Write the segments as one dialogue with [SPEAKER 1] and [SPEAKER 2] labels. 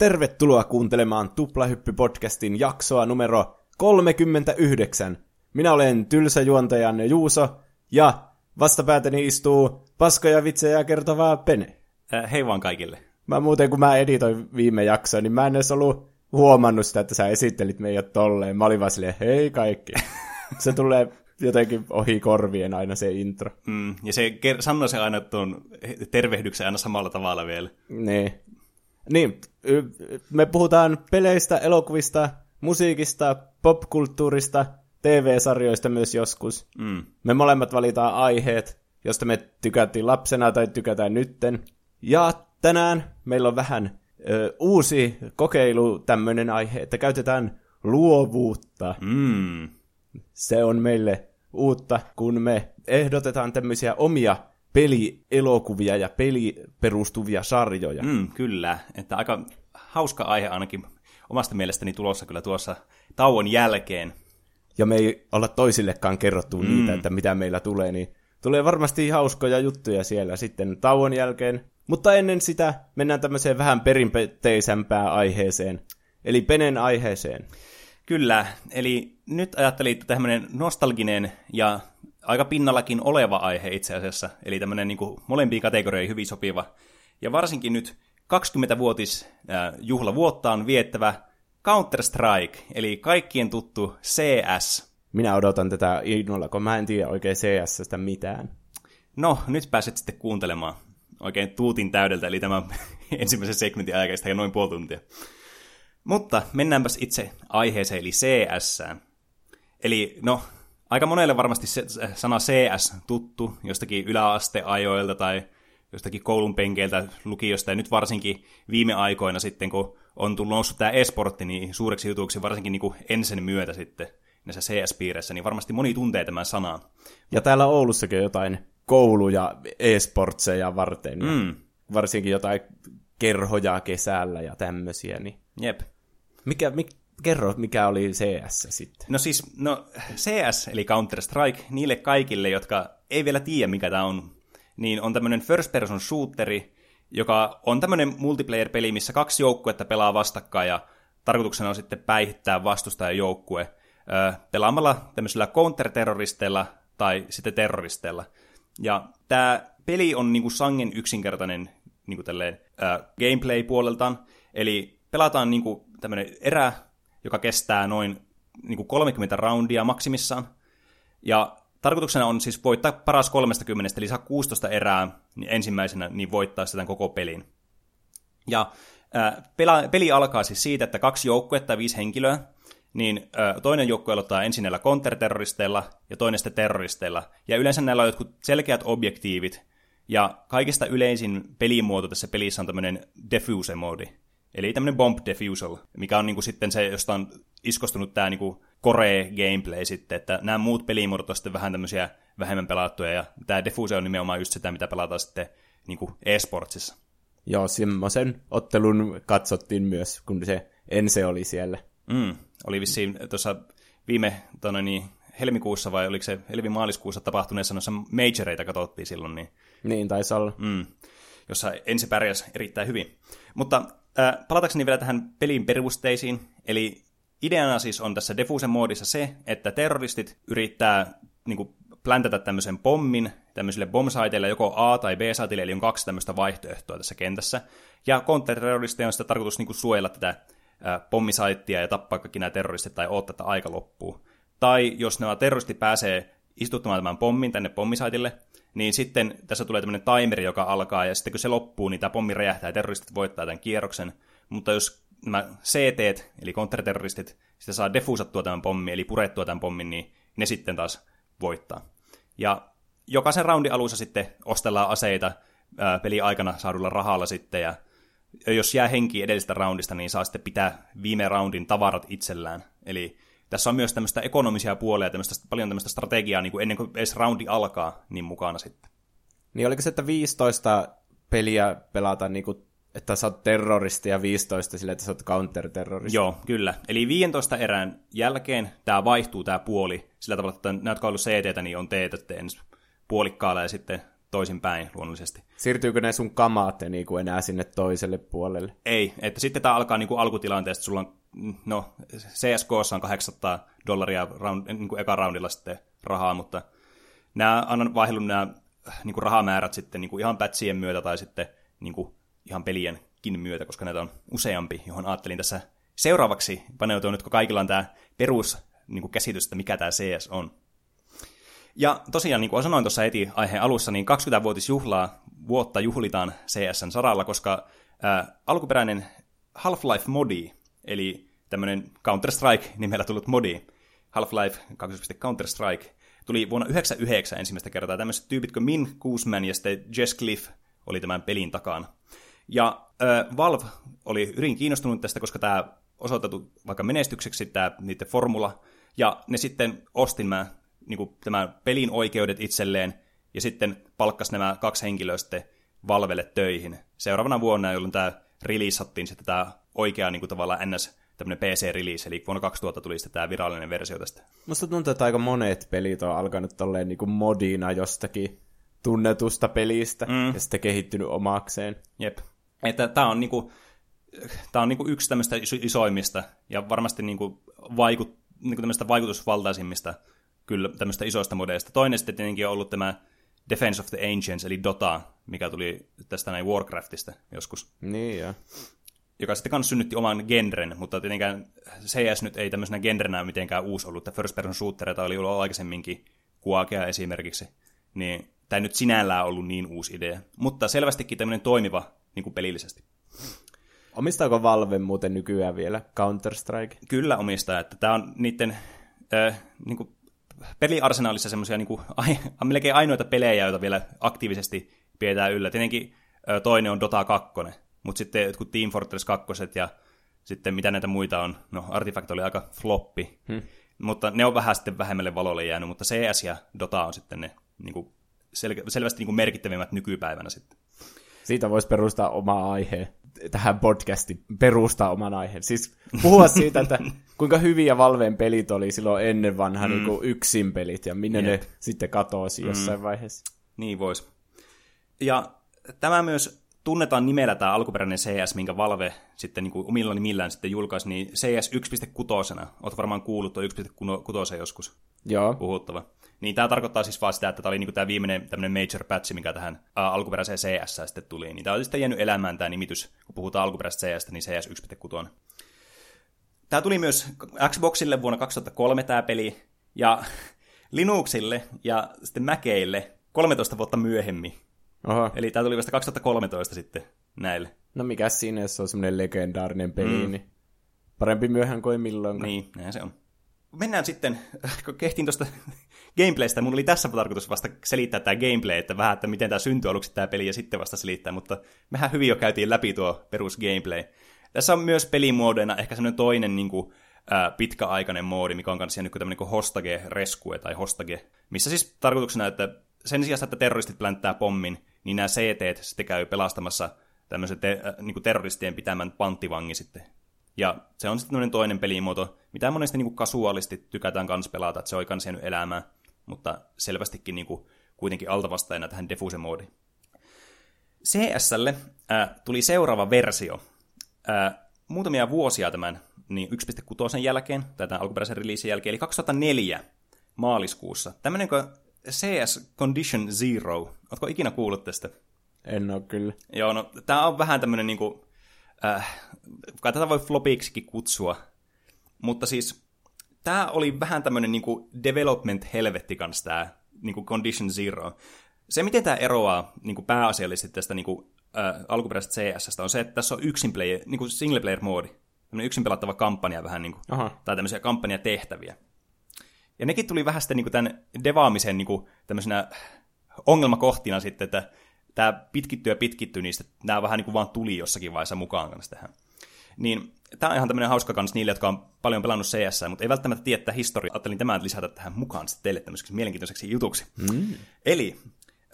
[SPEAKER 1] Tervetuloa kuuntelemaan Tuplahyppy-podcastin jaksoa numero 39. Minä olen tylsä juontajanne Juuso, ja vastapäätäni istuu paskoja vitsejä kertovaa Pene.
[SPEAKER 2] Äh, hei vaan kaikille.
[SPEAKER 1] Mä muuten, kun mä editoin viime jaksoa, niin mä en edes ollut huomannut sitä, että sä esittelit meidät tolleen. Mä olin vaan silleen, hei kaikki. se tulee jotenkin ohi korvien aina se intro.
[SPEAKER 2] Mm, ja se ker- sanoo se aina tuon tervehdyksen aina samalla tavalla vielä.
[SPEAKER 1] Niin. Niin, me puhutaan peleistä, elokuvista, musiikista, popkulttuurista, TV-sarjoista myös joskus.
[SPEAKER 2] Mm.
[SPEAKER 1] Me molemmat valitaan aiheet, josta me tykättiin lapsena tai tykätään nytten. Ja tänään meillä on vähän ö, uusi kokeilu, tämmöinen aihe, että käytetään luovuutta.
[SPEAKER 2] Mm.
[SPEAKER 1] Se on meille uutta, kun me ehdotetaan tämmöisiä omia pelielokuvia ja peliperustuvia sarjoja.
[SPEAKER 2] Mm, kyllä, että aika hauska aihe ainakin omasta mielestäni tulossa kyllä tuossa tauon jälkeen.
[SPEAKER 1] Ja me ei olla toisillekaan kerrottu mm. niitä, että mitä meillä tulee, niin tulee varmasti hauskoja juttuja siellä sitten tauon jälkeen. Mutta ennen sitä mennään tämmöiseen vähän perinteisempään aiheeseen, eli Penen aiheeseen.
[SPEAKER 2] Kyllä, eli nyt ajattelin, että tämmöinen nostalginen ja aika pinnallakin oleva aihe itse asiassa, eli tämmöinen niin kuin molempiin kategorioihin hyvin sopiva. Ja varsinkin nyt 20-vuotis äh, juhlavuottaan viettävä Counter-Strike, eli kaikkien tuttu CS.
[SPEAKER 1] Minä odotan tätä innolla, kun mä en tiedä oikein CSstä mitään.
[SPEAKER 2] No, nyt pääset sitten kuuntelemaan oikein tuutin täydeltä, eli tämä ensimmäisen segmentin aikaista ja noin puoli tuntia. Mutta mennäänpäs itse aiheeseen, eli CS. Eli no, aika monelle varmasti se sana CS tuttu jostakin yläasteajoilta tai jostakin koulun penkeiltä, lukiosta, ja nyt varsinkin viime aikoina sitten, kun on tullut noussut tämä esportti niin suureksi jutuksi, varsinkin niin kuin ensin myötä sitten näissä CS-piireissä, niin varmasti moni tuntee tämän sanan.
[SPEAKER 1] Ja täällä Oulussakin on jotain kouluja e-sportseja varten, mm. varsinkin jotain kerhoja kesällä ja tämmöisiä. Niin...
[SPEAKER 2] Jep.
[SPEAKER 1] Mikä, mikä, kerro, mikä oli CS sitten?
[SPEAKER 2] No siis, no CS, eli Counter-Strike, niille kaikille, jotka ei vielä tiedä, mikä tämä on, niin on tämmöinen first person shooteri, joka on tämmöinen multiplayer-peli, missä kaksi joukkuetta pelaa vastakkain ja tarkoituksena on sitten päihittää vastustajan joukkue pelaamalla tämmöisillä counter-terroristeilla tai sitten terroristeilla. Ja tämä peli on niinku sangen yksinkertainen niinku tälleen, äh, gameplay-puoleltaan, eli pelataan niinku tämmöinen erä, joka kestää noin niinku 30 roundia maksimissaan, ja tarkoituksena on siis voittaa paras 30, eli saa 16 erää niin ensimmäisenä, niin voittaa sitä koko pelin. Ja äh, pela, peli alkaa siis siitä, että kaksi joukkuetta, viisi henkilöä, niin ö, toinen joukkue aloittaa ensin näillä konterterroristeilla ja toinen sitten terroristeilla. Ja yleensä näillä on jotkut selkeät objektiivit, ja kaikista yleisin pelimuoto tässä pelissä on tämmöinen defuse-moodi. Eli tämmöinen bomb defusal, mikä on niinku sitten se, josta on iskostunut tämä niinku core gameplay sitten, että nämä muut pelimuodot on sitten vähän tämmöisiä vähemmän pelattuja, ja tämä defuse on nimenomaan just sitä, mitä pelataan sitten niinku e-sportsissa.
[SPEAKER 1] Joo, semmoisen ottelun katsottiin myös, kun se Ense oli siellä.
[SPEAKER 2] Mm, oli vissiin tuossa viime tonne, niin, helmikuussa vai oliko se helmi-maaliskuussa tapahtuneessa noissa majoreita katsottiin silloin. Niin,
[SPEAKER 1] niin taisi olla.
[SPEAKER 2] Mm, jossa ensi pärjäs erittäin hyvin. Mutta äh, palatakseni vielä tähän pelin perusteisiin. Eli ideana siis on tässä Defusen moodissa se, että terroristit yrittää niin kuin, pläntata tämmöisen pommin tämmöisille bombsaiteille joko A- tai B-saitille, eli on kaksi tämmöistä vaihtoehtoa tässä kentässä. Ja kontrterroristeja on sitä tarkoitus niin kuin, suojella tätä pommisaittia ja tappaa kaikki nämä terroristit tai odottaa, että aika loppuu. Tai jos nämä terroristit pääsee istuttamaan tämän pommin tänne pommisaitille, niin sitten tässä tulee tämmöinen timeri, joka alkaa, ja sitten kun se loppuu, niin tämä pommi räjähtää ja terroristit voittaa tämän kierroksen. Mutta jos nämä CT, eli kontraterroristit, sitten saa defusattua tämän pommin, eli purettua tämän pommin, niin ne sitten taas voittaa. Ja jokaisen roundin alussa sitten ostellaan aseita ää, peli aikana saadulla rahalla sitten, ja jos jää henki edellisestä roundista, niin saa sitten pitää viime roundin tavarat itsellään. Eli tässä on myös tämmöistä ekonomisia puolia, tämmöistä, paljon tämmöistä strategiaa niin kuin ennen kuin edes roundi alkaa, niin mukana sitten.
[SPEAKER 1] Niin oliko se, että 15 peliä pelata niin kuin, että sä oot terroristi ja 15 sille, että sä oot counter-terroristi?
[SPEAKER 2] Joo, kyllä. Eli 15 erään jälkeen tämä vaihtuu tämä puoli sillä tavalla, että nämä, jotka on ollut CT, niin on teetätte ensin puolikkaalla ja sitten toisinpäin luonnollisesti.
[SPEAKER 1] Siirtyykö ne sun kamaat niin kuin enää sinne toiselle puolelle?
[SPEAKER 2] Ei, että sitten tämä alkaa niin kuin alkutilanteesta, sulla on, no CSK on 800 dollaria round, niin kuin eka roundilla sitten rahaa, mutta nämä annan vaihdellut nämä niin kuin rahamäärät sitten niin kuin ihan pätsien myötä tai sitten niin kuin ihan pelienkin myötä, koska näitä on useampi, johon ajattelin tässä seuraavaksi paneutua nyt, kun kaikilla on tämä perus niin kuin käsitys, että mikä tämä CS on. Ja tosiaan, niin kuin sanoin tuossa heti aiheen alussa, niin 20-vuotisjuhlaa vuotta juhlitaan CSN saralla, koska ää, alkuperäinen Half-Life modi, eli tämmöinen Counter-Strike nimellä tullut modi, Half-Life 2. Counter-Strike, tuli vuonna 1999 ensimmäistä kertaa. Tämmöiset tyypit kuin Min Guzman ja sitten Jess Cliff oli tämän pelin takana. Ja äh, Valve oli hyvin kiinnostunut tästä, koska tämä osoitettu vaikka menestykseksi tämä niiden formula, ja ne sitten ostin mä, niin kuin, tämän pelin oikeudet itselleen, ja sitten palkkas nämä kaksi henkilöä sitten Valvelle töihin. Seuraavana vuonna, jolloin tämä releasattiin sitten tämä oikea niin kuin tavallaan NS tämmöinen PC-release, eli vuonna 2000 tuli sitten tämä virallinen versio tästä.
[SPEAKER 1] Musta tuntuu, että aika monet pelit on alkanut tolleen niin kuin modina jostakin tunnetusta pelistä, mm. ja sitten kehittynyt omakseen.
[SPEAKER 2] Jep. Että tämä on niinku, tää on niinku yksi tämmöistä isoimmista, ja varmasti niinku vaikut, niinku tämmöistä vaikutusvaltaisimmista kyllä tämmöistä isoista modeista. Toinen sitten tietenkin on ollut tämä Defense of the Ancients, eli Dota, mikä tuli tästä näin Warcraftista joskus.
[SPEAKER 1] Niin, ja
[SPEAKER 2] joka sitten kanssa synnytti oman genren, mutta tietenkään CS nyt ei tämmöisenä genrenä mitenkään uusi ollut, että first person shootereita oli ollut aikaisemminkin, Kuakea esimerkiksi, niin tämä ei nyt sinällään ollut niin uusi idea, mutta selvästikin tämmöinen toimiva niin kuin pelillisesti.
[SPEAKER 1] Omistaako Valve muuten nykyään vielä Counter-Strike?
[SPEAKER 2] Kyllä omistaa, että tämä on niiden äh, niin kuin peliarsenaalissa semmoisia niin kuin, ai, melkein ainoita pelejä, joita vielä aktiivisesti pidetään yllä. Tietenkin toinen on Dota 2, mutta sitten jotkut Team Fortress 2 ja sitten mitä näitä muita on, no Artifact oli aika floppi, hmm. mutta ne on vähän sitten vähemmälle valolle jäänyt, mutta CS ja Dota on sitten ne niin kuin sel- selvästi niin kuin merkittävimmät nykypäivänä sitten.
[SPEAKER 1] Siitä voisi perustaa oma aihe tähän podcastiin, perustaa oman aiheen. Siis puhua siitä, että kuinka hyviä Valveen pelit oli silloin ennen vanha mm. niin yksin pelit, ja minne Jep. ne sitten katosi jossain mm. vaiheessa.
[SPEAKER 2] Niin vois. Ja tämä myös tunnetaan nimellä tämä alkuperäinen CS, minkä Valve sitten niin kuin omilla nimillään sitten julkaisi, niin CS 1.6. Olet varmaan kuullut tuo 1.6 joskus
[SPEAKER 1] Joo.
[SPEAKER 2] puhuttava. Niin tämä tarkoittaa siis vaan sitä, että tämä oli niinku tämä viimeinen tämmöinen major patch, mikä tähän ä, alkuperäiseen CS sitten tuli. Niin tämä on sitten jäänyt elämään tämä nimitys, kun puhutaan alkuperäisestä CS, niin CS 1.6. Tämä tuli myös Xboxille vuonna 2003 tämä peli, ja Linuxille ja sitten Maceille 13 vuotta myöhemmin.
[SPEAKER 1] Oho.
[SPEAKER 2] Eli tämä tuli vasta 2013 sitten näille.
[SPEAKER 1] No mikä siinä, jos on semmoinen legendaarinen peli, mm. niin parempi myöhään kuin milloin.
[SPEAKER 2] Niin, näin se on. Mennään sitten, kun kehtiin tuosta gameplaystä, mun oli tässä tarkoitus vasta selittää tämä gameplay, että vähän, että miten tämä syntyi aluksi tämä peli ja sitten vasta selittää, mutta mehän hyvin jo käytiin läpi tuo perus gameplay. Tässä on myös pelimuodeina ehkä semmoinen toinen niin kuin, ää, pitkäaikainen moodi, mikä on kanssa nyt tämmöinen kuin hostage rescue tai hostage, missä siis tarkoituksena, että sen sijaan, että terroristit plänttää pommin, niin nämä CT sitten käy pelastamassa tämmöisen te, äh, niin terroristien pitämän panttivangin sitten. Ja se on sitten toinen pelimuoto, mitä monesti niin kuin kasuaalisti tykätään kans pelata, että se on kans jäänyt elämään, mutta selvästikin niin kuin, kuitenkin altavastaajana tähän Defuse-moodiin. CSlle äh, tuli seuraava versio. Äh, muutamia vuosia tämän niin 1.6 jälkeen, tai tämän alkuperäisen releasin jälkeen, eli 2004 maaliskuussa. Tämmöinen kuin CS Condition Zero. Oletko ikinä kuullut tästä?
[SPEAKER 1] En ole kyllä.
[SPEAKER 2] Joo, no tämä on vähän tämmöinen niinku, äh, kai tätä voi flopiksikin kutsua, mutta siis tämä oli vähän tämmöinen niinku development-helvetti kanssa tämä niinku Condition Zero. Se, miten tämä eroaa niinku pääasiallisesti tästä niinku, äh, alkuperäisestä CS on se, että tässä on yksin player, niinku single player moodi. Tämmöinen yksin pelattava kampanja vähän, niinku, Aha. tai tämmöisiä kampanjatehtäviä. Ja nekin tuli vähän sitten niin tämän devaamisen niin kuin, tämmöisenä ongelmakohtina sitten, että tämä pitkittyy ja pitkittyy, niin nämä vähän niin kuin vaan tuli jossakin vaiheessa mukaan kanssa tähän. Niin tämä on ihan tämmöinen hauska kans niille, jotka on paljon pelannut CS, mutta ei välttämättä tiedä historiaa. Ajattelin tämän lisätä tähän mukaan sitten teille tämmöiseksi mielenkiintoiseksi jutuksi. Mm. Eli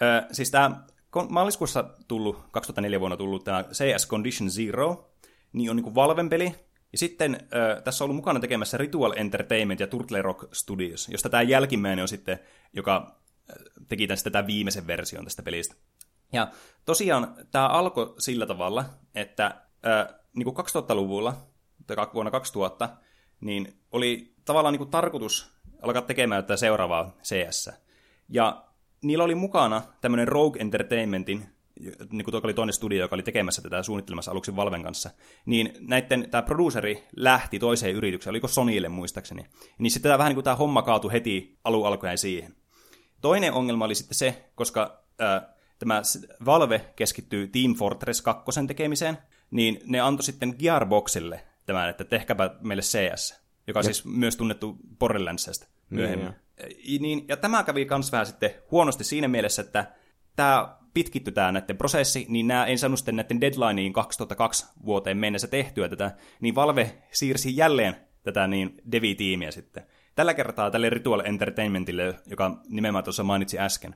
[SPEAKER 2] äh, siis tämä maaliskuussa tullut, 2004 vuonna tullut tämä CS Condition Zero, niin on niin kuin Valven peli, ja sitten äh, tässä on ollut mukana tekemässä Ritual Entertainment ja Turtle Rock Studios, josta tämä jälkimmäinen on sitten, joka teki tästä tätä viimeisen version tästä pelistä. Ja tosiaan tämä alkoi sillä tavalla, että äh, niin kuin 2000-luvulla, tai vuonna 2000, niin oli tavallaan niin kuin tarkoitus alkaa tekemään tätä seuraavaa CS. Ja niillä oli mukana tämmöinen Rogue Entertainmentin, niin kuin oli toinen studio, joka oli tekemässä tätä suunnittelemassa aluksi Valven kanssa, niin näiden, tämä produceri lähti toiseen yritykseen, oliko Sonylle muistaakseni, niin sitten tämä vähän niin kuin tämä homma kaatui heti alu alkujen siihen. Toinen ongelma oli sitten se, koska ää, tämä Valve keskittyy Team Fortress 2 tekemiseen, niin ne antoi sitten Gearboxille tämän, että tehkääpä meille CS, joka on siis myös tunnettu Borderlandsista myöhemmin. Niin, niin, ja tämä kävi myös vähän sitten huonosti siinä mielessä, että tämä pitkittyi tämä näiden prosessi, niin nämä ei saanut sitten näiden deadlineiin 2002 vuoteen mennessä tehtyä tätä, niin Valve siirsi jälleen tätä niin devi-tiimiä sitten. Tällä kertaa tälle Ritual Entertainmentille, joka nimenomaan tuossa mainitsi äsken.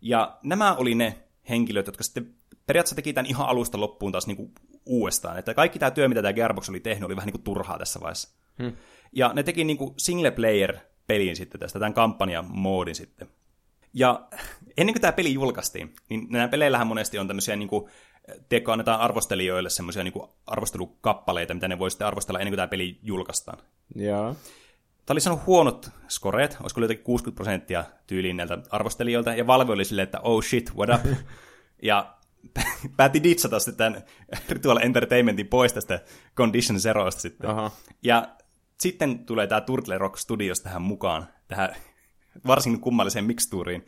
[SPEAKER 2] Ja nämä oli ne henkilöt, jotka sitten periaatteessa teki tämän ihan alusta loppuun taas niin kuin uudestaan. Että kaikki tämä työ, mitä tämä Gearbox oli tehnyt, oli vähän niin kuin turhaa tässä vaiheessa. Hmm. Ja ne teki niin kuin single player pelin sitten tästä, tämän kampanjan moodin sitten. Ja ennen kuin tämä peli julkaistiin, niin nämä peleillähän monesti on tämmöisiä niin kuin, tiedätkö, annetaan arvostelijoille semmoisia niin arvostelukappaleita, mitä ne voi sitten arvostella ennen kuin tämä peli julkaistaan.
[SPEAKER 1] Joo.
[SPEAKER 2] Tämä oli saanut huonot skoreet, olisiko oli jotenkin 60 prosenttia tyyliin näiltä arvostelijoilta, ja Valve oli silleen, että oh shit, what up? ja päätti ditsata sitten tämän Ritual Entertainmentin pois tästä Condition Zeroista sitten. Aha. Ja sitten tulee tämä Turtle Rock Studios tähän mukaan, tähän varsin kummalliseen mikstuuriin,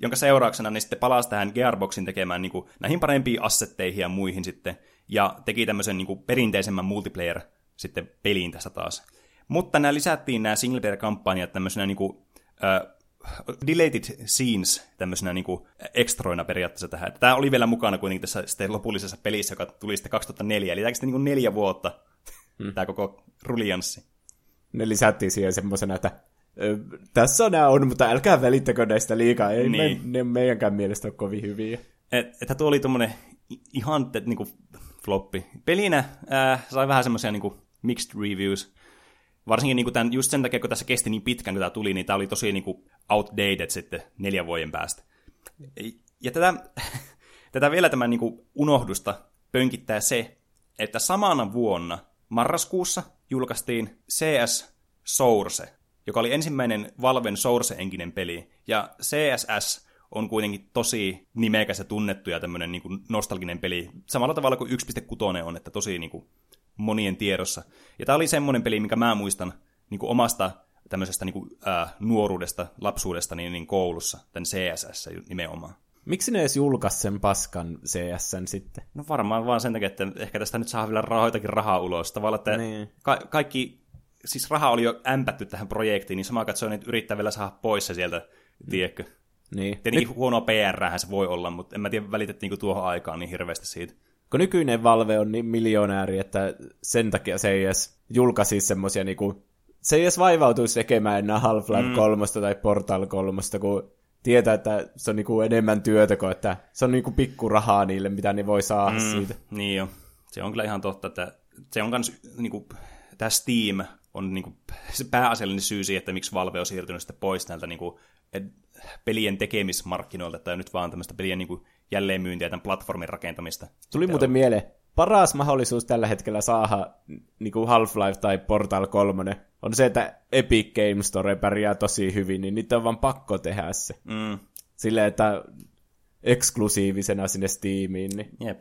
[SPEAKER 2] jonka seurauksena ne sitten palasi tähän Gearboxin tekemään niin kuin, näihin parempiin assetteihin ja muihin sitten, ja teki tämmöisen niin kuin, perinteisemmän multiplayer sitten peliin tässä taas. Mutta nämä lisättiin nämä singleplayer-kampanjat tämmöisenä niin kuin, uh, deleted scenes tämmöisenä niin kuin ekstroina periaatteessa tähän. Tämä oli vielä mukana kuitenkin tässä sitten lopullisessa pelissä, joka tuli sitten 2004, eli tämä niin kuin neljä vuotta, hmm. tämä koko rulianssi.
[SPEAKER 1] Ne lisättiin siihen semmoisena, että tässä nämä on, mutta älkää välittäkö näistä liikaa, ei niin. me, ne meidänkään mielestä ole kovin hyviä.
[SPEAKER 2] Et, että tuo oli tuommoinen ihan niin kuin floppi. Pelinä äh, sai vähän semmoisia niin mixed reviews, varsinkin niin kuin tämän, just sen takia, kun tässä kesti niin pitkän, kun tämä tuli, niin tämä oli tosi niin kuin outdated sitten neljän vuoden päästä. Ja tätä, tätä vielä tämän niin kuin unohdusta pönkittää se, että samana vuonna marraskuussa julkaistiin CS Source, joka oli ensimmäinen Valven Source-enkinen peli. Ja CSS on kuitenkin tosi nimekäs ja tunnettu ja tämmöinen niin nostalginen peli. Samalla tavalla kuin 1.6 on, että tosi niin kuin monien tiedossa. Ja tämä oli semmoinen peli, mikä mä muistan niin kuin omasta tämmöisestä niin kuin, ää, nuoruudesta, lapsuudesta niin, niin koulussa, tämän CSS nimenomaan.
[SPEAKER 1] Miksi ne edes julkaisi sen paskan CSN sitten?
[SPEAKER 2] No varmaan vaan sen takia, että ehkä tästä nyt saa vielä rahoitakin rahaa ulos. Tavallaan, että niin. ka- kaikki, siis raha oli jo ämpätty tähän projektiin, niin sama katsoen, että yrittää vielä saada pois se sieltä, tiedätkö?
[SPEAKER 1] Niin.
[SPEAKER 2] Tietenkin nyt... huonoa PR se voi olla, mutta en mä tiedä, välitettiinkö tuohon aikaan niin hirveästi siitä
[SPEAKER 1] kun nykyinen Valve on niin miljonääri, että sen takia se ei edes julkaisi semmoisia niinku, se ei edes vaivautuisi tekemään enää Half-Life mm. 3 tai Portal 3, kun tietää, että se on niinku enemmän työtä kuin, että se on niinku pikku rahaa niille, mitä ne voi saada mm, siitä.
[SPEAKER 2] Niin jo. Se on kyllä ihan totta, että se on kans niinku, tämä Steam on niinku, se pääasiallinen syy siihen, että miksi Valve on siirtynyt sitten pois näiltä niinku, pelien tekemismarkkinoilta, tai nyt vaan tämmöistä pelien niinku, jälleenmyyntiä tämän platformin rakentamista.
[SPEAKER 1] Tuli muuten mieleen, paras mahdollisuus tällä hetkellä saada niin kuin Half-Life tai Portal 3 on se, että Epic Game Store pärjää tosi hyvin, niin niitä on vaan pakko tehdä se. Mm. Silleen, että eksklusiivisena sinne Steamiin. Niin
[SPEAKER 2] Jep.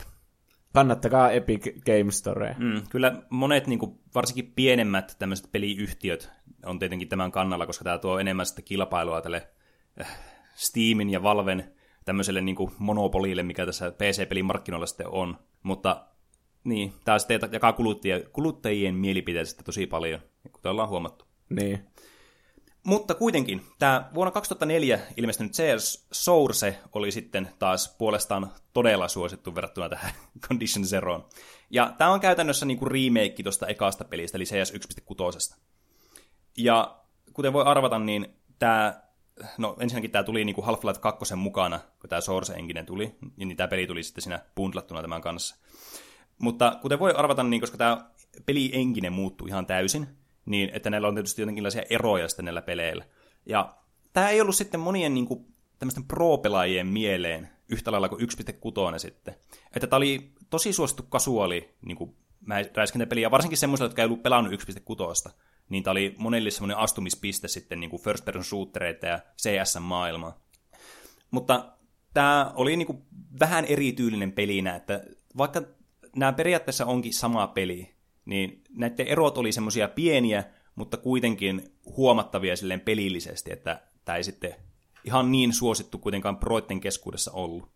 [SPEAKER 1] Kannattakaa Epic Game Store.
[SPEAKER 2] Mm, kyllä monet, niin kuin, varsinkin pienemmät tämmöiset peliyhtiöt on tietenkin tämän kannalla, koska tämä tuo enemmän sitä kilpailua tälle äh, Steamin ja Valven tämmöiselle niin kuin monopolille, mikä tässä PC-pelin markkinoilla sitten on. Mutta niin, tämä sitten jakaa kuluttajien, kuluttajien mielipiteistä tosi paljon, kuten ollaan huomattu.
[SPEAKER 1] Niin.
[SPEAKER 2] Mutta kuitenkin, tämä vuonna 2004 ilmestynyt CS Source oli sitten taas puolestaan todella suosittu verrattuna tähän Condition Zeroon. Ja tämä on käytännössä niinku remake tuosta ekasta pelistä, eli CS 1.6. Ja kuten voi arvata, niin tämä no ensinnäkin tämä tuli niin kuin Half-Life 2 mukana, kun tämä Source Engine tuli, niin tämä peli tuli sitten siinä bundlattuna tämän kanssa. Mutta kuten voi arvata, niin koska tämä peli engine muuttuu ihan täysin, niin että näillä on tietysti jotenkinlaisia eroja sitten näillä peleillä. Ja tämä ei ollut sitten monien niin kuin, tämmöisten pro-pelaajien mieleen yhtä lailla kuin 1.6 sitten. Että tämä oli tosi suosittu kasuaali niin kuin räiskintäpeli, ja varsinkin semmoisille, jotka ei ollut pelannut 1.6, niin tämä oli monelle semmoinen astumispiste sitten niin kuin first person shootereita ja CS-maailmaa. Mutta tämä oli niin kuin vähän erityylinen pelinä, että vaikka nämä periaatteessa onkin sama peli, niin näiden erot oli semmoisia pieniä, mutta kuitenkin huomattavia silleen pelillisesti, että tämä ei sitten ihan niin suosittu kuitenkaan proitten keskuudessa ollut.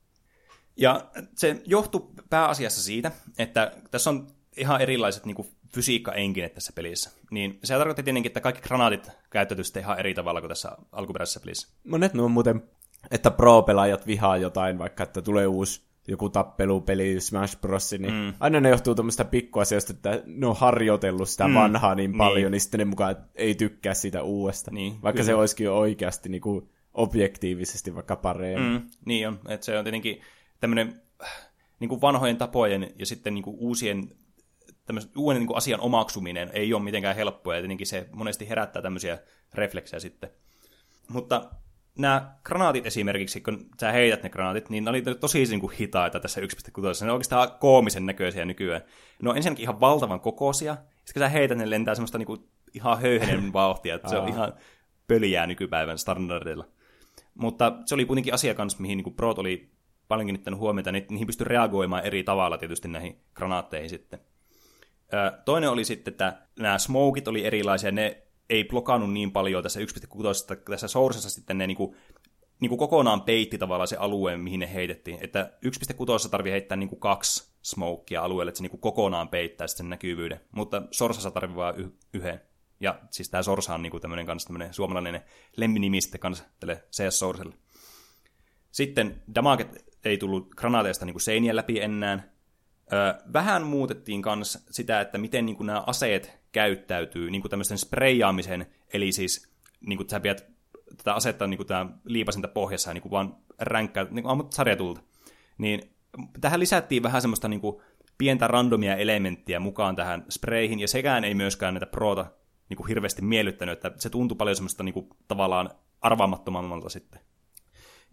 [SPEAKER 2] Ja se johtuu pääasiassa siitä, että tässä on ihan erilaiset niin kuin fysiikka-enkinet tässä pelissä. Niin se tarkoitti tietenkin, että kaikki granaatit käytetty ihan eri tavalla kuin tässä alkuperäisessä pelissä.
[SPEAKER 1] Monet ne on muuten, että pro-pelaajat vihaa jotain, vaikka että tulee uusi joku tappelupeli, Smash Bros, niin mm. aina ne johtuu tuommoista pikkuasioista, että ne on harjoitellut sitä mm. vanhaa niin, niin. paljon, niin. niin sitten ne mukaan ei tykkää sitä uudesta. Niin, vaikka kyllä. se olisikin oikeasti niin kuin objektiivisesti vaikka parempi. Mm,
[SPEAKER 2] niin on, että se on tietenkin tämmöinen niin kuin vanhojen tapojen ja sitten niin kuin uusien uuden niin kuin asian omaksuminen ei ole mitenkään helppoa, ja tietenkin se monesti herättää tämmöisiä refleksejä sitten. Mutta nämä granaatit esimerkiksi, kun sä heität ne granaatit, niin ne oli tosi niin kuin hitaita tässä 1.6. Ne on oikeastaan koomisen näköisiä nykyään. Ne on ensinnäkin ihan valtavan kokoisia, sitten kun sä heität, ne lentää semmoista niin kuin ihan höyhenen vauhtia, että se on ihan pöliää nykypäivän standardilla. Mutta se oli kuitenkin asia kanssa, mihin niin Prot oli paljon kiinnittänyt huomiota, niin niihin pystyi reagoimaan eri tavalla tietysti näihin granaatteihin sitten. Toinen oli sitten, että nämä smokit oli erilaisia, ne ei blokannut niin paljon tässä 1.6, tässä Sourcessa sitten ne niinku, niinku kokonaan peitti tavallaan se alueen, mihin ne heitettiin. Että 1.6 tarvii heittää niinku kaksi smokea alueelle, että se niinku kokonaan peittää sen näkyvyyden. Mutta Sorsassa tarvii vain yhden. Ja siis tämä Sorsa on niinku tämmöinen kanssa tämmöinen suomalainen lemminimi sitten kanssa tälle CS Sorselle. Sitten damaget ei tullut granaateista niinku seinien läpi enää, vähän muutettiin myös sitä, että miten niin kuin nämä aseet käyttäytyy niin kuin tämmöisten spreijaamisen, eli siis niin kuin sä pidät tätä asetta niin kuin tämä liipasinta pohjassa niin kuin vaan ränkkää, niin kuin ammut sarjatulta. Niin tähän lisättiin vähän semmoista niin kuin pientä randomia elementtiä mukaan tähän spreihin, ja sekään ei myöskään näitä proota niin kuin hirveästi miellyttänyt, että se tuntui paljon semmoista niin kuin, tavallaan arvaamattomammalta sitten.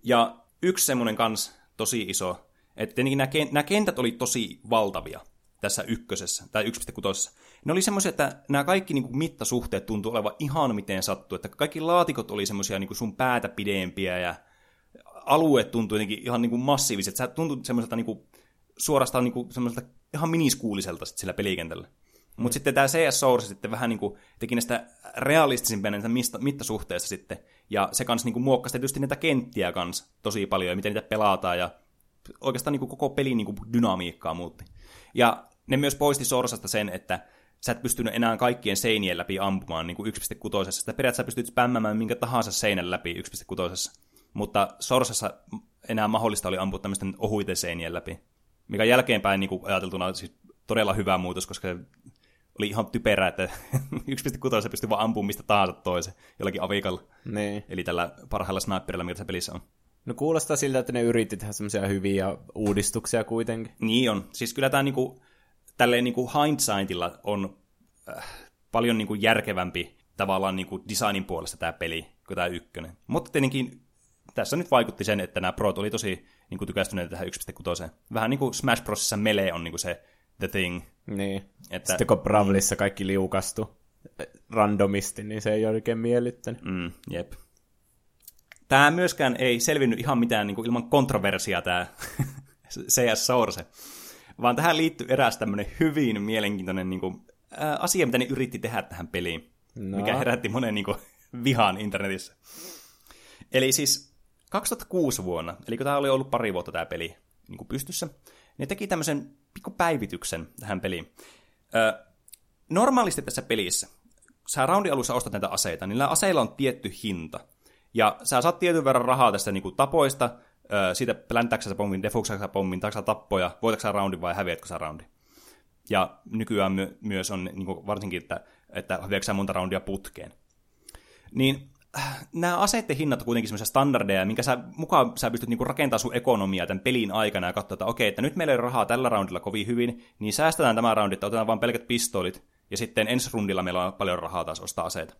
[SPEAKER 2] Ja yksi semmoinen kans tosi iso että tietenkin nämä, nämä kentät oli tosi valtavia tässä ykkösessä, tai 1.6. Ne oli semmoisia, että nämä kaikki niin kuin, mittasuhteet tuntuu olevan ihan miten sattuu, että kaikki laatikot oli semmoisia niin sun päätä pidempiä, ja alueet tuntui jotenkin ihan niin kuin massiiviset. Sä tuntui semmoiselta niin kuin, suorastaan niin kuin, semmoiselta ihan miniskuuliselta sit sillä pelikentällä. Mm. Mutta sitten tämä CS Source sitten vähän niin kuin teki näistä realistisimpia näitä mittasuhteista sitten, ja se kanssa niin kuin muokkasi tietysti näitä kenttiä kanssa tosi paljon, ja miten niitä pelataan, ja oikeastaan niin kuin koko pelin niin kuin dynamiikkaa muutti. Ja ne myös poisti Sorsasta sen, että sä et pystynyt enää kaikkien seinien läpi ampumaan niin kuin 1.6. Sitä periaatteessa pystyt spämmämään minkä tahansa seinän läpi 1.6. Mutta Sorsassa enää mahdollista oli ampua tämmöisten ohuiten seinien läpi. Mikä jälkeenpäin niin kuin ajateltuna siis todella hyvä muutos, koska se oli ihan typerää, että 1.6 pystyy vaan ampumaan mistä tahansa toisen jollakin avikalla.
[SPEAKER 1] Niin.
[SPEAKER 2] Eli tällä parhailla sniperilla, mikä tässä pelissä on.
[SPEAKER 1] No kuulostaa siltä, että ne yritti tehdä semmoisia hyviä uudistuksia kuitenkin.
[SPEAKER 2] Niin on. Siis kyllä tämä niinku, tälleen niinku hindsightilla on äh, paljon niinku järkevämpi tavallaan niinku designin puolesta tämä peli kuin tämä ykkönen. Mutta tietenkin tässä nyt vaikutti sen, että nämä Prot oli tosi niinku tykästyneet tähän 1.6. Vähän niin kuin Smash Brosissa Melee on niinku se the thing.
[SPEAKER 1] Niin. Että, Sitten kun Bravlissa kaikki liukastu randomisti, niin se ei oikein miellyttänyt.
[SPEAKER 2] Mm, jep. Tämä myöskään ei selvinnyt ihan mitään niin kuin ilman kontroversia tämä CS Source, vaan tähän liittyy eräs tämmöinen hyvin mielenkiintoinen niin kuin, ää, asia, mitä ne yritti tehdä tähän peliin, no. mikä herätti monen niin kuin, vihan internetissä. Eli siis 2006 vuonna, eli kun tämä oli ollut pari vuotta tämä peli niin kuin pystyssä, ne teki tämmöisen pikku päivityksen tähän peliin. Ö, normaalisti tässä pelissä, sä roundin alussa ostat näitä aseita, niin näillä aseilla on tietty hinta. Ja sä saat tietyn verran rahaa tästä niin kuin tapoista, siitä pläntäksä sä pommin, defuksä pommin, taiksa tappoja, voitatko roundin vai häviätkö sä roundin. Ja nykyään my- myös on niin kuin varsinkin, että, että häviätkö monta roundia putkeen. Niin äh, nämä aseiden hinnat on kuitenkin semmoisia standardeja, minkä sä, mukaan sä pystyt niinku rakentamaan sun ekonomiaa tämän pelin aikana ja katsoa, että okei, että nyt meillä ei ole rahaa tällä roundilla kovin hyvin, niin säästetään tämä roundi, että otetaan vain pelkät pistoolit, ja sitten ensi rundilla meillä on paljon rahaa taas ostaa aseita.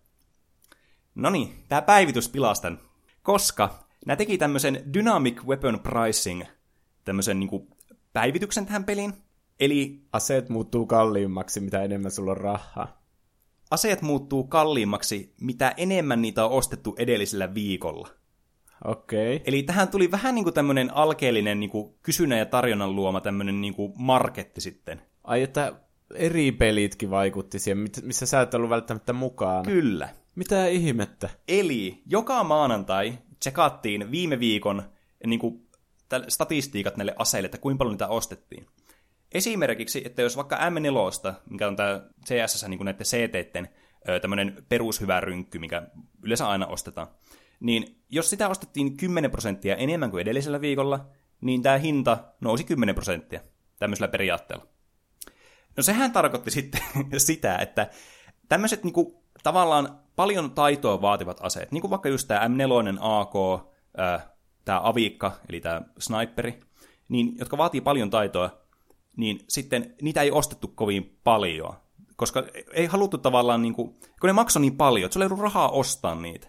[SPEAKER 2] No niin, tämä päivitys pilastan, koska nämä teki tämmöisen Dynamic Weapon Pricing, tämmöisen niin kuin päivityksen tähän peliin. Eli
[SPEAKER 1] Aseet muuttuu kalliimmaksi, mitä enemmän sulla on rahaa.
[SPEAKER 2] aseet muuttuu kalliimmaksi, mitä enemmän niitä on ostettu edellisellä viikolla.
[SPEAKER 1] Okei. Okay.
[SPEAKER 2] Eli tähän tuli vähän niin kuin tämmöinen alkeellinen niin kuin kysynnän ja tarjonnan luoma tämmöinen niin kuin marketti sitten.
[SPEAKER 1] Ai, että eri pelitkin vaikutti siihen, missä sä et ollut välttämättä mukaan.
[SPEAKER 2] Kyllä.
[SPEAKER 1] Mitä ihmettä?
[SPEAKER 2] Eli joka maanantai tsekattiin viime viikon niin kuin, statistiikat näille aseille, että kuinka paljon niitä ostettiin. Esimerkiksi, että jos vaikka M4, mikä on tämä CSS niin kuin näiden CT-ten tämmöinen perushyvä rynkky, mikä yleensä aina ostetaan, niin jos sitä ostettiin 10 prosenttia enemmän kuin edellisellä viikolla, niin tämä hinta nousi 10 prosenttia tämmöisellä periaatteella. No sehän tarkoitti sitten sitä, että tämmöiset niinku, tavallaan paljon taitoa vaativat aseet, niin kuin vaikka just tämä M4 AK, tämä aviikka, eli tämä sniperi, niin, jotka vaatii paljon taitoa, niin sitten niitä ei ostettu kovin paljon, koska ei haluttu tavallaan, niin kuin, kun ne maksoi niin paljon, että sulla ei ollut rahaa ostaa niitä.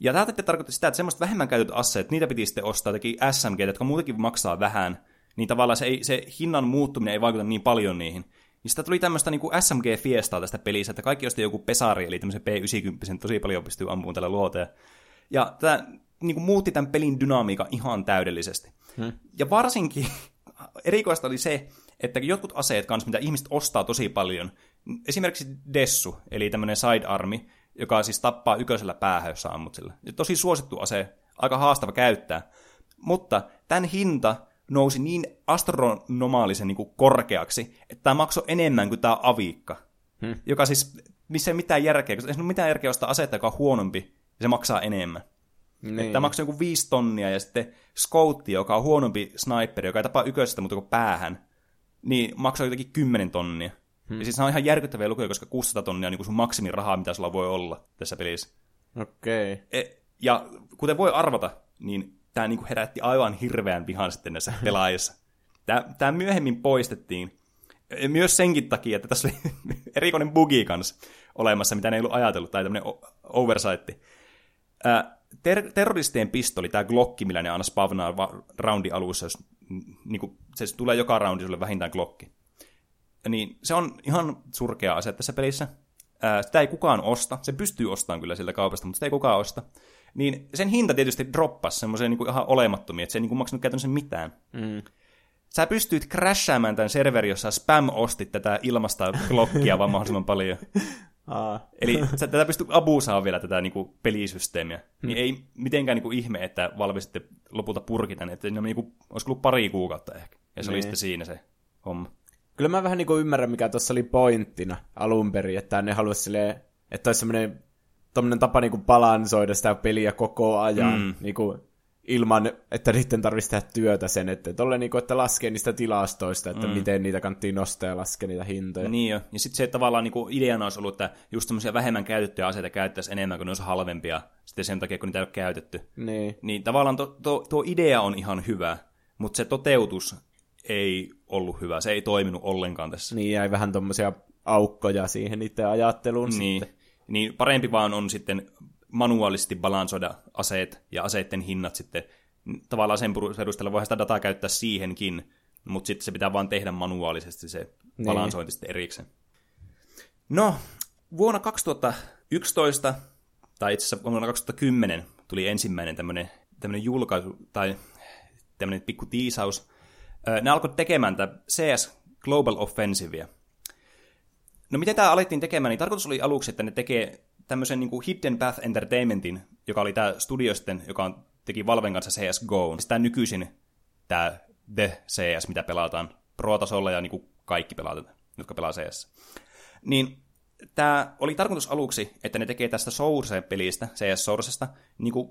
[SPEAKER 2] Ja tämä tarkoitti sitä, että semmoista vähemmän käytetyt aseet, niitä piti sitten ostaa teki SMG, jotka muutenkin maksaa vähän, niin tavallaan se, ei, se hinnan muuttuminen ei vaikuta niin paljon niihin. Niin sitä tuli tämmöistä niin SMG-fiestaa tästä pelissä, että kaikki osti joku pesari, eli tämmöisen P90, tosi paljon pystyy ampumaan tällä luoteen. Ja tämä niin kuin muutti tämän pelin dynamiikan ihan täydellisesti. Hmm. Ja varsinkin erikoista oli se, että jotkut aseet kanssa, mitä ihmiset ostaa tosi paljon, esimerkiksi Dessu, eli tämmöinen sidearmi, joka siis tappaa yköisellä päähän, jos ammut sillä. Tosi suosittu ase, aika haastava käyttää. Mutta tämän hinta nousi niin astronomaalisen niin kuin korkeaksi, että tämä maksoi enemmän kuin tämä aviikka. Hmm. Joka siis, missä ei mitään järkeä, koska ei ole mitään järkeä ostaa asetta, joka on huonompi, ja se maksaa enemmän. Niin. Tämä maksaa joku viisi tonnia, ja sitten Scoutti, joka on huonompi sniperi, joka ei tapaa yköisestä, mutta kuin päähän, niin maksaa jotenkin 10 tonnia. Hmm. Ja siis on ihan järkyttäviä lukuja, koska 600 tonnia on niin kuin sun maksimirahaa, mitä sulla voi olla tässä pelissä.
[SPEAKER 1] Okei. Okay.
[SPEAKER 2] E, ja kuten voi arvata, niin tämä niin kuin herätti aivan hirveän vihan sitten näissä pelaajissa. Tämä, tämä myöhemmin poistettiin. Myös senkin takia, että tässä oli erikoinen bugi kanssa olemassa, mitä ne ei ollut ajatellut, tai tämmöinen oversight. Ter- terroristien pistoli, tämä Glocki, millä ne aina spavnaa roundi alussa, jos niin kuin, se tulee joka roundi sulle vähintään Glocki. Niin se on ihan surkea ase tässä pelissä. Sitä ei kukaan osta. Se pystyy ostamaan kyllä sillä kaupasta, mutta sitä ei kukaan osta. Niin sen hinta tietysti droppasi semmoiseen niin ihan olemattomia, että se ei niin kuin maksanut käytännössä mitään. Mm. Sä pystyit crashaamaan tämän serverin, jossa spam ostit tätä ilmasta Glockia vaan mahdollisimman paljon. Aa. Eli sä tätä pystyy abuusaa vielä tätä niinku pelisysteemiä. Hmm. Niin ei mitenkään niinku ihme, että Valve sitten lopulta purki tänne. Että niinku, olisi ollut pari kuukautta ehkä. Ja se niin. oli sitten siinä se homma.
[SPEAKER 1] Kyllä mä vähän niinku ymmärrän, mikä tuossa oli pointtina alun perin, että ne haluaisi silleen, että olisi semmoinen tommonen tapa niinku balansoida sitä peliä koko ajan. Mm. Niinku, ilman, että niiden tarvitsisi tehdä työtä sen, että, tolle niinku, että laskee niistä tilastoista, että mm. miten niitä kannattaa nostaa ja laskea niitä hintoja.
[SPEAKER 2] Niin jo. Ja sitten se että tavallaan niinku ideana olisi ollut, että just semmoisia vähemmän käytettyjä aseita käyttäisi enemmän, kun ne olisi halvempia, sitten sen takia, kun niitä ei ole käytetty.
[SPEAKER 1] Niin.
[SPEAKER 2] Niin tavallaan to, to, tuo idea on ihan hyvä, mutta se toteutus ei ollut hyvä. Se ei toiminut ollenkaan tässä.
[SPEAKER 1] Niin, jäi vähän tuommoisia aukkoja siihen itse ajatteluun
[SPEAKER 2] niin.
[SPEAKER 1] sitten.
[SPEAKER 2] Niin, parempi vaan on sitten manuaalisesti balansoida aseet ja aseiden hinnat sitten. Tavallaan sen perusteella voi sitä dataa käyttää siihenkin, mutta sitten se pitää vaan tehdä manuaalisesti se niin. balansointi sitten erikseen. No, vuonna 2011, tai itse asiassa vuonna 2010, tuli ensimmäinen tämmöinen, tämmöinen julkaisu, tai tämmöinen pikku tiisaus. Ne alkoi tekemään tätä CS Global Offensivea. No miten tämä alettiin tekemään, niin tarkoitus oli aluksi, että ne tekee tämmöisen niin kuin Hidden Path Entertainmentin, joka oli tämä studio sitten, joka on, teki Valven kanssa CSGO. Siis tämä nykyisin tämä The CS, mitä pelataan Pro-tasolla ja niin kuin kaikki pelaat, jotka pelaa CS. Niin tämä oli tarkoitus aluksi, että ne tekee tästä Source-pelistä, CS Sourcesta, niin kuin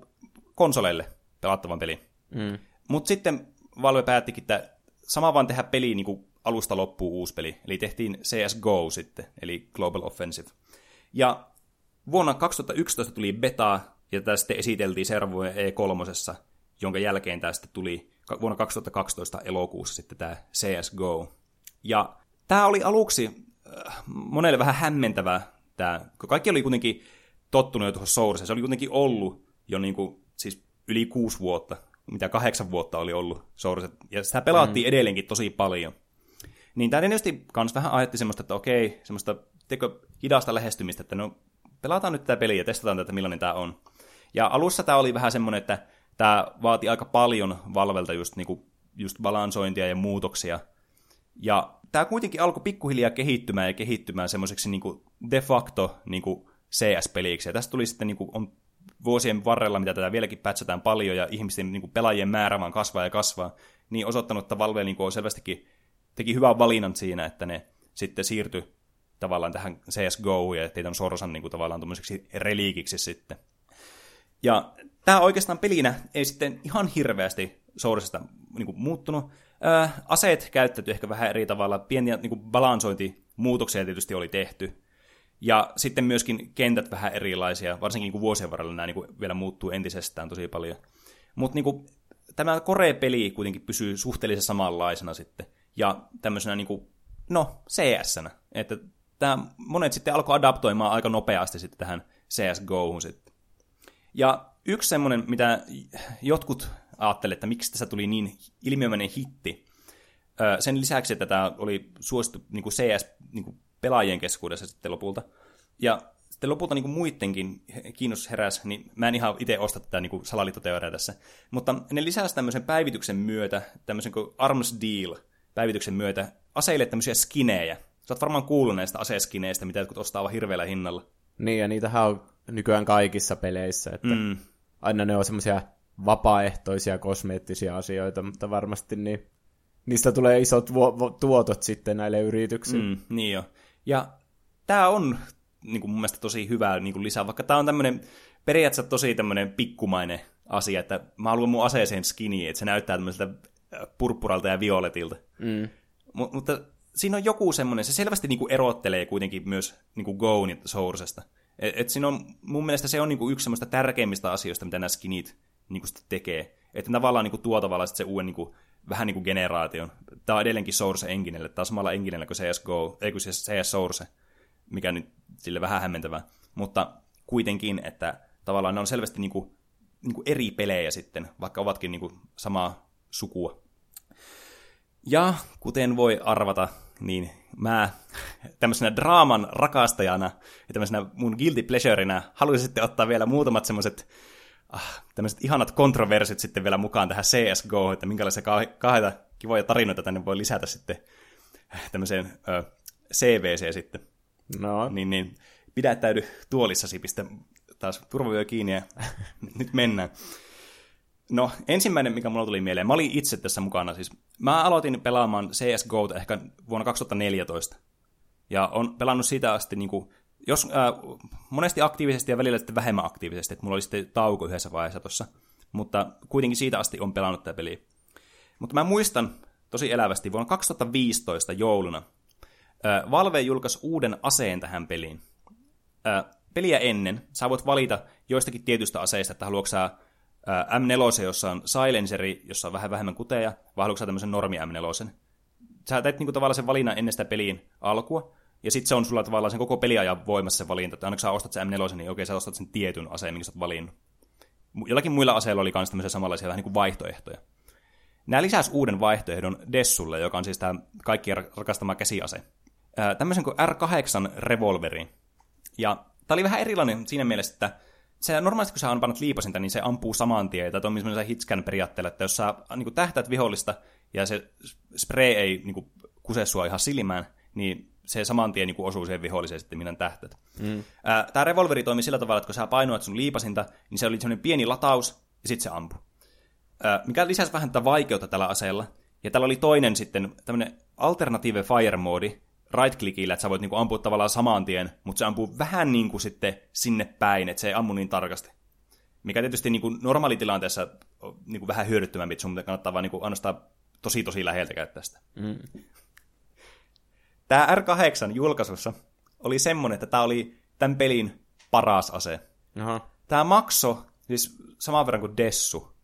[SPEAKER 2] konsoleille pelattavan peli. Mm. Mutta sitten Valve päättikin, että sama vaan tehdä peli niin kuin alusta loppuun uusi peli. Eli tehtiin CSGO sitten, eli Global Offensive. Ja Vuonna 2011 tuli beta, ja tästä sitten esiteltiin servoja E3, jonka jälkeen tästä tuli vuonna 2012 elokuussa sitten tämä CSGO. Ja tämä oli aluksi äh, monelle vähän hämmentävää, tämä, kun kaikki oli kuitenkin tottunut jo tuohon Sourceen, se oli kuitenkin ollut jo niin kuin, siis yli kuusi vuotta, mitä kahdeksan vuotta oli ollut Source, ja sitä pelaattiin mm. edelleenkin tosi paljon. Niin tämä tietysti kans vähän ajatteli semmoista, että okei, semmoista teko, hidasta lähestymistä, että no pelataan nyt tätä peliä ja testataan tätä, millainen tämä on. Ja alussa tämä oli vähän semmoinen, että tämä vaati aika paljon Valvelta just, niinku, just balansointia ja muutoksia. Ja tämä kuitenkin alkoi pikkuhiljaa kehittymään ja kehittymään semmoiseksi niinku de facto niinku CS-peliksi. Ja tästä tuli sitten niinku, on vuosien varrella, mitä tätä vieläkin pätsätään paljon ja ihmisten niinku, pelaajien määrä vaan kasvaa ja kasvaa, niin osoittanut, että Valve niinku, on selvästikin teki hyvän valinnan siinä, että ne sitten siirtyi tavallaan tähän CSGO ja teit on Sorsan niin kuin, tavallaan tuommoiseksi reliikiksi sitten. Ja tämä oikeastaan pelinä ei sitten ihan hirveästi Sorsasta niin kuin, muuttunut. Ää, aseet käytetty ehkä vähän eri tavalla, pieniä niin kuin, balansointimuutoksia tietysti oli tehty. Ja sitten myöskin kentät vähän erilaisia, varsinkin niin vuosien varrella nämä niin kuin, vielä muuttuu entisestään tosi paljon. Mutta niin tämä Kore-peli kuitenkin pysyy suhteellisen samanlaisena sitten. Ja tämmöisenä, niin kuin, no, CS-nä. Että tämä, monet sitten alkoi adaptoimaan aika nopeasti sitten tähän sitten. Ja yksi semmoinen, mitä jotkut ajattelivat, että miksi tässä tuli niin ilmiömäinen hitti, sen lisäksi, että tämä oli suosittu niin kuin CS-pelaajien niin keskuudessa sitten lopulta, ja sitten lopulta niin kuin muidenkin kiinnostus heräsi, niin mä en ihan itse osta tätä niin salaliittoteoriaa tässä, mutta ne lisäsi tämmöisen päivityksen myötä, tämmöisen kuin Arms Deal päivityksen myötä, aseille tämmöisiä skinejä, Sä oot varmaan kuullut näistä aseskineistä, mitä jotkut ostaa hirveällä hinnalla.
[SPEAKER 1] Niin, ja niitähän on nykyään kaikissa peleissä, että mm. aina ne on semmoisia vapaaehtoisia kosmeettisia asioita, mutta varmasti niin, niistä tulee isot tuotot sitten näille yrityksille. Mm,
[SPEAKER 2] niin jo. Ja tämä on niin kuin mun mielestä tosi hyvä niin kuin lisää, vaikka tämä on tämmöinen periaatteessa tosi tämmöinen pikkumainen asia, että mä haluan mun aseeseen skiniin, että se näyttää tämmöiseltä purppuralta ja violetilta. Mm. M- mutta siinä on joku semmoinen, se selvästi niin kuin erottelee kuitenkin myös niin kuin Goon ja Sourcesta. Et, et siinä on, mun mielestä se on niin kuin yksi semmoista tärkeimmistä asioista, mitä nämä skinit niin kuin tekee. Että tavallaan niin kuin tuo tavallaan se uuden niin kuin, vähän niin kuin generaation. Tämä on edelleenkin Source Enginelle, tämä on samalla Enginelle kuin CSGO, ei kuin CS Source, mikä nyt sille vähän hämmentävää. Mutta kuitenkin, että tavallaan ne on selvästi niin kuin, niin kuin eri pelejä sitten, vaikka ovatkin niin kuin samaa sukua. Ja kuten voi arvata, niin mä tämmöisenä draaman rakastajana ja tämmöisenä mun guilty pleasureina haluaisin sitten ottaa vielä muutamat semmoiset ah, tämmöiset ihanat kontroversit sitten vielä mukaan tähän CSGO, että minkälaisia kahdeta kivoja tarinoita tänne voi lisätä sitten äh, tämmöiseen ö, CVC sitten. No. Niin, niin pidättäydy tuolissasi, pistä taas turvavyö kiinni ja nyt mennään. No, ensimmäinen, mikä mulla tuli mieleen, mä olin itse tässä mukana. Siis mä aloitin pelaamaan CSGO ehkä vuonna 2014. Ja on pelannut sitä asti niin kuin, jos, äh, monesti aktiivisesti ja välillä sitten vähemmän aktiivisesti. Että mulla oli sitten tauko yhdessä vaiheessa tuossa. Mutta kuitenkin siitä asti on pelannut tätä peliä. Mutta mä muistan tosi elävästi vuonna 2015 jouluna. Äh, Valve julkaisi uuden aseen tähän peliin. Äh, peliä ennen sä voit valita joistakin tietystä aseista, että haluatko sä M4, jossa on silenceri, jossa on vähän vähemmän kuteja, vai haluatko tämmöisen normi M4? Sä teet niinku tavallaan sen valinnan ennen sitä peliin alkua, ja sitten se on sulla tavallaan sen koko peliajan voimassa se valinta, että aina sä ostat sen M4, niin okei, sä ostat sen tietyn aseen, minkä sä oot valinnut. Jollakin muilla aseilla oli myös tämmöisiä samanlaisia vähän niin kuin vaihtoehtoja. Nämä lisäsi uuden vaihtoehdon Dessulle, joka on siis tämä kaikkien rakastama käsiase. tämmöisen kuin R8 revolveri. Ja tämä oli vähän erilainen siinä mielessä, että se normaalisti kun sä ampannut liipasinta, niin se ampuu saman tien, tai toimii semmoisen hitscan periaatteella, että jos sä niin kuin tähtäät vihollista, ja se spray ei niin kuin, kuse sua ihan silmään, niin se saman tien niin kuin, osuu siihen viholliseen sitten, minä tähtät. Mm. Tämä revolveri toimii sillä tavalla, että kun sä painoat sun liipasinta, niin se oli semmoinen pieni lataus, ja sitten se ampuu. Ää, mikä lisäsi vähän tätä vaikeutta tällä aseella. Ja täällä oli toinen sitten, tämmöinen alternative fire moodi, right-clickillä, että sä voit niinku ampua tavallaan saman tien, mutta se ampuu vähän niin kuin sitten sinne päin, että se ei ammu niin tarkasti. Mikä tietysti niinku normaalitilanteessa on niinku vähän hyödyttömämpi, että sun kannattaa vaan niinku ainoastaan tosi tosi läheltä käyttää sitä. Mm. Tämä R8 julkaisussa oli semmonen, että tämä oli tämän pelin paras ase. Aha. Tämä makso siis saman verran kuin Dessu.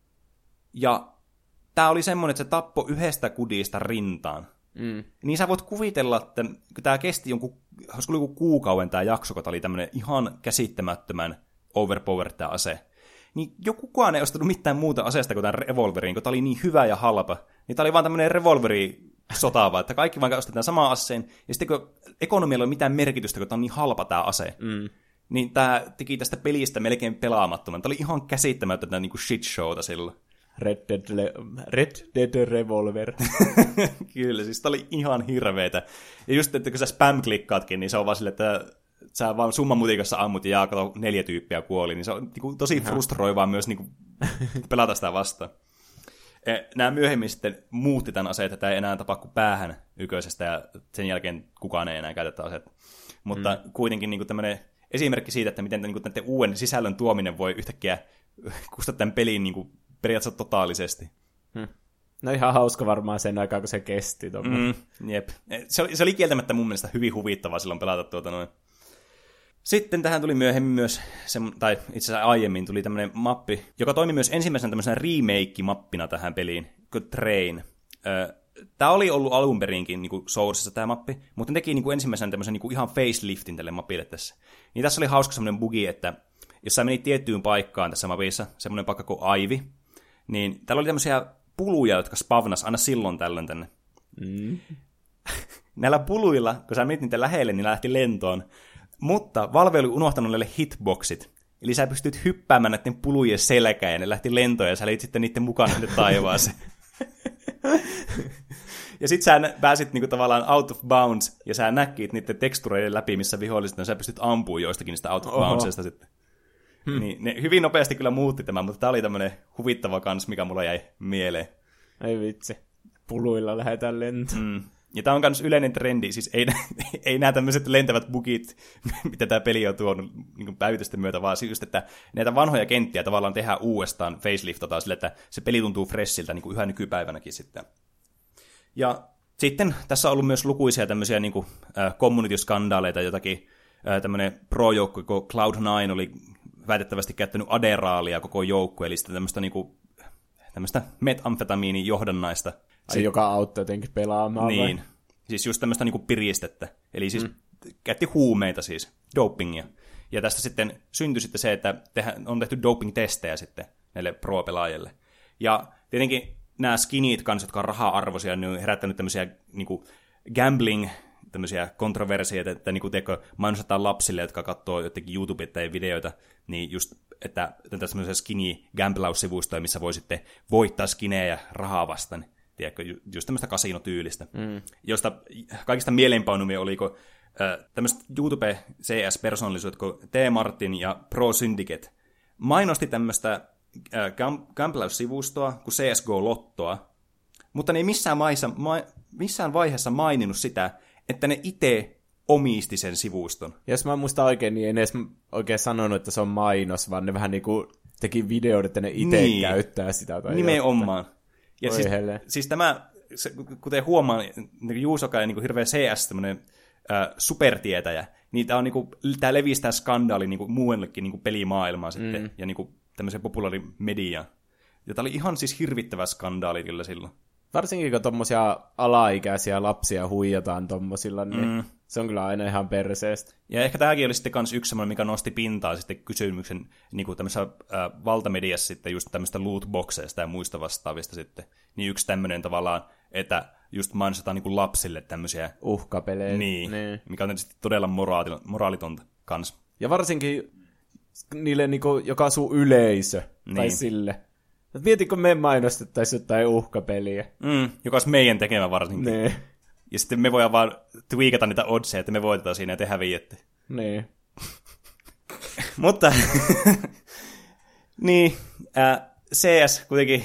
[SPEAKER 2] Ja tämä oli semmonen, että se tappo yhdestä kudista rintaan. Mm. Niin sä voit kuvitella, että kun tämä kesti jonkun, olisiko joku kuukauden tämä jakso, kun tämä oli tämmöinen ihan käsittämättömän overpower tämä ase, niin joku kukaan ei ostanut mitään muuta aseesta kuin tämän revolverin, kun tämä oli niin hyvä ja halpa. Niin tämä oli vaan tämmöinen revolveri sotaava, että kaikki vaan ostetaan samaa aseen, ja sitten kun ekonomialla ei ole mitään merkitystä, kun tämä on niin halpa tämä ase, mm. niin tämä teki tästä pelistä melkein pelaamattoman. Tämä oli ihan käsittämätöntä niin kuin shit showta silloin.
[SPEAKER 1] Red Dead, Le- Red Dead Revolver.
[SPEAKER 2] Kyllä, siis tämä oli ihan hirveetä. Ja just, että kun sä spam-klikkaatkin, niin se on vaan sille, että sä vaan summan mutikassa ammut ja kato, neljä tyyppiä kuoli, niin se on niin kuin, tosi frustroivaa myös niin kuin, pelata sitä vastaan. E, Nämä myöhemmin sitten muutti tämän aseet, että tämä ei enää tapa kuin päähän yköisestä, ja sen jälkeen kukaan ei enää käytä aseet. Mutta mm. kuitenkin niin kuin tämmöinen esimerkki siitä, että miten niin kuin, näiden uuden sisällön tuominen voi yhtäkkiä kustaa tämän pelin niin kuin, periaatteessa totaalisesti.
[SPEAKER 1] Hmm. No ihan hauska varmaan sen aikaa, kun se kesti.
[SPEAKER 2] Mm, jep. Se oli, se oli kieltämättä mun mielestä hyvin huvittavaa silloin pelata tuota noin. Sitten tähän tuli myöhemmin myös, se, tai itse asiassa aiemmin tuli tämmöinen mappi, joka toimi myös ensimmäisenä tämmöisenä remake-mappina tähän peliin, kuin Train. Tämä oli ollut alun perinkin niin Sourcessa tämä mappi, mutta ne teki niin kuin ensimmäisenä tämmöisen niin kuin ihan faceliftin tälle mapille tässä. Niin tässä oli hauska semmoinen bugi, että jos sä menit tiettyyn paikkaan tässä mapissa, semmoinen paikka kuin Aivi, niin täällä oli tämmöisiä puluja, jotka spavnas aina silloin tällöin tänne. Mm. Näillä puluilla, kun sä menit niitä lähelle, niin lähti lentoon. Mutta Valve oli unohtanut näille hitboxit. Eli sä pystyt hyppäämään näiden pulujen selkään ja ne lähti lentoon ja sä olit sitten niiden mukana ne taivaaseen. ja sit sä pääsit niinku tavallaan out of bounds ja sä näkit niiden tekstureiden läpi, missä viholliset on, sä pystyt ampumaan joistakin niistä out of boundsista sitten. Hmm. Niin, ne hyvin nopeasti kyllä muutti tämän, mutta tämä oli tämmöinen huvittava kans, mikä mulla jäi mieleen.
[SPEAKER 1] Ei vitsi. Puluilla lähdetään lentoon. Mm.
[SPEAKER 2] Ja tämä on myös yleinen trendi, siis ei, ei nämä tämmöiset lentävät bugit, mitä tämä peli on tuonut niin päivitysten myötä, vaan just, että näitä vanhoja kenttiä tavallaan tehdään uudestaan faceliftataan sille, että se peli tuntuu freshiltä niin kuin yhä nykypäivänäkin sitten. Ja sitten tässä on ollut myös lukuisia tämmöisiä niin kuin, äh, community-skandaaleita, jotakin äh, tämmöinen pro-joukko, kun Cloud9 oli väitettävästi käyttänyt aderaalia koko joukko, eli sitten tämmöistä niin kuin, tämmöistä metamfetamiinin johdannaista.
[SPEAKER 1] Ai, joka auttaa jotenkin pelaamaan
[SPEAKER 2] Niin, vai? siis just tämmöistä niin kuin piristettä. Eli siis mm. käytti huumeita siis, dopingia. Ja tästä sitten syntyi sitten se, että tehdään, on tehty doping-testejä sitten näille pro-pelaajille. Ja tietenkin nämä skinit kanssa, jotka on raha-arvoisia, ne on herättänyt tämmöisiä niin kuin gambling tämmöisiä kontroversioita, että niin kuin teekö, mainostetaan lapsille, jotka katsoo jotenkin youtube videoita, niin just, että tässä tämmöisiä skinny gamblaus-sivustoja, missä voi sitten voittaa skinejä rahaa vastaan, tiedätkö, just tämmöistä kasinotyylistä, mm. josta kaikista mieleenpainumia oli, kun äh, tämmöiset YouTube CS-persoonallisuudet kuin T. Martin ja Pro Syndicate mainosti tämmöistä äh, gamblaus-sivustoa kuin CSGO-lottoa, mutta ne ei missään, maissa, ma- missään vaiheessa maininnut sitä, että ne itse omisti sen sivuston.
[SPEAKER 1] Jos mä muistan oikein, niin en edes oikein sanonut, että se on mainos, vaan ne vähän niin kuin teki videoita, että ne itse niin. käyttää sitä. Tai
[SPEAKER 2] Nimenomaan. Ja siis, siis, tämä, se, kuten huomaan, niin Juusoka on niin hirveä CS, tämmöinen äh, supertietäjä, niin tämä, on, niin kuin, tämä levistää skandaali niin kuin, muuallekin niin kuin pelimaailmaa sitten, mm. ja niin kuin, tämmöisen populaarimediaan. Ja tämä oli ihan siis hirvittävä skandaali kyllä silloin.
[SPEAKER 1] Varsinkin kun tuommoisia alaikäisiä lapsia huijataan tuommoisilla, niin mm. se on kyllä aina ihan perseestä.
[SPEAKER 2] Ja ehkä tämäkin oli sitten kans yksi semmoinen, mikä nosti pintaa sitten kysymyksen niin kuin tämmöisessä äh, valtamediassa sitten just tämmöistä lootboxeista ja muista vastaavista sitten. Niin yksi tämmöinen tavallaan, että just mainostetaan niin kuin lapsille tämmöisiä...
[SPEAKER 1] Uhkapelejä.
[SPEAKER 2] Niin, niin. mikä on tietysti todella moraalitonta kans.
[SPEAKER 1] Ja varsinkin niille, niin kuin, joka asuu yleisö, niin. tai sille Mieti, kun me mainostettaisiin jotain uhkapeliä.
[SPEAKER 2] Mm, joka olisi meidän tekemä varsinkin.
[SPEAKER 1] Nee.
[SPEAKER 2] Ja sitten me voidaan vaan tweakata niitä oddseja, että me voitetaan siinä ja te häviätte.
[SPEAKER 1] Niin.
[SPEAKER 2] Mutta, niin, äh, CS kuitenkin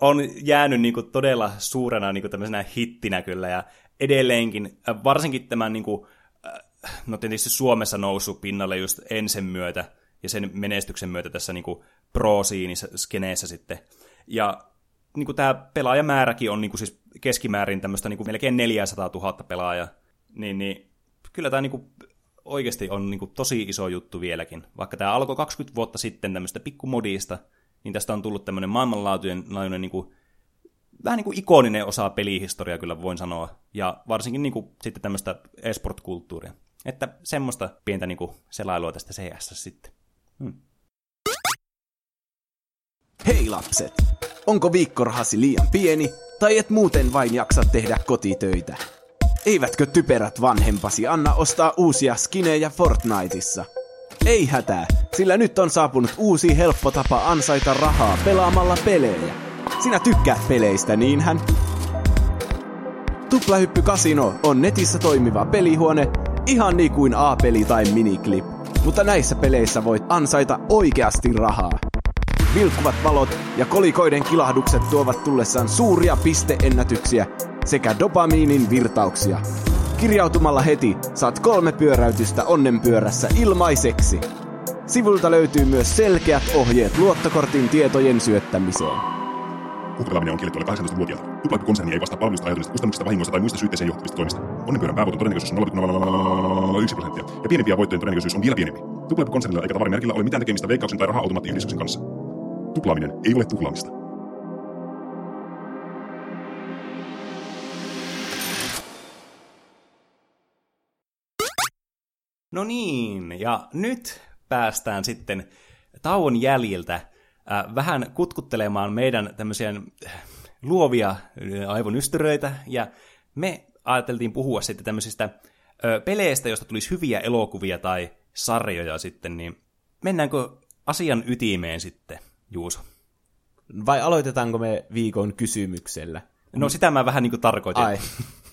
[SPEAKER 2] on jäänyt niinku todella suurena niinku tämmöisenä hittinä kyllä, ja edelleenkin, äh, varsinkin tämän, niinku, äh, no tietysti Suomessa noussut pinnalle just ensen myötä, ja sen menestyksen myötä tässä niinku pro-siinissä skeneessä sitten. Ja niin kuin tämä pelaajamääräkin on niin kuin siis keskimäärin tämmöistä niin kuin melkein 400 000 pelaajaa, niin, niin kyllä tämä niin kuin oikeasti on niin kuin tosi iso juttu vieläkin. Vaikka tämä alkoi 20 vuotta sitten tämmöistä pikkumodista, niin tästä on tullut tämmöinen maailmanlaajuinen niin kuin, vähän niin kuin ikoninen osa pelihistoriaa kyllä voin sanoa, ja varsinkin niin kuin, sitten tämmöistä esport-kulttuuria. Että semmoista pientä niin kuin, selailua tästä CS sitten. Hmm.
[SPEAKER 3] Hei lapset! Onko viikkorahasi liian pieni, tai et muuten vain jaksa tehdä kotitöitä? Eivätkö typerät vanhempasi anna ostaa uusia skinejä Fortniteissa? Ei hätää, sillä nyt on saapunut uusi helppo tapa ansaita rahaa pelaamalla pelejä. Sinä tykkäät peleistä, niinhän? Tuplahyppy Casino on netissä toimiva pelihuone, ihan niin kuin A-peli tai miniclip. Mutta näissä peleissä voit ansaita oikeasti rahaa. Vilkkuvat valot ja kolikoiden kilahdukset tuovat tullessaan suuria pisteennätyksiä sekä dopamiinin virtauksia. Kirjautumalla heti saat kolme pyöräytystä onnenpyörässä ilmaiseksi. Sivulta löytyy myös selkeät ohjeet luottokortin tietojen syöttämiseen.
[SPEAKER 4] Uhkapelaaminen on kielletty alle 18-vuotiaalta. Tuplahyppy-konserni ei vastaa palvelusta aiheutuneista kustannuksista, vahingoista tai muista syytteeseen johtuvista toimista. Onnenpyörän päävoiton todennäköisyys on 0,01 prosenttia, ja pienempien voittojen todennäköisyys on vielä pienempi. Tuplahyppy-konsernilla eikä tavarimerkillä ole mitään tekemistä veikkauksen tai raha-automaattiyhdistyksen kanssa. Tuplaaminen ei ole tuhlaamista.
[SPEAKER 2] No niin, ja nyt päästään sitten tauon jäljiltä äh, vähän kutkuttelemaan meidän tämmöisiä äh, luovia äh, aivonystyröitä, ja me ajateltiin puhua sitten tämmöisistä ö, peleistä, joista tulisi hyviä elokuvia tai sarjoja sitten, niin mennäänkö asian ytimeen sitten, Juuso?
[SPEAKER 1] Vai aloitetaanko me viikon kysymyksellä?
[SPEAKER 2] No sitä mä vähän niin kuin tarkoitin.
[SPEAKER 1] Ai.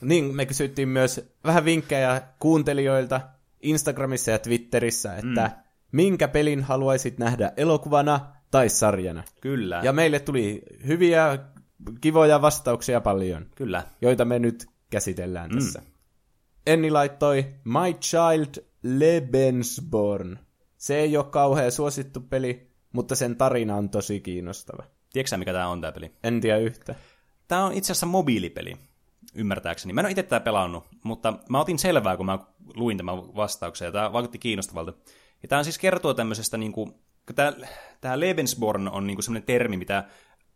[SPEAKER 1] Niin, me kysyttiin myös vähän vinkkejä kuuntelijoilta Instagramissa ja Twitterissä, että mm. minkä pelin haluaisit nähdä elokuvana tai sarjana.
[SPEAKER 2] Kyllä.
[SPEAKER 1] Ja meille tuli hyviä, kivoja vastauksia paljon,
[SPEAKER 2] Kyllä.
[SPEAKER 1] joita me nyt käsitellään mm. tässä. Enni laittoi My Child Lebensborn. Se ei ole kauhean suosittu peli, mutta sen tarina on tosi kiinnostava.
[SPEAKER 2] Tiedätkö mikä tämä on tämä peli?
[SPEAKER 1] En tiedä yhtä.
[SPEAKER 2] Tämä on itse asiassa mobiilipeli, ymmärtääkseni. Mä en ole itse tätä pelannut, mutta mä otin selvää, kun mä luin tämän vastauksen, ja tämä vaikutti kiinnostavalta. Ja tämä siis kertoo tämmöisestä, niin kuin, tämä, tämä Lebensborn on niin kuin semmoinen termi, mitä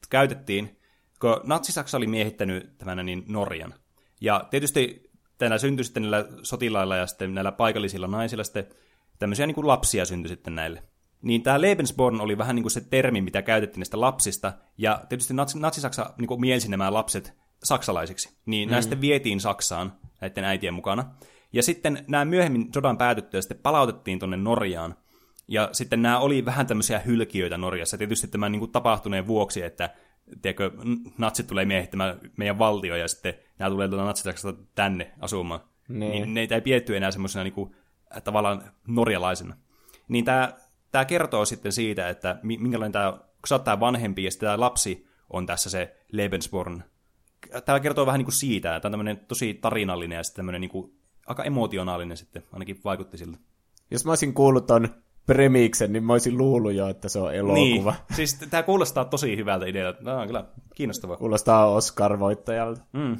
[SPEAKER 2] käytettiin, kun Natsi-Saksa oli miehittänyt tämän niin Norjan. Ja tietysti täällä syntyi sitten näillä sotilailla ja sitten näillä paikallisilla naisilla sitten tämmöisiä niin kuin lapsia syntyi sitten näille. Niin tämä Lebensborn oli vähän niin kuin se termi, mitä käytettiin näistä lapsista, ja tietysti Natsi-Saksa niin kuin mielsi nämä lapset saksalaisiksi. Niin mm. nämä sitten vietiin Saksaan näiden äitien mukana. Ja sitten nämä myöhemmin sodan päätyttyä sitten palautettiin tuonne Norjaan. Ja sitten nämä oli vähän tämmöisiä hylkiöitä Norjassa. Tietysti tämän niin kuin tapahtuneen vuoksi, että tiedätkö, natsit tulee miehittämään meidän valtio ja sitten nämä tulee tuolta natsisaksasta tänne asumaan.
[SPEAKER 1] Nee.
[SPEAKER 2] Niin neitä ei pietty enää semmoisena niin kuin, tavallaan norjalaisena. Niin tämä, tämä kertoo sitten siitä, että minkälainen tämä, kun sä oot tämä vanhempi ja sitten tämä lapsi on tässä se Lebensborn. Tämä kertoo vähän niin kuin siitä, että on tämmöinen tosi tarinallinen ja sitten tämmöinen niin kuin, aika emotionaalinen sitten, ainakin vaikutti siltä.
[SPEAKER 1] Jos mä olisin kuullut ton premiiksen, niin mä olisin luullut jo, että se on elokuva.
[SPEAKER 2] Niin. Siis tämä kuulostaa tosi hyvältä idealta. Tämä on kyllä kiinnostavaa.
[SPEAKER 1] Kuulostaa Oscar-voittajalta.
[SPEAKER 2] Mm.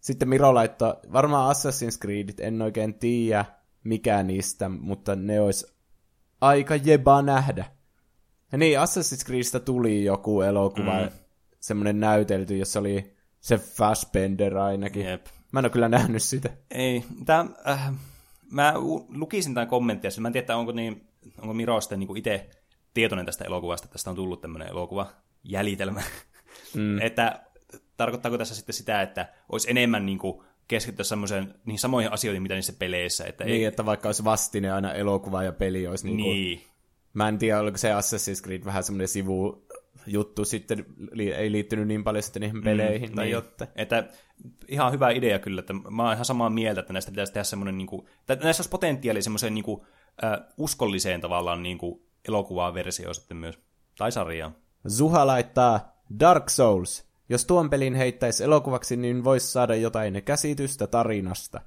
[SPEAKER 1] Sitten Miro laittoi, varmaan Assassin's Creedit, en oikein tiedä mikä niistä, mutta ne olisi aika jeba nähdä. Ja niin, Assassin's Creedistä tuli joku elokuva, mm. semmoinen näytelty, jossa oli se Fassbender ainakin.
[SPEAKER 2] Jep.
[SPEAKER 1] Mä en ole kyllä nähnyt sitä.
[SPEAKER 2] Ei, tää, äh, mä lukisin tämän kommenttia, mä en tiedä, onko, niin, onko Miro sitten niin itse tietoinen tästä elokuvasta, että tästä on tullut tämmöinen elokuva jäljitelmä. Mm. että tarkoittaako tässä sitten sitä, että olisi enemmän niin kuin, keskittyä semmoiseen, niihin samoihin asioihin, mitä niissä peleissä. Että
[SPEAKER 1] niin,
[SPEAKER 2] ei...
[SPEAKER 1] että vaikka olisi vastine aina elokuva ja peli olisi niin, kuin,
[SPEAKER 2] niin.
[SPEAKER 1] Mä en tiedä, oliko se Assassin's Creed vähän semmoinen sivu juttu sitten, li- ei liittynyt niin paljon sitten niihin peleihin. Mm, tai
[SPEAKER 2] niin.
[SPEAKER 1] jotta.
[SPEAKER 2] Että ihan hyvä idea kyllä, että mä oon ihan samaa mieltä, että näistä pitäisi tehdä semmoinen, niin kuin, tai näissä olisi potentiaali semmoiseen niin kuin, äh, uskolliseen tavallaan niin kuin, elokuvaa versio sitten myös, tai sarjaa.
[SPEAKER 1] Zuha laittaa Dark Souls. Jos tuon pelin heittäisi elokuvaksi, niin voisi saada jotain käsitystä tarinasta.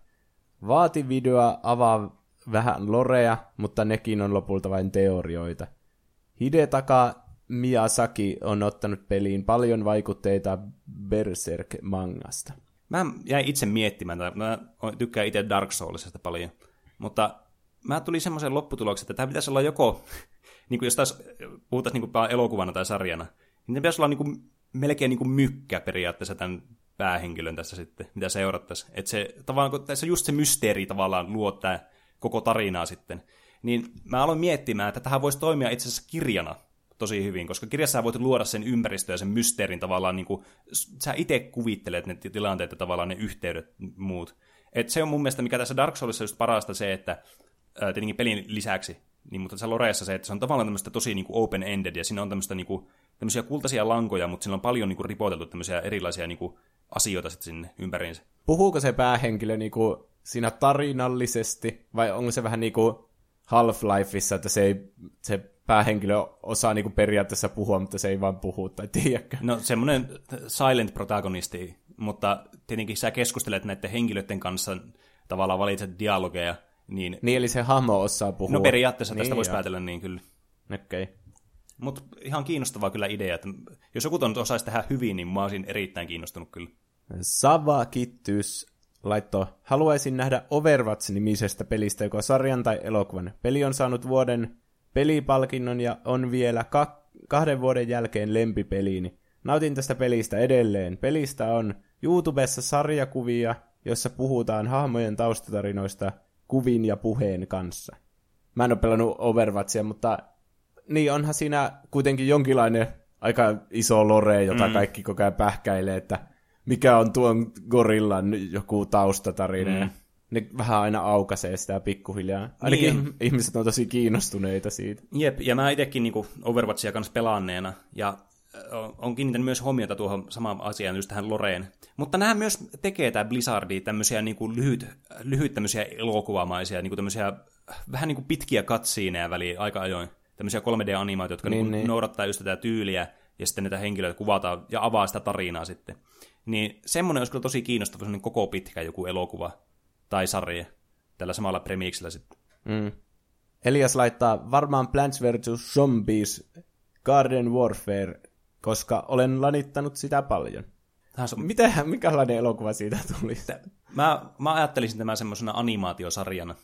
[SPEAKER 1] Vaati videoa avaa vähän lorea, mutta nekin on lopulta vain teorioita. Hidetaka Miyazaki on ottanut peliin paljon vaikutteita Berserk-mangasta.
[SPEAKER 2] Mä jäin itse miettimään, mä tykkään itse Dark Soulsista paljon, mutta mä tulin semmoisen lopputulokseen, että tämä pitäisi olla joko, niin kuin jos taas puhutaan niin elokuvana tai sarjana, niin pitäisi olla niin kuin, melkein niin kuin mykkä periaatteessa tämän päähenkilön tässä sitten, mitä seurattaisiin. Että se tavallaan, kun tässä just se mysteeri tavallaan luo tämä koko tarinaa sitten. Niin mä aloin miettimään, että tähän voisi toimia itse asiassa kirjana, tosi hyvin, koska kirjassa voit luoda sen ympäristön ja sen mysteerin tavallaan, niin kuin, sä itse kuvittelet ne tilanteet ja tavallaan ne yhteydet muut. Et se on mun mielestä, mikä tässä Dark Soulissa just parasta se, että tietenkin pelin lisäksi, niin, mutta tässä Loreessa se, että se on tavallaan tämmöistä tosi niin kuin open-ended, ja siinä on tämmöistä niin kuin, tämmöisiä kultaisia lankoja, mutta siinä on paljon niin kuin, ripoteltu tämmöisiä erilaisia niin kuin, asioita sitten sinne ympäriinsä.
[SPEAKER 1] Puhuuko se päähenkilö niinku siinä tarinallisesti, vai onko se vähän niinku Half-Lifeissa, että se, ei, se päähenkilö osaa niinku periaatteessa puhua, mutta se ei vaan puhu tai tiedäkään.
[SPEAKER 2] No semmoinen silent protagonisti, mutta tietenkin sä keskustelet näiden henkilöiden kanssa, tavallaan valitset dialogeja, niin...
[SPEAKER 1] Niin, eli se hahmo osaa puhua.
[SPEAKER 2] No periaatteessa tästä
[SPEAKER 1] niin,
[SPEAKER 2] voisi
[SPEAKER 1] joo.
[SPEAKER 2] päätellä niin kyllä.
[SPEAKER 1] Okei. Okay.
[SPEAKER 2] Mutta ihan kiinnostavaa kyllä idea, että jos joku ton osaisi tehdä hyvin, niin mä olisin erittäin kiinnostunut kyllä.
[SPEAKER 1] Sava Kittys laittoi, haluaisin nähdä Overwatch-nimisestä pelistä joko sarjan tai elokuvan. Peli on saanut vuoden pelipalkinnon ja on vielä ka- kahden vuoden jälkeen lempipeliini. Nautin tästä pelistä edelleen. Pelistä on YouTubessa sarjakuvia, jossa puhutaan hahmojen taustatarinoista kuvin ja puheen kanssa. Mä en ole pelannut Overwatchia, mutta niin onhan siinä kuitenkin jonkinlainen aika iso lore, jota mm. kaikki koko ajan pähkäilee, että mikä on tuon gorillan joku taustatarina. Mm. Ne vähän aina aukaisee sitä pikkuhiljaa. Ainakin
[SPEAKER 2] Niin.
[SPEAKER 1] ihmiset on tosi kiinnostuneita siitä.
[SPEAKER 2] Jep, ja mä itsekin niin Overwatchia kanssa pelanneena, ja on kiinnittänyt myös huomiota tuohon samaan asiaan, just tähän Loreen. Mutta nämä myös tekee tämä Blizzardi tämmöisiä niin kuin lyhyt, lyhyt tämmöisiä elokuvamaisia, niin kuin tämmöisiä vähän niin kuin pitkiä katsiineja väliin aika ajoin. Tämmöisiä 3D-animaatioita, jotka niin,
[SPEAKER 1] Niin,
[SPEAKER 2] niin, noudattaa just tätä tyyliä, ja sitten näitä henkilöitä kuvataan ja avaa sitä tarinaa sitten. Niin semmoinen olisi kyllä tosi kiinnostava semmoinen koko pitkä joku elokuva tai sarja tällä samalla premiiksellä sitten.
[SPEAKER 1] Mm. Elias laittaa varmaan Plants vs. Zombies Garden Warfare, koska olen lanittanut sitä paljon.
[SPEAKER 2] On
[SPEAKER 1] Mitä, mikälainen elokuva siitä tuli?
[SPEAKER 2] Mä, mä ajattelisin tämän semmoisena animaatiosarjana.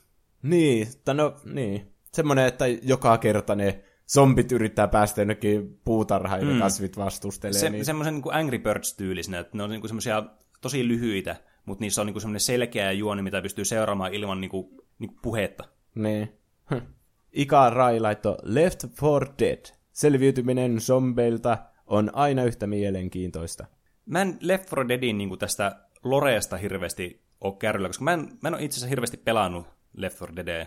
[SPEAKER 1] Niin, tai no niin. Semmoinen, että joka kerta ne zombit yrittää päästä jonnekin puutarhaan ja mm. kasvit vastustelee.
[SPEAKER 2] Se,
[SPEAKER 1] niin...
[SPEAKER 2] Semmoisen niin Angry Birds-tyylisenä, että ne on niin semmoisia tosi lyhyitä, mutta niissä on niin semmoinen selkeä juoni, mitä pystyy seuraamaan ilman niin kuin, niin kuin puhetta.
[SPEAKER 1] Niin. Hm. Ika Rai laittoi Left 4 Dead. Selviytyminen zombeilta on aina yhtä mielenkiintoista.
[SPEAKER 2] Mä en Left 4 Deadin niin kuin tästä Loreesta hirveästi ole kärryllä, koska mä en, mä en ole itse asiassa hirveästi pelannut Left 4 Deadia.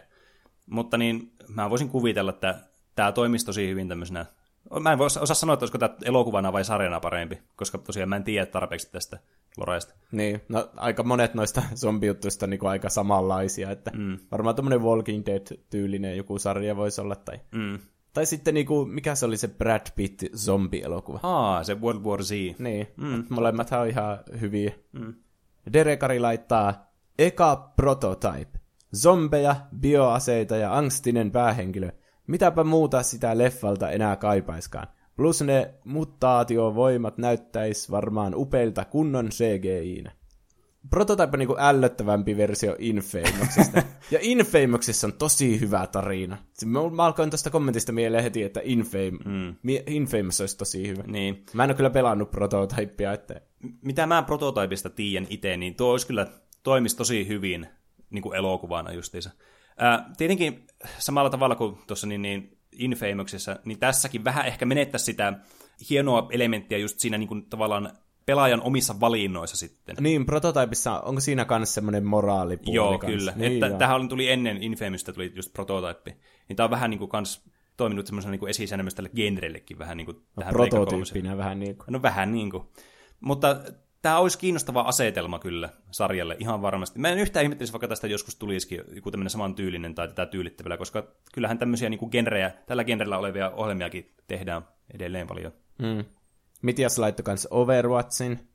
[SPEAKER 2] Mutta niin, mä voisin kuvitella, että tämä toimisi tosi hyvin tämmöisenä... Mä en voi osaa sanoa, että olisiko tämä elokuvana vai sarjana parempi, koska tosiaan mä en tiedä tarpeeksi tästä Loreesta.
[SPEAKER 1] Niin, no aika monet noista zombijuttuista niin aika samanlaisia, että mm. varmaan tämmöinen Walking Dead-tyylinen joku sarja voisi olla, tai,
[SPEAKER 2] Mm.
[SPEAKER 1] tai sitten niinku, mikä se oli se Brad Pitt zombielokuva.
[SPEAKER 2] Aa, se World War Z.
[SPEAKER 1] Niin, mm. molemmat on ihan hyviä. Mm. Derekari laittaa Eka Prototype. Zombeja, bioaseita ja angstinen päähenkilö. Mitäpä muuta sitä leffalta enää kaipaiskaan. Plus ne mutaatiovoimat näyttäis varmaan upeilta kunnon CGI-nä. Prototype on niinku ällöttävämpi versio Infamouksesta. ja Infamouksessa on tosi hyvä tarina. Mä alkoin tuosta kommentista mieleen heti, että Infam- mm. Infamous olisi tosi hyvä.
[SPEAKER 2] Niin.
[SPEAKER 1] Mä en ole kyllä pelannut prototypea, että...
[SPEAKER 2] Mitä mä prototypista tiedän itse, niin tuo olisi kyllä toimisi tosi hyvin niin kuin elokuvana justiinsa. Ää, tietenkin samalla tavalla kuin tuossa niin, niin Infamouksessa, niin tässäkin vähän ehkä menettäisi sitä hienoa elementtiä just siinä niin kuin, tavallaan pelaajan omissa valinnoissa sitten.
[SPEAKER 1] Niin, prototypissa, onko siinä kanssa semmoinen moraalipuoli
[SPEAKER 2] Joo,
[SPEAKER 1] kanssa?
[SPEAKER 2] kyllä.
[SPEAKER 1] Niin,
[SPEAKER 2] että
[SPEAKER 1] joo.
[SPEAKER 2] tähän tuli ennen Infamousta tuli just prototype. Niin tämä on vähän niin kuin kans toiminut semmoisena niin esisäännössä tälle genrellekin vähän niin kuin tähän Pleikka kolmoseen.
[SPEAKER 1] prototyyppinä vähän niin kuin.
[SPEAKER 2] No vähän niin kuin. Mutta tämä olisi kiinnostava asetelma kyllä sarjalle, ihan varmasti. Mä en yhtään ihmettelisi, vaikka tästä joskus tulisikin joku tämmöinen samantyylinen tai tätä tyylittävällä, koska kyllähän tämmöisiä niin kuin genrejä, tällä genrellä olevia ohjelmiakin tehdään edelleen paljon.
[SPEAKER 1] Mm. Mitias laittoi kans Overwatchin.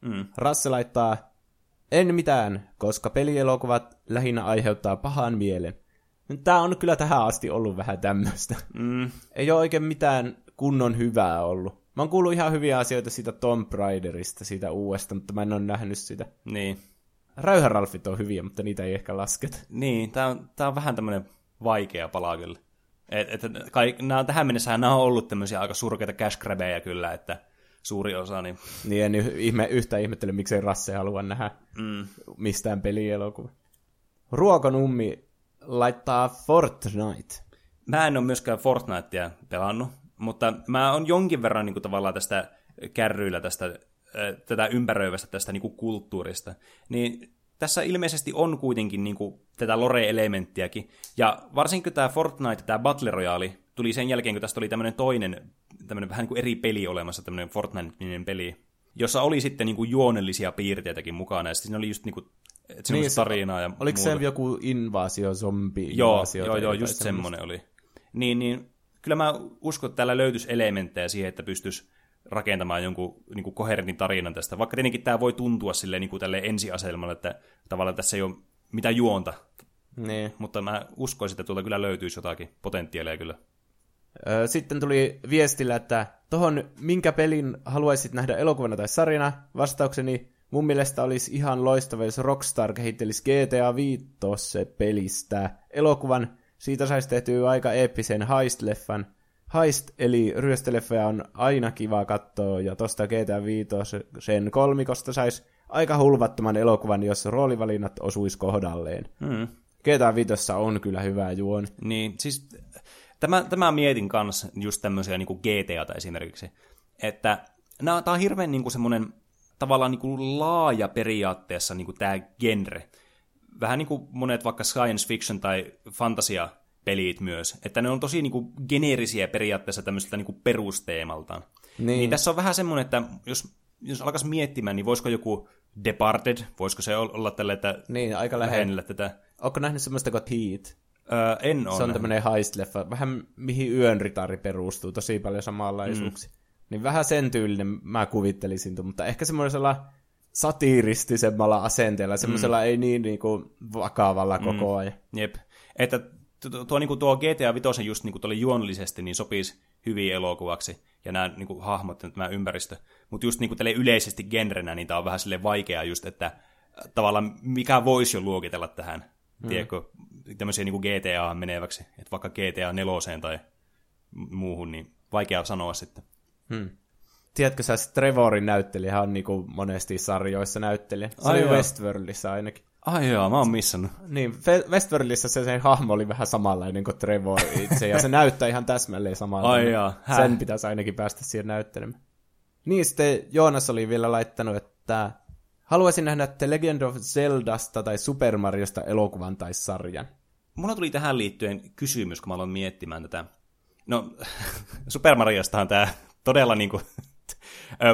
[SPEAKER 2] Mm.
[SPEAKER 1] Rasse laittaa, en mitään, koska pelielokuvat lähinnä aiheuttaa pahan mielen. Tää on kyllä tähän asti ollut vähän tämmöistä.
[SPEAKER 2] Mm.
[SPEAKER 1] Ei ole oikein mitään kunnon hyvää ollut. Mä oon kuullut ihan hyviä asioita siitä Tomb Raiderista, siitä uudesta, mutta mä en ole nähnyt sitä.
[SPEAKER 2] Niin.
[SPEAKER 1] Räyhäralfit on hyviä, mutta niitä ei ehkä lasketa.
[SPEAKER 2] Niin, tämä on, tää on vähän tämmöinen vaikea pala kyllä. Et, et, kai, nää, tähän mennessä nämä on ollut tämmöisiä aika surkeita cash kyllä, että suuri osa, niin
[SPEAKER 1] Niin en ihme, yhtään ihmettele, miksei Rasse halua nähdä
[SPEAKER 2] mm,
[SPEAKER 1] mistään pelielokuva. Ruokonummi laittaa Fortnite.
[SPEAKER 2] Mä en ole myöskään Fortnitea pelannut, Mutta mä oon jonkin verran niin kuin, tavallaan tästä kärryillä tästä, äh, tätä ympäröivästä tästä niin kuin, kulttuurista. Niin tässä ilmeisesti on kuitenkin niin kuin, tätä lore-elementtiäkin. Ja varsinkin tämä Fortnite, tämä Battle Royale, tuli sen jälkeen, kun tästä oli tämmöinen toinen, tämmöinen vähän niin kuin eri peli olemassa, tämmöinen Fortnite-niminen peli, jossa oli sitten niin kuin juonellisia piirteitäkin mukana, ja siinä oli just niin kuin, että niin, tarinaa ja
[SPEAKER 1] Oliko
[SPEAKER 2] muuta.
[SPEAKER 1] se joku invasio, zombi
[SPEAKER 2] Joo, joo, joo, just semmoinen oli. Niin, niin kyllä mä uskon, että täällä löytyisi elementtejä siihen, että pystyisi rakentamaan jonkun niin kuin koherentin tarinan tästä. Vaikka tietenkin tämä voi tuntua silleen, niin kuin tälle ensiaselmalle, että tavallaan tässä ei ole mitään juonta.
[SPEAKER 1] Niin.
[SPEAKER 2] Mutta mä uskoisin, että tuolta kyllä löytyisi jotakin potentiaalia kyllä.
[SPEAKER 1] Sitten tuli viestillä, että tohon minkä pelin haluaisit nähdä elokuvana tai sarjana, vastaukseni mun mielestä olisi ihan loistava, jos Rockstar kehittelisi GTA 5 pelistä elokuvan. Siitä saisi tehtyä aika eeppisen heist-leffan. Heist, eli ryöstöleffoja on aina kiva katsoa, ja tosta GTA 5 sen kolmikosta saisi aika hulvattoman elokuvan, jos roolivalinnat osuisi kohdalleen.
[SPEAKER 2] Hmm.
[SPEAKER 1] GTA 5 on kyllä hyvä juon.
[SPEAKER 2] Niin, siis tämä, tämä mietin kanssa just tämmöisiä niin GTAta esimerkiksi, että tämä on hirveän niin kuin semmoinen tavallaan niin kuin laaja periaatteessa niin kuin tämä genre. Vähän niin kuin monet vaikka science fiction tai fantasia pelit myös, että ne on tosi niin kuin geneerisiä periaatteessa tämmöiseltä niin kuin perusteemaltaan. Niin. niin tässä on vähän semmoinen, että jos, jos alkaisi miettimään, niin voisiko joku Departed, voisiko se olla tälle, että
[SPEAKER 1] niin, aika lähellä tätä. Onko nähnyt semmoista kuin Heat?
[SPEAKER 2] Öö, en ole.
[SPEAKER 1] Se on tämmöinen heist-leffa, vähän mihin yön ritari perustuu, tosi paljon samanlaisuuksia. Mm. Niin vähän sen tyylinen mä kuvittelisin, mutta ehkä semmoisella satiiristisemmalla asenteella, semmoisella mm. ei niin niinku vakavalla mm. koko ajan.
[SPEAKER 2] Jep. Että tuo, tuo, niin tuo GTA 5 just niin kuin juonnollisesti niin sopisi hyvin elokuvaksi, ja nämä niin kuin, hahmot ja tämä ympäristö. Mutta just niin kuin yleisesti genrenä, niin tämä on vähän sille vaikeaa just, että tavallaan mikä voisi jo luokitella tähän, mm. tiedätkö, tämmöisiä niin kuin GTA meneväksi, että vaikka GTA 4 tai muuhun, niin vaikea sanoa sitten.
[SPEAKER 1] Hmm. Tiedätkö sä, Trevorin näyttelijä on niin kuin monesti sarjoissa näyttelijä. Se Ai oli Westworldissa ainakin.
[SPEAKER 2] Ai joo, mä oon missannut.
[SPEAKER 1] Niin, Westworldissa se, se hahmo oli vähän samanlainen kuin Trevor itse, ja se näyttää ihan täsmälleen samanlainen.
[SPEAKER 2] Ai joo,
[SPEAKER 1] Sen pitäisi ainakin päästä siihen näyttelemään. Niin, sitten Joonas oli vielä laittanut, että haluaisin nähdä The Legend of Zeldasta tai Super Mariosta elokuvan tai sarjan.
[SPEAKER 2] Mulla tuli tähän liittyen kysymys, kun mä aloin miettimään tätä. No, Super Mariostahan tämä todella niin kuin,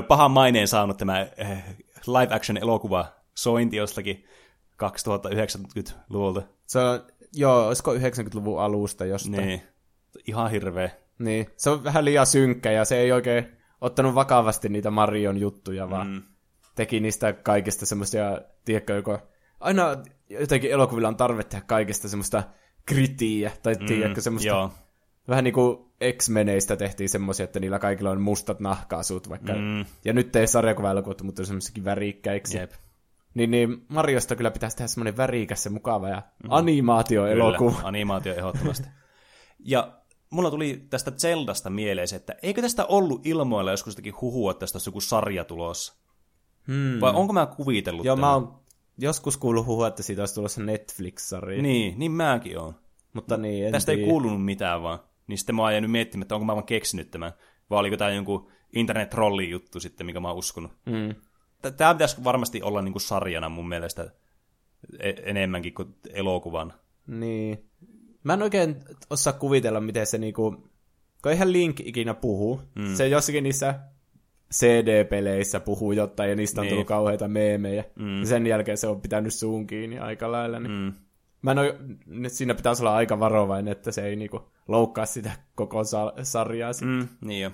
[SPEAKER 2] pahan maineen saanut tämä live action elokuva sointi jostakin 2090-luvulta.
[SPEAKER 1] Se on, joo, olisiko 90-luvun alusta jostain.
[SPEAKER 2] Niin, ihan hirveä.
[SPEAKER 1] Niin, se on vähän liian synkkä ja se ei oikein ottanut vakavasti niitä Marion juttuja, vaan mm. teki niistä kaikista semmoisia, tiedätkö, joko aina jotenkin elokuvilla on tarve tehdä kaikista semmoista kritiä, tai mm, tiedätkö, semmoista joo. Vähän niin kuin X-meneistä tehtiin semmoisia, että niillä kaikilla on mustat nahkaasut, vaikka, mm. ja nyt ei sarjakuva-elokuvat, mutta semmoisikin värikkäiksi. Jep. Niin, niin Mariosta kyllä pitäisi tehdä semmoinen värikäs ja mukava ja mm. animaatioelokuva.
[SPEAKER 2] Kyllä, animaatio ehdottomasti. ja mulla tuli tästä Zeldasta mieleen että eikö tästä ollut ilmoilla joskus jotakin huhua, että tästä olisi joku sarja tulossa? Hmm. Vai onko mä kuvitellut
[SPEAKER 1] Joo, tämän? mä oon joskus kuullut huhua, että siitä olisi tulossa Netflix-sarja.
[SPEAKER 2] Niin, niin mäkin oon.
[SPEAKER 1] Mutta niin, en
[SPEAKER 2] Tästä tiedä. ei kuulunut mitään vaan. Niin sitten mä oon jäänyt miettimään, että onko mä vaan keksinyt tämän. Vai oliko tämä jonkun internet-trolli juttu sitten, mikä mä oon uskonut.
[SPEAKER 1] Mm.
[SPEAKER 2] Tämä pitäisi varmasti olla niin kuin sarjana mun mielestä e- enemmänkin kuin elokuvan.
[SPEAKER 1] Niin. Mä en oikein osaa kuvitella, miten se niinku... Kun eihän Link ikinä puhu. Mm. Se jossakin niissä CD-peleissä puhuu jotain, ja niistä on niin. tullut kauheita meemejä. Mm. Ja sen jälkeen se on pitänyt suun kiinni aika lailla. Niin. Mm. Mä en ole, siinä pitäisi olla aika varovainen, että se ei niinku loukkaa sitä koko sa- sarjaa.
[SPEAKER 2] Mm, niin jo.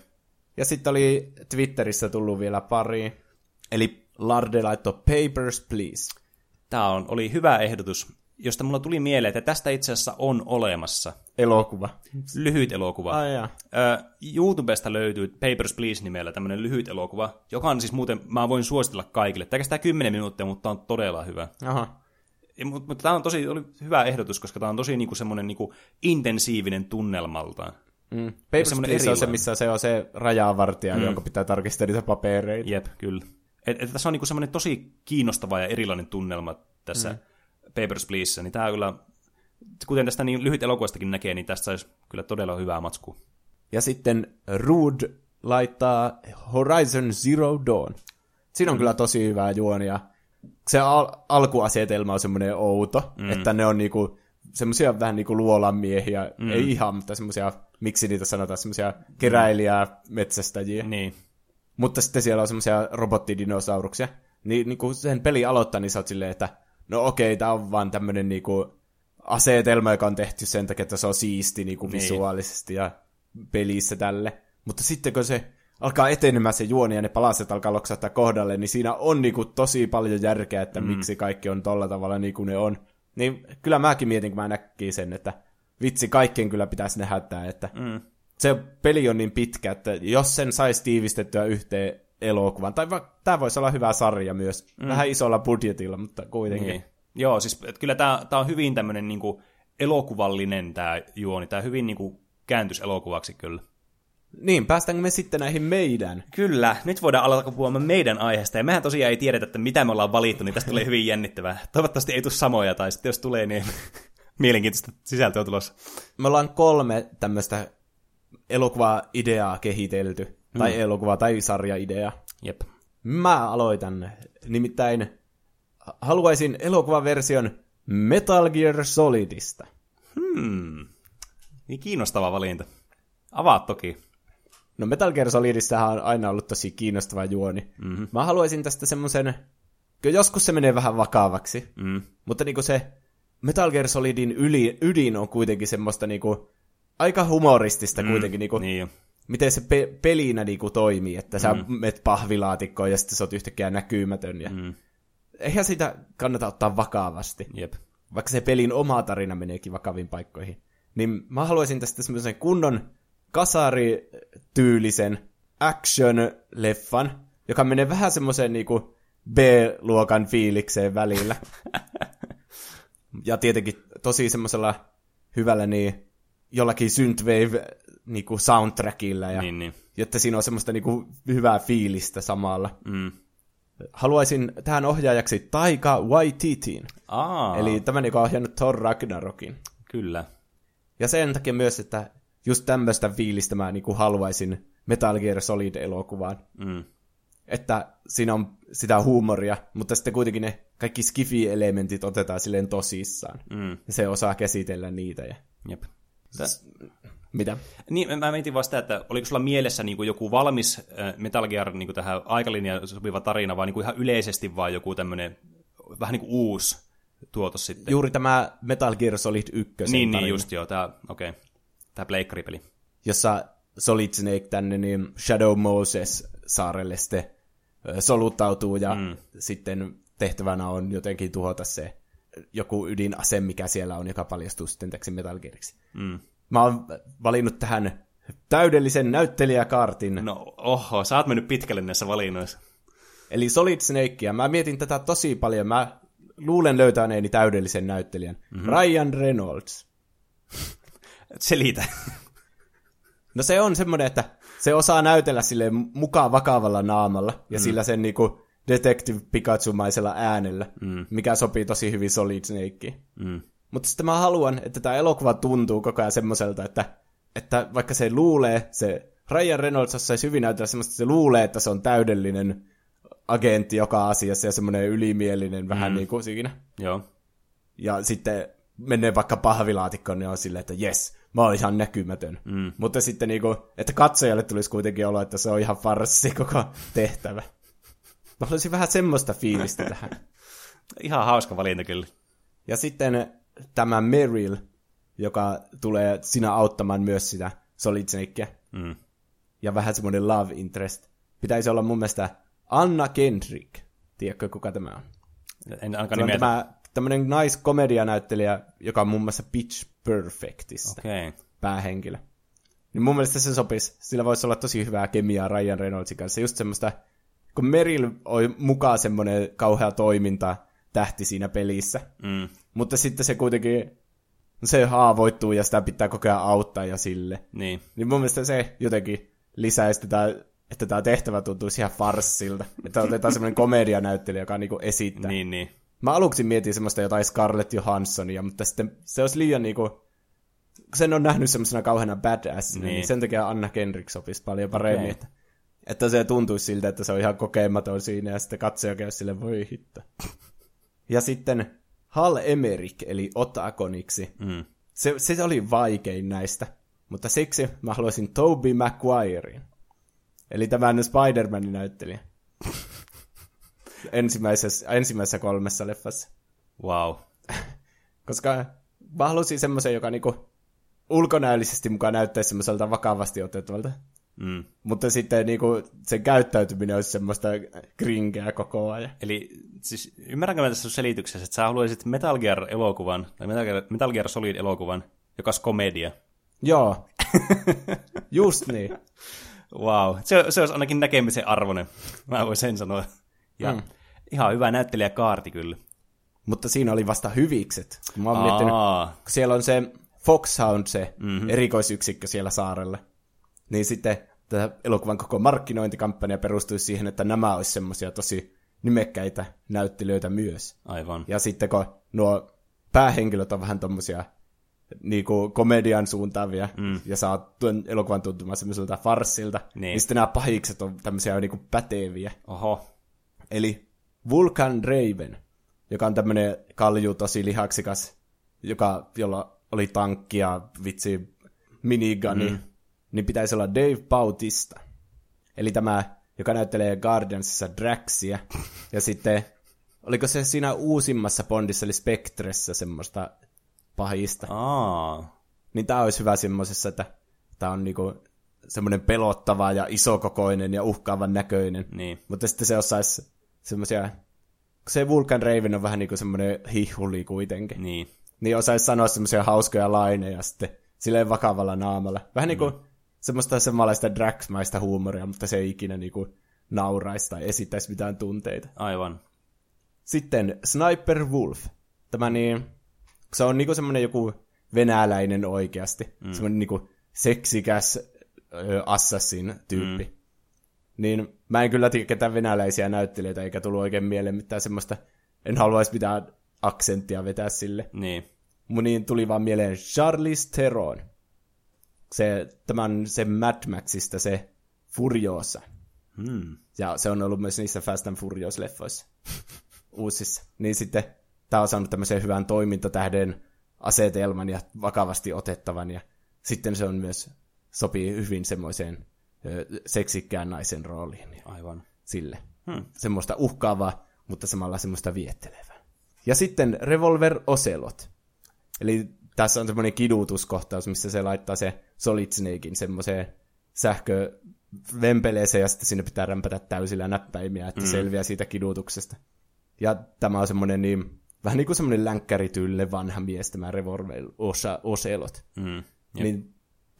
[SPEAKER 1] Ja sitten oli Twitterissä tullut vielä pari Eli Larde laittoi Papers, Please.
[SPEAKER 2] Tämä on, oli hyvä ehdotus, josta mulla tuli mieleen, että tästä itse asiassa on olemassa.
[SPEAKER 1] Elokuva.
[SPEAKER 2] Lyhyt elokuva.
[SPEAKER 1] Ai ja.
[SPEAKER 2] YouTubesta löytyy Papers, Please nimellä tämmöinen lyhyt elokuva, joka on siis muuten, mä voin suositella kaikille. Tämä kestää 10 minuuttia, mutta on todella hyvä.
[SPEAKER 1] Aha.
[SPEAKER 2] Mutta, mutta tämä on tosi oli hyvä ehdotus, koska tämä on tosi niinku semmoinen niinku intensiivinen tunnelmaltaan.
[SPEAKER 1] Mm. Papers, Please on se, missä se on se rajavartija, mm. jonka pitää tarkistaa niitä papereita.
[SPEAKER 2] Jep, kyllä. Et, et tässä on niinku semmoinen tosi kiinnostava ja erilainen tunnelma tässä mm. Papers, Please, niin tämä kyllä, kuten tästä niin lyhyt elokuvastakin näkee, niin tästä saisi kyllä todella hyvää matskua.
[SPEAKER 1] Ja sitten Rude laittaa Horizon Zero Dawn. Siinä on mm. kyllä tosi hyvää juonia. Se al- alkuasetelma on semmoinen outo, mm. että ne on niinku semmoisia vähän niinku luolan miehiä, mm. ei ihan, mutta semmoisia, miksi niitä sanotaan, semmoisia keräilijää, metsästäjiä.
[SPEAKER 2] Niin.
[SPEAKER 1] Mutta sitten siellä on semmoisia robottidinosauruksia. Niin, niin kun sen peli aloittaa, niin sä oot silleen, että no okei, tää on vaan tämmönen niinku asetelma, joka on tehty sen takia, että se on siisti niinku
[SPEAKER 2] Niin.
[SPEAKER 1] visuaalisesti ja pelissä tälle. Mutta sitten kun se alkaa etenemään se juoni ja ne palaset alkaa loksahtaa kohdalle, niin siinä on niinku tosi paljon järkeä, että mm. miksi kaikki on tolla tavalla niin kuin ne on. Niin kyllä mäkin mietin, kun mä näkin sen, että vitsi, kaikkien kyllä pitäisi nähdä tämä, että
[SPEAKER 2] Mm.
[SPEAKER 1] se peli on niin pitkä, että jos sen saisi tiivistettyä yhteen elokuvan, tai va- tämä voisi olla hyvä sarja myös, mm. vähän isolla budjetilla, mutta kuitenkin.
[SPEAKER 2] Niin. Joo, siis et kyllä tämä on hyvin tämmöinen niinku elokuvallinen tämä juoni. Tämä hyvin niinku kääntys elokuvaksi kyllä.
[SPEAKER 1] Niin, päästäänkö me sitten näihin meidän?
[SPEAKER 2] Kyllä, nyt voidaan alkaa puhumaan meidän aiheesta, ja mehän tosiaan ei tiedetä, että mitä me ollaan valittu, niin tästä tulee hyvin jännittävää. Toivottavasti ei tule samoja, tai sitten jos tulee, niin mielenkiintoista sisältöä tulossa.
[SPEAKER 1] Me ollaan kolme tämmöistä elokuvaa-ideaa kehitelty, tai elokuva- tai sarja-ideaa.
[SPEAKER 2] Jep.
[SPEAKER 1] Mä aloitan. Nimittäin haluaisin elokuvaversion Metal Gear Solidista.
[SPEAKER 2] Hmm. Niin kiinnostava valinta. Avaat toki.
[SPEAKER 1] No Metal Gear Solidissahan on aina ollut tosi kiinnostava juoni. Mm-hmm. Mä haluaisin tästä semmoisen, joskus se menee vähän vakavaksi,
[SPEAKER 2] Mm.
[SPEAKER 1] mutta niinku se Metal Gear Solidin yli, ydin on kuitenkin semmoista niinku aika humoristista mm. kuitenkin, niinku,
[SPEAKER 2] Niin jo.
[SPEAKER 1] miten se pe- pelinä niinku toimii, että sä mm. met pahvilaatikkoon ja sitten sä oot yhtäkkiä näkymätön. Ja... Mm. Eihän sitä kannata ottaa vakavasti,
[SPEAKER 2] Jep.
[SPEAKER 1] vaikka se pelin oma tarina meneekin vakaviin paikkoihin. Niin mä haluaisin tästä semmoisen kunnon kasarityylisen action-leffan, joka menee vähän semmoiseen niinku B-luokan fiilikseen välillä. ja tietenkin tosi semmoisella hyvällä niin jollakin synthwave niinku soundtrackilla ja
[SPEAKER 2] Niin, niin.
[SPEAKER 1] jotta siinä on semmoista niinku hyvää fiilistä samalla.
[SPEAKER 2] Mm.
[SPEAKER 1] Haluaisin tähän ohjaajaksi Taika Waititin,
[SPEAKER 2] Aa,
[SPEAKER 1] eli tämän, joka on ohjannut Thor Ragnarokin.
[SPEAKER 2] kyllä.
[SPEAKER 1] Ja sen takia myös, että just tämmöistä fiilistä mä niinku haluaisin Metal Gear Solid-elokuvaan.
[SPEAKER 2] Mm.
[SPEAKER 1] Että siinä on sitä huumoria, mutta sitten kuitenkin ne kaikki skifi-elementit otetaan silleen tosissaan.
[SPEAKER 2] Mm.
[SPEAKER 1] Ja se osaa käsitellä niitä. Ja...
[SPEAKER 2] Jep.
[SPEAKER 1] Mitä?
[SPEAKER 2] Niin, mä mietin vasta, että oliko sulla mielessä niin kuin joku valmis äh, Metal Gear niin kuin tähän aikalinjaan sopiva tarina, vai niin kuin ihan yleisesti vaan joku tämmöinen vähän niin kuin uusi tuotos sitten?
[SPEAKER 1] Juuri tämä Metal Gear Solid 1
[SPEAKER 2] niin, niin,
[SPEAKER 1] tarina,
[SPEAKER 2] just joo, tämä, okei, okay. Tämä pleikkaripeli.
[SPEAKER 1] jossa Solid Snake tänne niin Shadow Moses saarelle sitten soluttautuu ja mm. sitten tehtävänä on jotenkin tuhota se joku ydinase, mikä siellä on, joka paljastuu sitten täksi Metal Geariksi.
[SPEAKER 2] Mm.
[SPEAKER 1] Mä oon valinnut tähän täydellisen näyttelijäkaartin, no.
[SPEAKER 2] No, oho, sä oot mennyt pitkälle näissä valinnoissa.
[SPEAKER 1] eli Solid Snakea. Mä mietin tätä tosi paljon. Mä luulen löytäneeni täydellisen näyttelijän. Mm-hmm. Ryan Reynolds.
[SPEAKER 2] Selitä.
[SPEAKER 1] No se on semmoinen, että se osaa näytellä sille mukaan vakavalla naamalla ja mm. sillä sen niinku Detective Pikachu-maisella äänellä, mm. mikä sopii tosi hyvin Solid Snakeen.
[SPEAKER 2] Mm.
[SPEAKER 1] Mutta sitten mä haluan, että tämä elokuva tuntuu koko ajan semmoiselta, että, että vaikka se luulee, se Ryan Reynolds saisi hyvin näytellä semmoista, että se luulee, että se on täydellinen agentti joka asiassa ja semmoinen ylimielinen vähän mm. niin kuin siinä.
[SPEAKER 2] Joo.
[SPEAKER 1] Ja sitten menee vaikka pahvilaatikkoon, niin on silleen, että jes, mä oon ihan näkymätön. Mm. Mutta sitten niinku, että katsojalle tulisi kuitenkin olo, että se on ihan farssi koko tehtävä. Mä haluaisin vähän semmoista fiilistä tähän.
[SPEAKER 2] Ihan hauska valinta kyllä.
[SPEAKER 1] Ja sitten tämä Meryl, joka tulee sinä auttamaan myös sitä Solid.
[SPEAKER 2] Mm.
[SPEAKER 1] Ja vähän semmoinen love interest. Pitäisi olla mun mielestä Anna Kendrick. Tiedätkö, kuka tämä on?
[SPEAKER 2] En ainakaan nimeä.
[SPEAKER 1] tämä tämmöinen naiskomedianäyttelijä, joka on muun muassa Pitch Perfectissa
[SPEAKER 2] Okei. Okay.
[SPEAKER 1] päähenkilö. Niin mun mielestä se sopisi. Sillä voisi olla tosi hyvää kemiaa Ryan Reynoldsin kanssa. Just semmoista, kun Meryl on mukaan semmoinen kauhea toiminta tähti siinä pelissä.
[SPEAKER 2] Mm.
[SPEAKER 1] Mutta sitten se kuitenkin, se haavoittuu ja sitä pitää koko ajan auttaa ja sille.
[SPEAKER 2] Niin.
[SPEAKER 1] Niin mun mielestä se jotenkin lisäisi tätä, että tämä tehtävä tuntuisi ihan farssilta. Että otetaan semmoinen komedianäyttelijä, joka niinku esittää.
[SPEAKER 2] Niin, niin.
[SPEAKER 1] Mä aluksi mietin semmoista jotain Scarlett Johanssonia, mutta sitten se olisi liian niinku sen on nähnyt semmoisena kauheana badass, niin.
[SPEAKER 2] Niin.
[SPEAKER 1] sen takia Anna Kendrick sopisi paljon paremmin,
[SPEAKER 2] Okei.
[SPEAKER 1] että, että se tuntuisi siltä, että se on ihan kokematon siinä, ja sitten katsoja käy sille, voi hitto. Ja sitten Hal Emerick, eli Otakoniksi.
[SPEAKER 2] Mm.
[SPEAKER 1] Se, se oli vaikein näistä, mutta siksi mä haluaisin Toby Maguirein. Eli tämän Spider-Manin näyttelijä. Ensimmäisessä, ensimmäisessä kolmessa leffassa.
[SPEAKER 2] Wow.
[SPEAKER 1] Koska mä halusin semmoisen, joka niinku ulkonäöllisesti mukaan näyttäisi semmoiselta vakavasti otettavalta.
[SPEAKER 2] Mm.
[SPEAKER 1] Mutta sitten niinku sen käyttäytyminen olisi semmoista krinkeä koko ajan.
[SPEAKER 2] Eli siis ymmärränkö mä tässä selityksessä, että sä haluaisit Metal Gear-elokuvan, tai Metal Gear, Metal Gear Solid-elokuvan, joka olisi komedia.
[SPEAKER 1] Joo. Just niin.
[SPEAKER 2] Wow. Se, se olisi ainakin näkemisen arvoinen, mä voin sen sanoa. Ja mm. ihan hyvä näyttelijä kaarti kyllä.
[SPEAKER 1] Mutta siinä oli vasta hyvikset. Mä oon miettinyt, kun siellä on se Foxhound, se mm-hmm. erikoisyksikkö siellä saarella. Niin sitten tämä elokuvan koko markkinointikampanja perustuisi siihen, että nämä olisi semmoisia tosi nimekkäitä näyttelijöitä myös.
[SPEAKER 2] aivan.
[SPEAKER 1] Ja sitten kun nuo päähenkilöt on vähän tommosia niinku komedian suuntaavia, mm. ja saa tuon elokuvan tuntumaan semmoiselta farssilta, niin.
[SPEAKER 2] Niin.
[SPEAKER 1] niin sitten nämä pahikset on tämmöisiä niinku päteviä.
[SPEAKER 2] Oho.
[SPEAKER 1] Eli Vulcan Raven, joka on tämmöinen kalju, tosi lihaksikas, joka, jolla oli tankki ja vitsi minigani, mm. niin pitäisi olla Dave Bautista. Eli tämä, joka näyttelee Guardiansissa Draxia. ja sitten, oliko se siinä uusimmassa Bondissa, eli Spectressä semmoista pahista.
[SPEAKER 2] Aa.
[SPEAKER 1] Niin tää olisi hyvä semmosessa, että tää on niinku semmoinen pelottava ja isokokoinen ja uhkaavan näköinen.
[SPEAKER 2] Niin.
[SPEAKER 1] Mutta sitten se osaisi semmoisia, se Vulcan Raven on vähän niinku semmoinen hihuli kuitenkin.
[SPEAKER 2] Niin.
[SPEAKER 1] Niin osaisi sanoa semmoisia hauskoja laineja sitten silleen vakavalla naamalla. Vähän niinku mm. semmoista samanlaista Drax-maista huumoria, mutta se ei ikinä niinku nauraisi tai esittäisi mitään tunteita.
[SPEAKER 2] Aivan.
[SPEAKER 1] Sitten Sniper Wolf. Tämä niin, se on niinku semmoinen joku venäläinen oikeasti. Mm. Semmoinen niinku seksikäs ö, assassin tyyppi. Mm. Niin mä en kyllä tiedä ketään venäläisiä näyttelijöitä, eikä tullut oikein mieleen mitään semmoista, en haluaisi mitään aksenttia vetää sille.
[SPEAKER 2] Niin.
[SPEAKER 1] Mun niin tuli vaan mieleen Charlize Theron. Se, tämän, se Mad Maxista se Furiosa.
[SPEAKER 2] Hmm.
[SPEAKER 1] Ja se on ollut myös niissä Fast and Furious-leffoissa uusissa. Niin sitten tämä on saanut tämmöisen hyvän toimintatähden asetelman ja vakavasti otettavan. Ja sitten se on myös, sopii hyvin semmoiseen seksikkään naisen rooliin. Ja
[SPEAKER 2] Aivan.
[SPEAKER 1] sille.
[SPEAKER 2] Hmm.
[SPEAKER 1] Semmoista uhkaavaa, mutta samalla semmoista viettelevää. Ja sitten Revolver Ocelot. Eli tässä on semmoinen kidutuskohtaus, missä se laittaa se Solid Snakein semmoiseen sähkövempeleeseen ja sitten sinne pitää rämpätä täysillä näppäimiä, että mm. selviää siitä kidutuksesta. Ja tämä on semmoinen niin, vähän niin kuin semmoinen länkkäritylle vanha mies, tämä Revolver Osa- Ocelot.
[SPEAKER 2] Mm.
[SPEAKER 1] Niin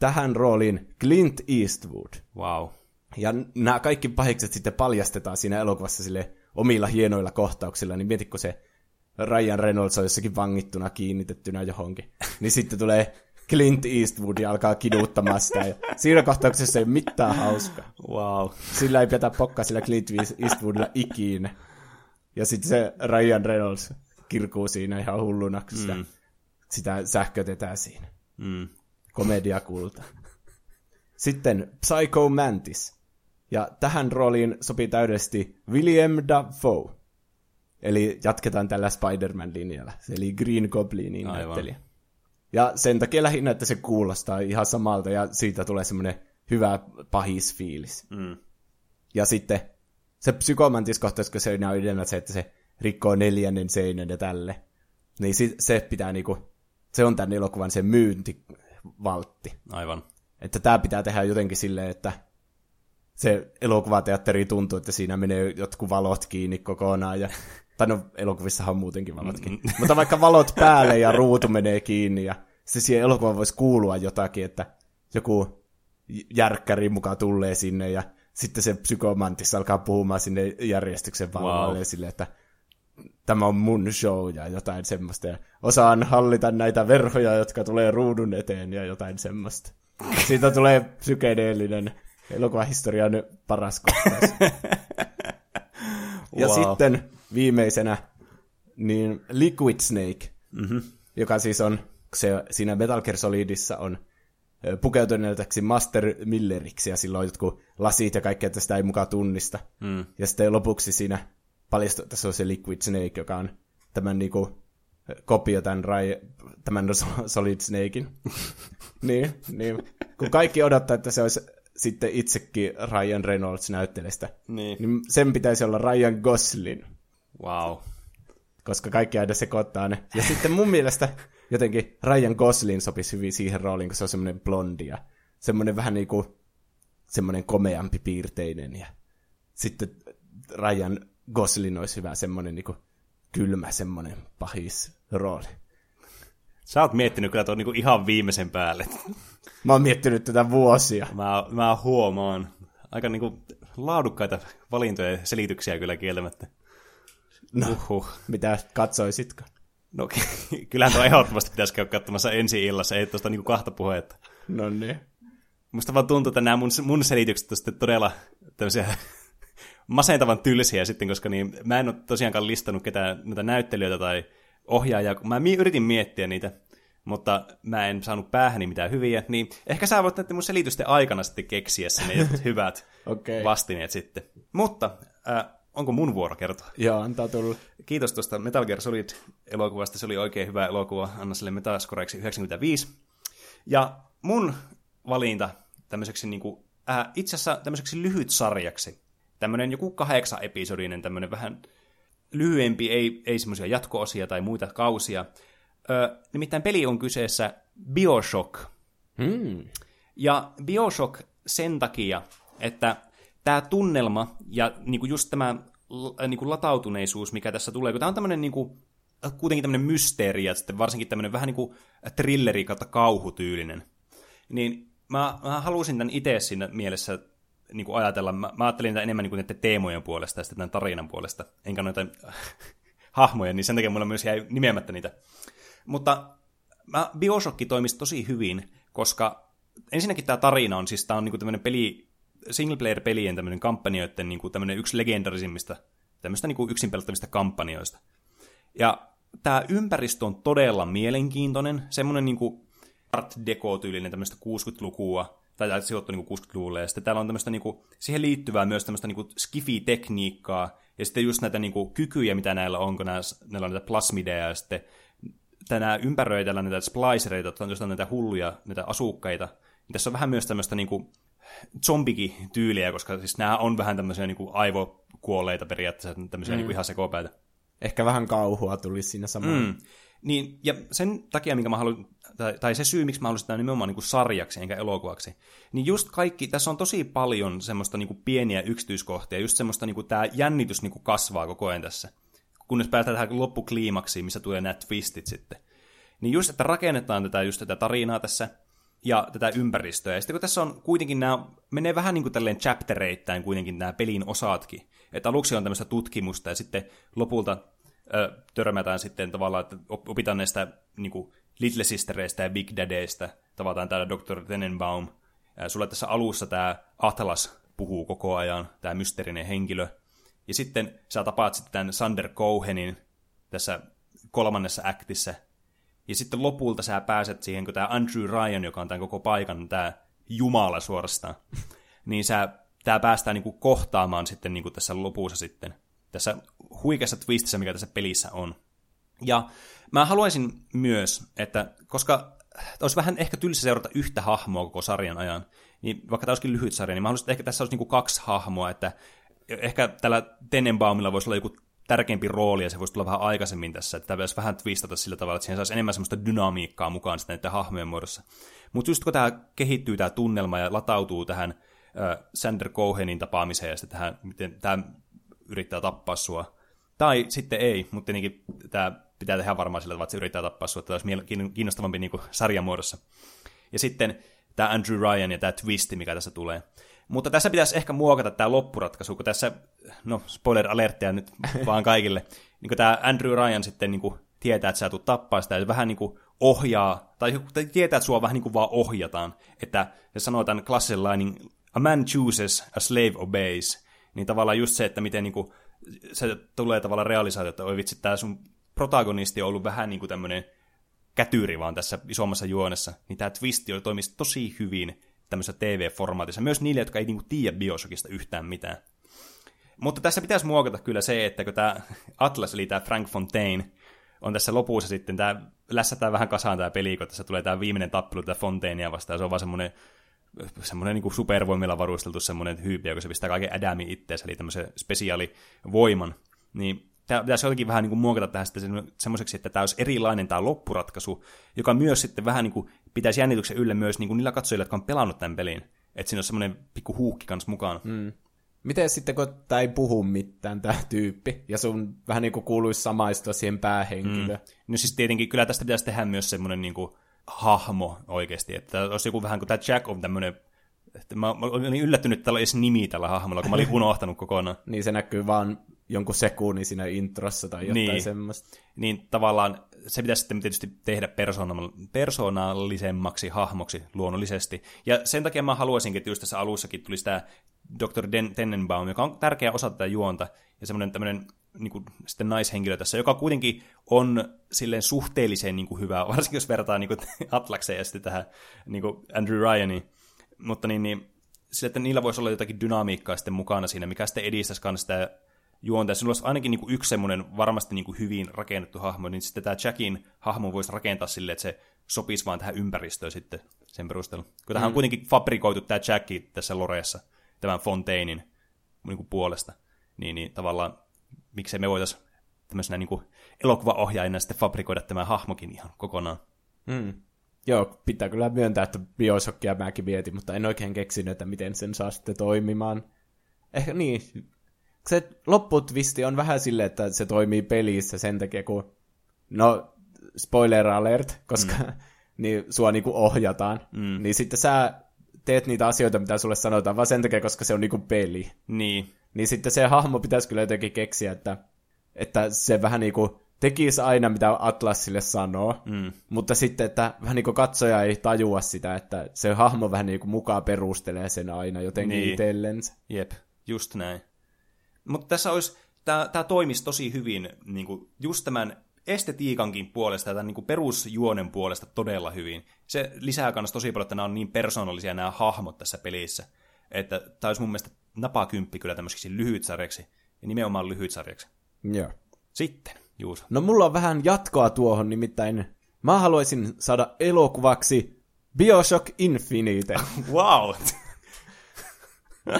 [SPEAKER 1] tähän rooliin Clint Eastwood.
[SPEAKER 2] Wow.
[SPEAKER 1] Ja nämä kaikki pahikset sitten paljastetaan siinä elokuvassa sille omilla hienoilla kohtauksilla, niin mietitkö se Ryan Reynolds on jossakin vangittuna kiinnitettynä johonkin. Niin sitten tulee Clint Eastwood ja alkaa kiduttamaan sitä. Ja siinä kohtauksessa ei ole mitään hauskaa.
[SPEAKER 2] Wow.
[SPEAKER 1] Sillä ei petä pokkaa sillä Clint Eastwoodilla ikinä. Ja sitten se Ryan Reynolds kirkuu siinä ihan hulluna, kun sitä, mm. sitä sähkötetään siinä.
[SPEAKER 2] Mm.
[SPEAKER 1] Komediakulta. Sitten Psycho Mantis. Ja tähän rooliin sopii täydellisesti William Dafoe. Eli jatketaan tällä Spider-Man-linjalla. Eli Green Goblinin
[SPEAKER 2] Aivan.
[SPEAKER 1] näyttelijä. Ja sen takia lähinnä, että se kuulostaa ihan samalta ja siitä tulee semmoinen hyvä pahisfiilis.
[SPEAKER 2] Mm.
[SPEAKER 1] Ja sitten se psykomantiskohtaus, kun se on yleensä se, että se rikkoo neljännen seinän ja tälle. Niin se pitää niinku, se on tämän elokuvan se myyntivaltti.
[SPEAKER 2] Aivan.
[SPEAKER 1] Että tämä pitää tehdä jotenkin silleen, että se elokuvateatteri tuntuu, että siinä menee jotkut valot kiinni kokonaan. Ja, tai no, elokuvissahan on muutenkin valot kiinni. Mutta vaikka valot päälle ja ruutu menee kiinni ja se siihen elokuvaan voisi kuulua jotakin, että joku järkkäri mukaan tulee sinne ja sitten se psykomantis alkaa puhumaan sinne järjestyksen valvoille wow. silleen, että tämä on mun show ja jotain semmoista. Ja osaan hallita näitä verhoja, jotka tulee ruudun eteen ja jotain semmoista. Siitä tulee psykedeellinen elokuvahistorian paras kohtaus. ja
[SPEAKER 2] Wow.
[SPEAKER 1] sitten viimeisenä niin Liquid Snake, mm-hmm. joka siis on, se siinä Metal Gear Solidissa on ö, pukeutuneeltaksi Master Milleriksi, ja silloin jotkut lasit ja kaikkea, että sitä ei mukaan tunnista. Mm. Ja sitten lopuksi siinä paljastui, että se on se Liquid Snake, joka on tämän niinku kopio tämän, Rai, tämän Solid Snakein. niin, niin. Kun kaikki odottaa, että se olisi sitten itsekin Ryan Reynolds näyttelestä,
[SPEAKER 2] Niin.
[SPEAKER 1] niin sen pitäisi olla Ryan Gosling,
[SPEAKER 2] Wow.
[SPEAKER 1] koska kaikki aina sekoittaa ne. Ja sitten mun mielestä jotenkin Ryan Gosling sopisi hyvin siihen rooliin, kun se on semmoinen blondi ja semmoinen vähän niin kuin semmoinen komeampi piirteinen. Ja sitten Ryan Gosling olisi hyvä semmoinen niin kuin kylmä semmoinen pahis rooli.
[SPEAKER 2] Sä oot miettinyt kyllä tuon niinku ihan viimeisen päälle.
[SPEAKER 1] Mä oon miettinyt tätä vuosia.
[SPEAKER 2] Mä, mä huomaan. Aika niinku laadukkaita valintoja ja selityksiä kyllä kieltämättä.
[SPEAKER 1] No.
[SPEAKER 2] Uhuh.
[SPEAKER 1] Mitä katsoisitko?
[SPEAKER 2] No kyllähän tuo ehdottomasti pitäisi käydä katsomassa ensi illassa, ei tuosta niinku kahta puhetta.
[SPEAKER 1] No niin.
[SPEAKER 2] Musta vaan tuntuu, että nämä mun, mun selitykset on sitten todella tämmöisiä masentavan tylsiä sitten, koska niin, mä en ole tosiaankaan listannut ketään noita näyttelijöitä tai ohjaajaa. Mä yritin miettiä niitä, mutta mä en saanut päähäni mitään hyviä, niin ehkä sä voit näiden mun selitysten aikana sitten keksiä sinne jotkut hyvät
[SPEAKER 1] Okei.
[SPEAKER 2] vastineet sitten. Mutta äh, onko mun vuoro kertoa?
[SPEAKER 1] Joo, antaa tulla.
[SPEAKER 2] Kiitos tuosta Metal Gear Solid-elokuvasta. Se oli oikein hyvä elokuva. Anna sille Metascoreiksi 95. Ja mun valinta tämmöiseksi niin kuin, äh, itse asiassa tämmöiseksi lyhyt sarjaksi. Tämmöinen joku kahdeksan episodinen, tämmöinen vähän lyhyempi, ei, ei semmoisia jatko-osia tai muita kausia. Ö, nimittäin peli on kyseessä Bioshock.
[SPEAKER 1] Hmm.
[SPEAKER 2] Ja Bioshock sen takia, että tämä tunnelma ja niinku just tämä l- niinku latautuneisuus, mikä tässä tulee, kun tämä on tämmöinen niinku, kuitenkin tämmöinen mysteeri ja sitten varsinkin tämmöinen vähän niin kuin thrilleri kautta kauhutyylinen, niin mä, mä halusin tämän itse siinä mielessä niin kuin ajatella. Mä, mä ajattelin tätä enemmän niin kuin teemojen puolesta ja sitten tämän tarinan puolesta, enkä noita hahmoja, niin sen takia mulla myös jäi nimeämättä niitä. Mutta mä, Bioshock toimisi tosi hyvin, koska ensinnäkin tämä tarina on, siis tämä on niinku tämmöinen peli, single player pelien tämmöinen kampanjoiden niinku tämmöinen yksi legendarisimmista, tämmöistä niinku yksin kampanjoista. Ja tämä ympäristö on todella mielenkiintoinen, semmoinen niinku art deco-tyylinen tämmöistä 60-lukua, tai sijoittu niinku 60-luvulle, ja sitten täällä on tämmöistä niinku, siihen liittyvää myös tämmöistä niinku skifi-tekniikkaa, ja sitten just näitä niinku kykyjä, mitä näillä on, kun näillä, näillä on näitä plasmideja, ja sitten tänä ympäröi tällä näitä splicereita, on just näitä hulluja, näitä asukkaita. Niin tässä on vähän myös tämmöistä niinku zombikin-tyyliä, koska siis nämä on vähän tämmöisiä niinku aivokuolleita periaatteessa, tämmöisiä mm. niinku ihan sekopäitä.
[SPEAKER 1] Ehkä vähän kauhua tuli siinä samalla.
[SPEAKER 2] Mm. Niin, ja sen takia, minkä mä haluan, tai, tai se syy, miksi mä haluaisin tämän nimenomaan niin kuin sarjaksi enkä elokuvaksi, niin just kaikki, tässä on tosi paljon semmoista niin kuin pieniä yksityiskohtia, just semmoista, niin kuin tämä jännitys niin kuin kasvaa koko ajan tässä, kunnes päästään tähän loppukliimaksiin, missä tulee nämä twistit sitten. Niin just, että rakennetaan tätä, just tätä tarinaa tässä, ja tätä ympäristöä. Ja sitten kun tässä on kuitenkin nämä, menee vähän niin kuin tälleen chaptereittäin kuitenkin nämä pelin osatkin. Että aluksi on tämmöistä tutkimusta ja sitten lopulta törmätään sitten tavallaan, että opitaan näistä niin kuin Little Sistereistä ja Big Daddyista. Tavataan täällä Dr. Tenenbaum. Sulla tässä alussa tämä Atlas puhuu koko ajan, tämä mysteerinen henkilö. Ja sitten sä tapaat sitten tämän Sander Cohenin tässä kolmannessa aktissä. Ja sitten lopulta sä pääset siihen, kun tämä Andrew Ryan, joka on tämän koko paikan, tämä Jumala suorastaan, niin sä, tää päästään niinku kohtaamaan sitten niinku tässä lopussa sitten. Tässä huikeassa twistissä, mikä tässä pelissä on. Ja mä haluaisin myös, että koska olisi vähän ehkä tylsä seurata yhtä hahmoa koko sarjan ajan, niin vaikka tämä olisikin lyhyt sarja, niin mä haluaisin, että ehkä tässä olisi niinku kaksi hahmoa, että ehkä tällä Tenenbaumilla voisi olla joku tärkeämpi rooli, ja se voisi tulla vähän aikaisemmin tässä, että tämä pitäisi vähän twistata sillä tavalla, että siihen saisi enemmän semmoista dynamiikkaa mukaan sitten näiden hahmojen muodossa. Mutta just kun tämä kehittyy tämä tunnelma ja latautuu tähän äh, Sander Cohenin tapaamiseen ja sitten tähän, miten tämä yrittää tappaa sua, tai sitten ei, mutta tietenkin tämä pitää tehdä varmaan sillä tavalla, että se yrittää tappaa sua, että tämä olisi kiinnostavampi niin sarjan muodossa. Ja sitten tämä Andrew Ryan ja tämä twisti, mikä tässä tulee. Mutta tässä pitäisi ehkä muokata tämä loppuratkaisu, kun tässä, no spoiler alertteja nyt vaan kaikille, niin kun tämä Andrew Ryan sitten niin kuin tietää, että sä tulet tappaa sitä, ja vähän niin kuin ohjaa, tai tietää, että sua vähän niin kuin vaan ohjataan, että se sanoo tämän klassisen lainin, a man chooses, a slave obeys, niin tavallaan just se, että miten niin kuin, se tulee tavallaan realisaatio, että oi vitsi, tämä sun protagonisti on ollut vähän niin kuin tämmöinen kätyri vaan tässä isommassa juonessa, niin tämä twisti toimisi tosi hyvin tämmöisessä TV-formaatissa, myös niille, jotka ei niinku tiedä Bioshockista yhtään mitään. Mutta tässä pitäisi muokata kyllä se, että kun tämä Atlas, eli tämä Frank Fontaine, on tässä lopussa sitten, tämä lässätään vähän kasaan tämä peli, kun tässä tulee tämä viimeinen tappelu tätä Fontaineia vastaan, se on vaan semmoinen semmoinen niin supervoimilla varusteltu semmoinen tyyppi, joka se pistää kaiken Adamin itteensä, eli tämmöisen spesiaalivoiman. Niin tämä pitäisi jotenkin vähän niin kuin muokata tähän sitten semmoiseksi, että tämä olisi erilainen tämä loppuratkaisu, joka myös sitten vähän niin kuin pitäisi jännityksen ylle myös niin kuin niillä katsojilla, jotka on pelannut tämän pelin. Että siinä on semmoinen pikku huukki kanssa mukana. Mm.
[SPEAKER 1] Miten sitten, kun tämä ei puhu mitään, tämä tyyppi, ja sun vähän niin kuin kuuluisi samaistua siihen päähenkilöön? Mm.
[SPEAKER 2] No siis tietenkin kyllä tästä pitäisi tehdä myös semmoinen niin kuin hahmo oikeasti, että olisi joku vähän kuin tämä Jack on tämmöinen että mä olin yllättynyt, että tällä olisi nimi tällä hahmolla, kun mä olin unohtanut kokonaan.
[SPEAKER 1] niin se näkyy vaan jonkun sekunnin siinä introssa tai jotain
[SPEAKER 2] niin.
[SPEAKER 1] semmoista.
[SPEAKER 2] Niin tavallaan se pitäisi sitten tietysti tehdä persoonallisemmaksi hahmoksi luonnollisesti. Ja sen takia mä haluaisinkin, että just tässä alussakin tulisi tämä Dr. Den- Tenenbaum, joka on tärkeä osa tätä juonta, ja semmoinen tämmöinen niin kuin, sitten naishenkilö tässä, joka kuitenkin on silleen suhteellisen niin kuin hyvä, varsinkin jos vertaa niin kuin Atlakseen ja sitten tähän niin kuin Andrew Ryaniin. Mutta niin, niin sille, että niillä voisi olla jotakin dynamiikkaa sitten mukana siinä, mikä sitten edistäisi myös sitä juonta. Ja olisi ainakin niin kuin yksi semmoinen varmasti niin kuin hyvin rakennettu hahmo, niin sitten tämä Jackin hahmo voisi rakentaa silleen, että se sopisi vaan tähän ympäristöön sitten sen perusteella. Kun tähän mm. on kuitenkin fabrikoitu tämä Jacki tässä Loreessa, tämän Fontainin niin kuin puolesta, niin, niin tavallaan miksei me voitaisiin tämmöisenä niin elokuvaohjaajana sitten fabrikoida tämä hahmokin ihan kokonaan.
[SPEAKER 1] Mm. Joo, pitää kyllä myöntää, että Bioshockia mäkin mietin, mutta en oikein keksinyt, että miten sen saa sitten toimimaan. Ehkä niin, se lopputvisti on vähän silleen, että se toimii pelissä sen takia, kun, no, spoiler alert, koska mm. niin sua niinku ohjataan, mm. niin sitten sä teet niitä asioita, mitä sulle sanotaan, vaan sen takia, koska se on niinku peli.
[SPEAKER 2] Niin.
[SPEAKER 1] Niin sitten se hahmo pitäisi kyllä jotenkin keksiä, että, että se vähän niinku tekisi aina, mitä Atlas sille sanoo, mm. mutta sitten, että vähän niin kuin katsoja ei tajua sitä, että se hahmo vähän niin kuin mukaan perustelee sen aina jotenkin niin. itsellensä.
[SPEAKER 2] Jep, just näin. Mutta tässä olisi, tämä, tämä toimisi tosi hyvin niin kuin just tämän estetiikankin puolesta ja tämän niin kuin perusjuonen puolesta todella hyvin. Se lisää myös tosi paljon, että nämä on niin persoonallisia nämä hahmot tässä pelissä, että tämä olisi mun mielestä napakymppi kyllä tämmöiseksi lyhytsarjaksi, ja nimenomaan lyhytsarjaksi.
[SPEAKER 1] Joo.
[SPEAKER 2] Sitten, Juuso.
[SPEAKER 1] No mulla on vähän jatkoa tuohon, nimittäin mä haluaisin saada elokuvaksi Bioshock Infinite.
[SPEAKER 2] wow!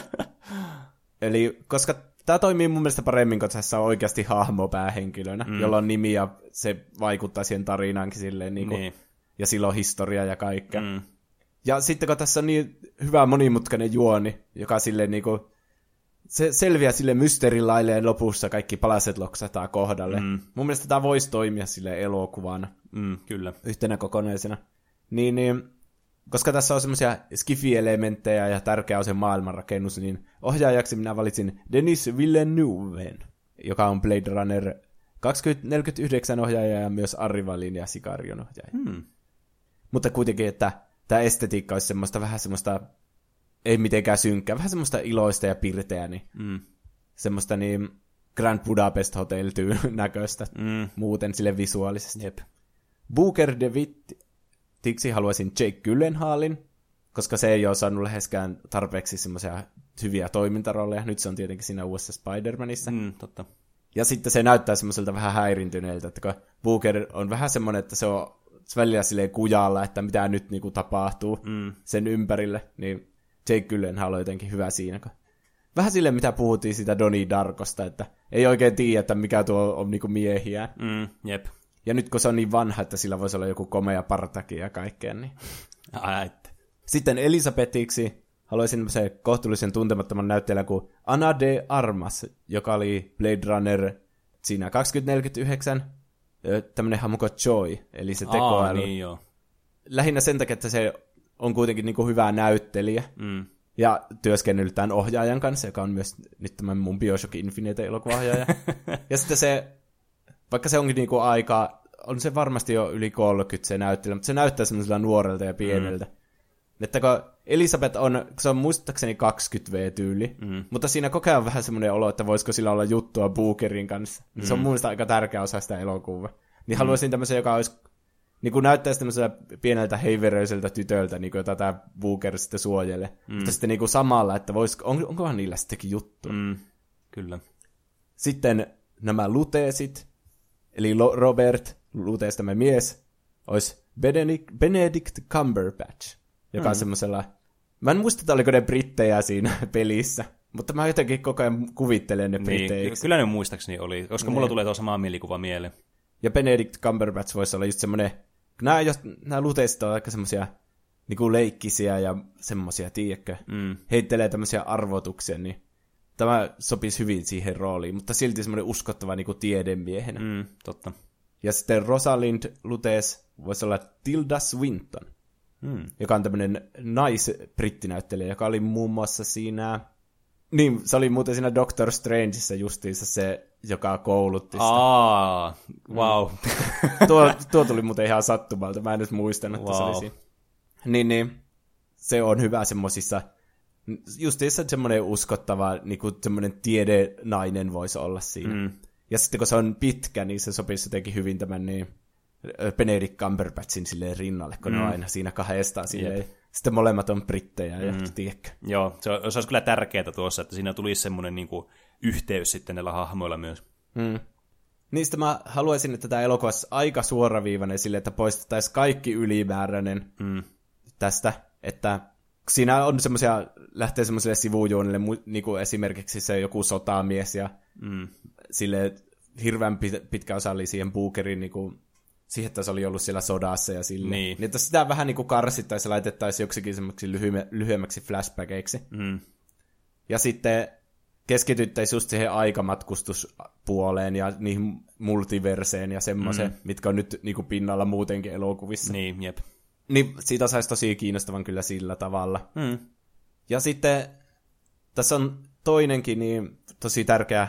[SPEAKER 1] Eli koska tämä toimii mun mielestä paremmin, kun tässä on oikeasti hahmo päähenkilönä, mm. jolla on nimi ja se vaikuttaa siihen tarinaankin silleen, niin kuin, niin. ja sillä on historia ja kaikkea. Mm. Ja sitten kun tässä on niin hyvä monimutkainen juoni, joka silleen niin kuin, se selviää sille mysteerilailleen lopussa, kaikki palaset loksataan kohdalle. Mm. Mun mielestä tämä voisi toimia sille elokuvana.
[SPEAKER 2] Mm, kyllä.
[SPEAKER 1] Yhtenä kokonaisena. Niin, niin koska tässä on semmoisia skifi-elementtejä ja tärkeä on se maailmanrakennus, niin ohjaajaksi minä valitsin Denis Villeneuven, joka on Blade Runner 2049 ohjaaja ja myös Arrivalin ja Sicarion ohjaaja. Hmm. Mutta kuitenkin, että tämä estetiikka olisi semmoista vähän semmoista, ei mitenkään synkkää, vähän semmoista iloista ja pirteää, niin hmm. semmoista niin Grand Budapest Hotel näköistä hmm. muuten sille visuaalisesti. Jep. Booker DeWitt Tiksi haluaisin Jake Gyllenhaalin, koska se ei ole saanut läheskään tarpeeksi semmoisia hyviä toimintarolleja. Nyt se on tietenkin siinä uudessa Spider-Manissa.
[SPEAKER 2] Mm, totta.
[SPEAKER 1] Ja sitten se näyttää semmoiselta vähän häirintyneeltä, että kun Booker on vähän semmoinen, että se on välillä silleen kujalla, että mitä nyt niinku tapahtuu mm. sen ympärille, niin Jake Gyllenhaal on jotenkin hyvä siinä. Vähän sille, mitä puhuttiin siitä Donnie Darkosta, että ei oikein tiedä, että mikä tuo on niinku miehiä.
[SPEAKER 2] Mm, jep.
[SPEAKER 1] Ja nyt kun se on niin vanha, että sillä voisi olla joku komea partaki ja kaikkea, niin...
[SPEAKER 2] Ai,
[SPEAKER 1] Sitten Elisabetiksi haluaisin se kohtuullisen tuntemattoman näyttelijän kuin Anna de Armas, joka oli Blade Runner siinä 2049, tämmöinen hamuko Joy, eli se tekoäly. Aa,
[SPEAKER 2] niin joo.
[SPEAKER 1] Lähinnä sen takia, että se on kuitenkin niin kuin hyvä näyttelijä. Mm. Ja työskennellyt tämän ohjaajan kanssa, joka on myös nyt tämän mun Bioshock Infinite elokuvaohjaaja. ja sitten se vaikka se onkin niinku aika, on se varmasti jo yli 30 se näyttely, mutta se näyttää semmoisella nuorelta ja pieneltä. Mm. Että kun Elisabeth on, se on muistaakseni 20V-tyyli, mm. mutta siinä koko ajan on vähän semmoinen olo, että voisiko sillä olla juttua Bookerin kanssa. Mm. Se on mun mielestä aika tärkeä osa sitä elokuvaa. Niin mm. haluaisin tämmöisen, joka olisi niin kuin näyttäisi tämmöiseltä pieneltä heiveröiseltä tytöltä, niin kuin jota tämä Booker sitten suojelee. Mm. Mutta sitten niin kuin samalla, että vois, on, onkohan niillä sittenkin juttu.
[SPEAKER 2] Mm, kyllä.
[SPEAKER 1] Sitten nämä luteesit, eli Lo- Robert, luteestamme mies, olisi Benedict, Benedict Cumberbatch, joka mm. semmoisella... Mä en muista, että oliko ne brittejä siinä pelissä, mutta mä jotenkin koko ajan kuvittelen ne
[SPEAKER 2] Niin,
[SPEAKER 1] britteiksi.
[SPEAKER 2] kyllä ne muistaakseni oli, koska mulla tulee tuo sama mielikuva mieleen.
[SPEAKER 1] Ja Benedict Cumberbatch voisi olla just semmoinen, nämä, jos, nämä luteista on aika semmoisia niinku leikkisiä ja semmoisia, tiedätkö,
[SPEAKER 2] Mm.
[SPEAKER 1] heittelee tämmöisiä arvotuksia, niin tämä sopisi hyvin siihen rooliin, mutta silti semmoinen uskottava niinku tiedemiehenä. Mm.
[SPEAKER 2] Mm, totta.
[SPEAKER 1] Ja sitten Rosalind Lutees voisi olla Tilda Swinton,
[SPEAKER 2] Mm.
[SPEAKER 1] joka on tämmöinen nais-brittinäyttelijä, joka oli muun muassa siinä... Niin, se oli muuten siinä Doctor Strangeissa justiinsa se, joka koulutti sitä.
[SPEAKER 2] Aa, wow.
[SPEAKER 1] tuo, tuo tuli muuten ihan sattumalta, mä en nyt muistanut, että se
[SPEAKER 2] Wow.
[SPEAKER 1] oli siinä. Niin, niin, se on hyvä semmosissa, justiinsa semmoinen uskottava, niin kuin semmoinen tiedenainen voisi olla siinä. Mm. Ja sitten kun se on pitkä, niin se sopisi jotenkin hyvin tämän niin, Benedict Cumberbatchin silleen rinnalle, kun mm. ne on aina siinä kahdestaan silleen. Sitten molemmat on brittejä ja mm. tiedätkö.
[SPEAKER 2] Joo, se, on- se olisi kyllä tärkeää tuossa, että siinä tulisi semmoinen niin kuin, yhteys sitten näillä hahmoilla myös.
[SPEAKER 1] Mm. Niistä mä haluaisin, että tämä elokuva olisi aika suoraviivainen sille, että poistettaisiin kaikki ylimääräinen
[SPEAKER 2] Mm.
[SPEAKER 1] tästä, että siinä on semmoisia, lähtee semmoiselle sivujuonille, niin kuin esimerkiksi se joku sotamies ja
[SPEAKER 2] Mm.
[SPEAKER 1] sille hirveän pit- pitkä osa oli siihen Bookerin niin kuin, siihen, että se oli ollut siellä sodassa ja sille.
[SPEAKER 2] Niin.
[SPEAKER 1] niin että sitä vähän niin kuin karsittaisiin ja laitettaisiin joksikin semmoiksi lyhyemme, lyhyemmäksi flashbackeiksi.
[SPEAKER 2] Mm.
[SPEAKER 1] Ja sitten keskityttäisiin just siihen aikamatkustuspuoleen ja niihin multiverseen ja semmoiseen, mm. mitkä on nyt niin kuin pinnalla muutenkin elokuvissa.
[SPEAKER 2] Niin, jep.
[SPEAKER 1] Niin siitä saisi tosi kiinnostavan kyllä sillä tavalla.
[SPEAKER 2] Mm.
[SPEAKER 1] Ja sitten tässä on toinenkin niin tosi tärkeä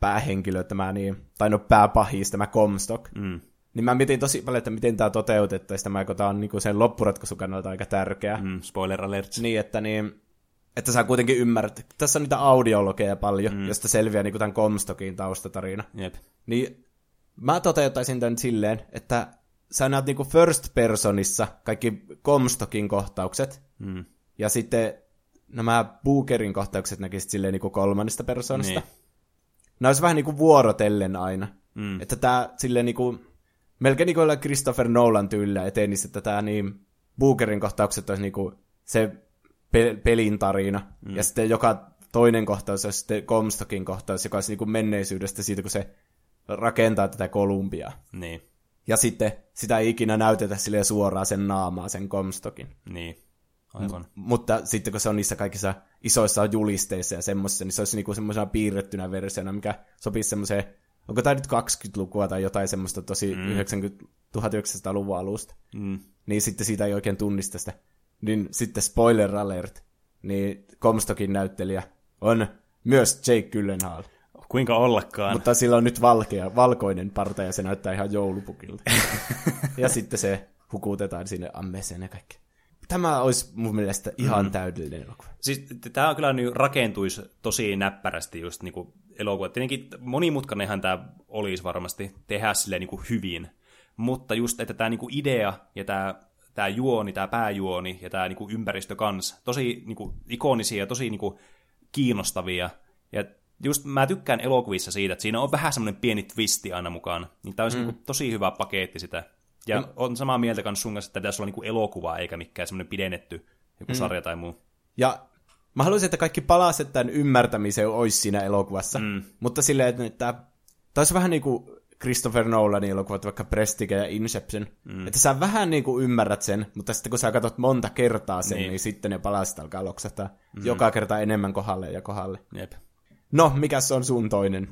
[SPEAKER 1] päähenkilö, tämä niin, tai no pääpahis, tämä Comstock.
[SPEAKER 2] Mm.
[SPEAKER 1] Niin mä mietin tosi paljon, että miten tämä toteutettaisiin, tämä, kun tämä on niin sen loppuratkaisun kannalta aika tärkeä.
[SPEAKER 2] Mm. Spoiler alert.
[SPEAKER 1] Niin, että, niin, että sä kuitenkin ymmärrät. Tässä on niitä audiologeja paljon, mm. josta selviää niin tämän Comstockin taustatarina.
[SPEAKER 2] Jep.
[SPEAKER 1] Niin mä toteuttaisin tämän silleen, että sä näet niinku first personissa kaikki Comstockin kohtaukset,
[SPEAKER 2] Mm.
[SPEAKER 1] ja sitten nämä Bookerin kohtaukset näkisit silleen niinku kolmannesta persoonasta.
[SPEAKER 2] Niin.
[SPEAKER 1] Niin. Nämä olisi vähän niinku vuorotellen aina.
[SPEAKER 2] Mm.
[SPEAKER 1] Että tää silleen niinku, melkein niinku jollain Christopher Nolan tyylillä etenisi, että tää niin Bookerin kohtaukset olisi niinku se pe- pelin tarina, mm. ja sitten joka toinen kohtaus olisi sitten Comstockin kohtaus, joka olisi niinku menneisyydestä siitä, kun se rakentaa tätä Kolumbiaa.
[SPEAKER 2] Niin.
[SPEAKER 1] Ja sitten sitä ei ikinä näytetä sille suoraan sen naamaa, sen Comstockin.
[SPEAKER 2] Niin. Aivan.
[SPEAKER 1] Mutta sitten kun se on niissä kaikissa isoissa julisteissa ja semmoisissa, niin se olisi niinku semmoisena piirrettynä versiona, mikä sopisi semmoiseen, onko tämä nyt 20-lukua tai jotain semmoista tosi mm. 90, 1900-luvun alusta.
[SPEAKER 2] Mm.
[SPEAKER 1] Niin sitten siitä ei oikein tunnista sitä. Niin sitten spoiler alert, niin Comstockin näyttelijä on myös Jake Gyllenhaal.
[SPEAKER 2] Kuinka ollakaan.
[SPEAKER 1] Mutta sillä on nyt valkea, valkoinen parta ja se näyttää ihan joulupukilta. ja sitten se hukutetaan sinne ammeeseen ja kaikki. Tämä olisi mun mielestä ihan mm. täydellinen elokuva.
[SPEAKER 2] Siis tämä kyllä nyt rakentuisi tosi näppärästi just niinku elokuva. Tietenkin monimutkainenhan tämä olisi varmasti tehdä silleen niinku hyvin, mutta just, että tämä niinku idea ja tämä tämä juoni, tämä pääjuoni ja tämä niinku ympäristö kans, tosi niinku ikonisia ja tosi niinku kiinnostavia. Ja just mä tykkään elokuvissa siitä, että siinä on vähän semmoinen pieni twisti aina mukaan. Niin tämä olisi mm. niinku tosi hyvä paketti sitä. Ja mm. on samaa mieltä kanssa sun kanssa, että pitäisi olla niinku elokuva eikä mikään semmoinen pidennetty joku mm. sarja tai muu.
[SPEAKER 1] Ja mä haluaisin, että kaikki palaset tämän ymmärtämiseen olisi siinä elokuvassa. Mm. Mutta silleen, että, tämä olisi vähän niin kuin Christopher Nolanin elokuvat, vaikka Prestige ja Inception. Mm. Että sä vähän niin kuin ymmärrät sen, mutta sitten kun sä katsot monta kertaa sen,
[SPEAKER 2] Niin.
[SPEAKER 1] niin, sitten ne palaset alkaa loksahtaa mm. joka kerta enemmän kohdalle ja kohdalle.
[SPEAKER 2] Jep.
[SPEAKER 1] No, mikä se on sun toinen?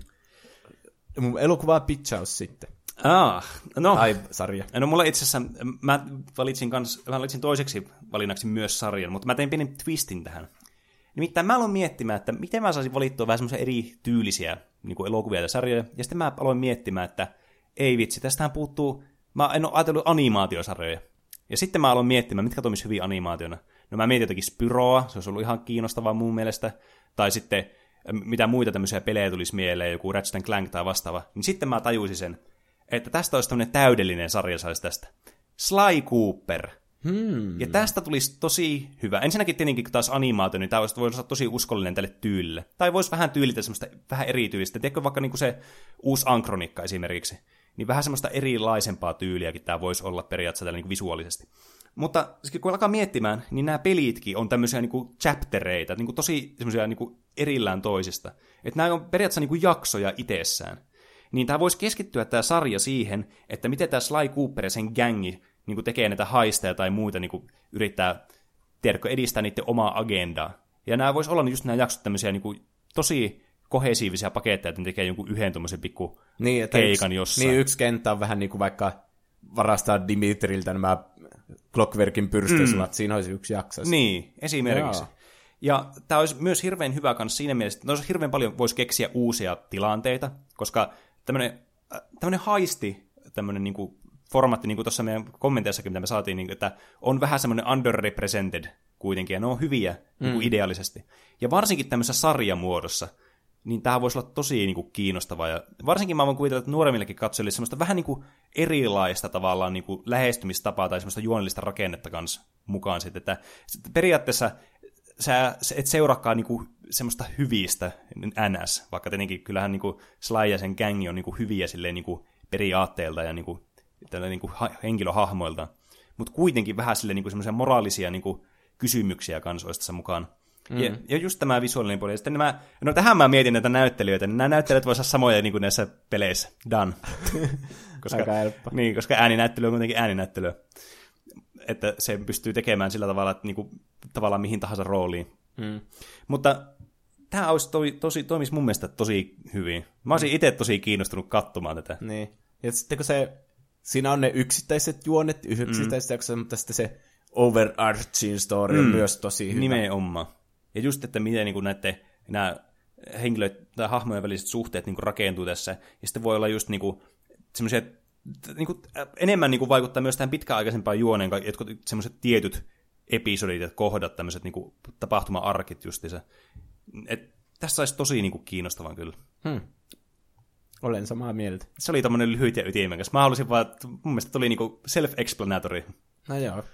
[SPEAKER 1] Mun elokuva Pitchaus sitten.
[SPEAKER 2] Ah, no.
[SPEAKER 1] Tai sarja.
[SPEAKER 2] No mulla itse asiassa, mä valitsin, kans, mä valitsin toiseksi valinnaksi myös sarjan, mutta mä tein pienen twistin tähän. Nimittäin mä aloin miettimään, että miten mä saisin valittua vähän semmoisia eri tyylisiä niin kuin elokuvia ja sarjoja, ja sitten mä aloin miettimään, että ei vitsi, tästähän puuttuu, mä en ole ajatellut animaatiosarjoja. Ja sitten mä aloin miettimään, mitkä toimisi hyvin animaationa. No mä mietin jotakin Spyroa, se olisi ollut ihan kiinnostavaa mun mielestä, tai sitten mitä muita tämmöisiä pelejä tulisi mieleen, joku Ratchet Clank tai vastaava, niin sitten mä tajusin sen, että tästä olisi tämmöinen täydellinen sarja saisi tästä. Sly Cooper. Hmm. Ja tästä tulisi tosi hyvä. Ensinnäkin tietenkin kun taas animaatio, niin tämä voisi olla tosi uskollinen tälle tyylille. Tai voisi vähän tyylitä semmoista vähän erityistä. Tiedätkö vaikka niin kuin se uusi Ankronikka esimerkiksi. Niin vähän semmoista erilaisempaa tyyliäkin tämä voisi olla periaatteessa tällä niin visuaalisesti. Mutta kun alkaa miettimään, niin nämä pelitkin on tämmöisiä niin chaptereita, niin kuin tosi semmoisia niin kuin erillään toisista. Että nämä on periaatteessa niin kuin jaksoja itsessään. Niin tämä voisi keskittyä tämä sarja siihen, että miten tämä Sly Cooper ja sen gängi niin kuin tekee näitä haisteja tai muita, niin kuin yrittää tiedätkö, edistää niiden omaa agendaa. Ja nämä voisi olla just nämä jaksot tämmöisiä niin kuin, tosi kohesiivisia paketteja, että ne tekee jonkun yhden tuommoisen pikku
[SPEAKER 1] niin, että
[SPEAKER 2] keikan
[SPEAKER 1] yksi,
[SPEAKER 2] jossain.
[SPEAKER 1] Niin, yksi kenttä on vähän niin kuin vaikka varastaa Dimitriltä nämä Clockworkin pyrstösulat, mm. siinä olisi yksi jakso.
[SPEAKER 2] Niin, esimerkiksi.
[SPEAKER 1] Joo.
[SPEAKER 2] Ja tämä olisi myös hirveän hyvä kanssa siinä mielessä, että olisi hirveän paljon voisi keksiä uusia tilanteita, koska tämmöinen, äh, tämmöinen haisti, tämmöinen niin kuin formaatti, niin kuin tuossa meidän kommenteissakin, mitä me saatiin, niin kuin, että on vähän semmoinen underrepresented kuitenkin, ja ne on hyviä mm. niin kuin ideaalisesti. Ja varsinkin tämmöisessä sarjamuodossa, niin tämä voisi olla tosi niin kuin, kiinnostavaa. Ja varsinkin mä voin kuvitella, että nuoremmillekin katsojille semmoista vähän niin kuin erilaista tavallaan niin kuin lähestymistapaa tai semmoista juonellista rakennetta kanssa mukaan sitten. Että, sitten periaatteessa sä et seuraakaan niinku semmoista hyvistä NS, vaikka tietenkin kyllähän niinku Sly ja sen gängi on niinku hyviä silleen niinku periaatteelta ja niinku, tällä niinku ha- henkilöhahmoilta, mutta kuitenkin vähän sille niinku semmoisia moraalisia niinku kysymyksiä kanssa olisi tässä mukaan. Mm. Ja, ja just tämä visuaalinen puoli. Ja sitten nämä, no tähän mä mietin näitä näyttelijöitä, niin nämä näyttelijät voisivat olla samoja niin kuin näissä peleissä. Done. koska,
[SPEAKER 1] Aika helppo.
[SPEAKER 2] Niin, koska ääninäyttely on kuitenkin ääninäyttelyä. Että se pystyy tekemään sillä tavalla, että niinku, tavallaan mihin tahansa rooliin.
[SPEAKER 1] Mm.
[SPEAKER 2] Mutta tämä olisi toi, tosi, toimisi mun mielestä tosi hyvin. Mä olisin itse tosi kiinnostunut katsomaan tätä.
[SPEAKER 1] Niin. Ja sitten kun se, siinä on ne yksittäiset juonet, yksittäiset mm. jaksot, mutta sitten se overarching story mm. on myös tosi hyvä.
[SPEAKER 2] Nimenomaan. Ja just, että miten niin näette nämä henkilöt tai hahmojen väliset suhteet niin rakentuu tässä. Ja sitten voi olla just niin semmoisia niin kuin, enemmän niin kuin vaikuttaa myös tähän pitkäaikaisempaan juoneen, jotkut semmoiset tietyt episodit ja kohdat, tämmöiset niin kuin, tapahtuma-arkit justiinsa. Et, tässä olisi tosi niin kuin, kiinnostavan kyllä.
[SPEAKER 1] Hmm. Olen samaa mieltä.
[SPEAKER 2] Se oli tämmöinen lyhyt ja ytimekäs. Mä halusin vaan, että mun mielestä tuli niin kuin self-explanatory.
[SPEAKER 1] No joo,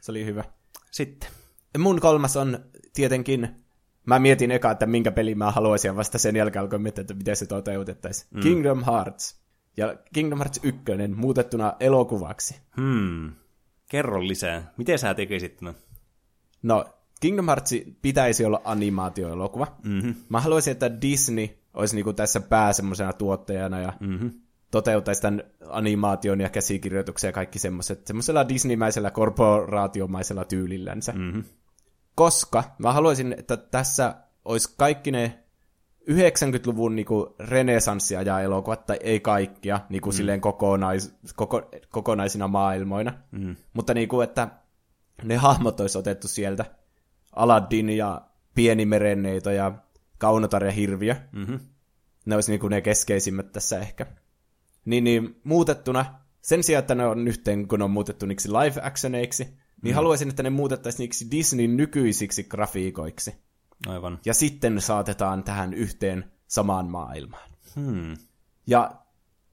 [SPEAKER 1] se oli hyvä.
[SPEAKER 2] Sitten.
[SPEAKER 1] Mun kolmas on tietenkin, mä mietin eka, että minkä peli mä haluaisin, ja vasta sen jälkeen alkoin miettiä, että miten se toteutettaisiin. Mm. Kingdom Hearts. Ja Kingdom Hearts 1 muutettuna elokuvaksi.
[SPEAKER 2] Hmm. Kerro lisää. Miten sä tekisit no?
[SPEAKER 1] No, Kingdom Hearts pitäisi olla animaatioelokuva.
[SPEAKER 2] Mm-hmm.
[SPEAKER 1] Mä haluaisin, että Disney olisi niinku tässä pää semmoisena tuottajana ja
[SPEAKER 2] Mm-hmm.
[SPEAKER 1] toteuttaisi tämän animaation ja käsikirjoituksen ja kaikki semmoiset, semmoisella Disneymäisellä korporaatiomaisella tyylillänsä.
[SPEAKER 2] Mm-hmm.
[SPEAKER 1] Koska mä haluaisin, että tässä olisi kaikki ne 90-luvun niinku renesanssia ja elokuvat, tai ei kaikkia, niinku mm. silleen kokonais, koko, kokonaisina maailmoina.
[SPEAKER 2] Mm.
[SPEAKER 1] Mutta niinku, että ne hahmot olisi otettu sieltä. Aladdin ja Pieni merenneito ja Kaunotar ja Hirviö.
[SPEAKER 2] Mm-hmm.
[SPEAKER 1] Ne olisi niinku ne keskeisimmät tässä ehkä. Niin, niin muutettuna, sen sijaan, että ne on yhteen, kun ne on muutettu niiksi live actioneiksi, niin haluaisin, että ne muutettaisiin niiksi Disneyn nykyisiksi grafiikoiksi.
[SPEAKER 2] Aivan.
[SPEAKER 1] Ja sitten saatetaan tähän yhteen samaan maailmaan.
[SPEAKER 2] Hmm.
[SPEAKER 1] Ja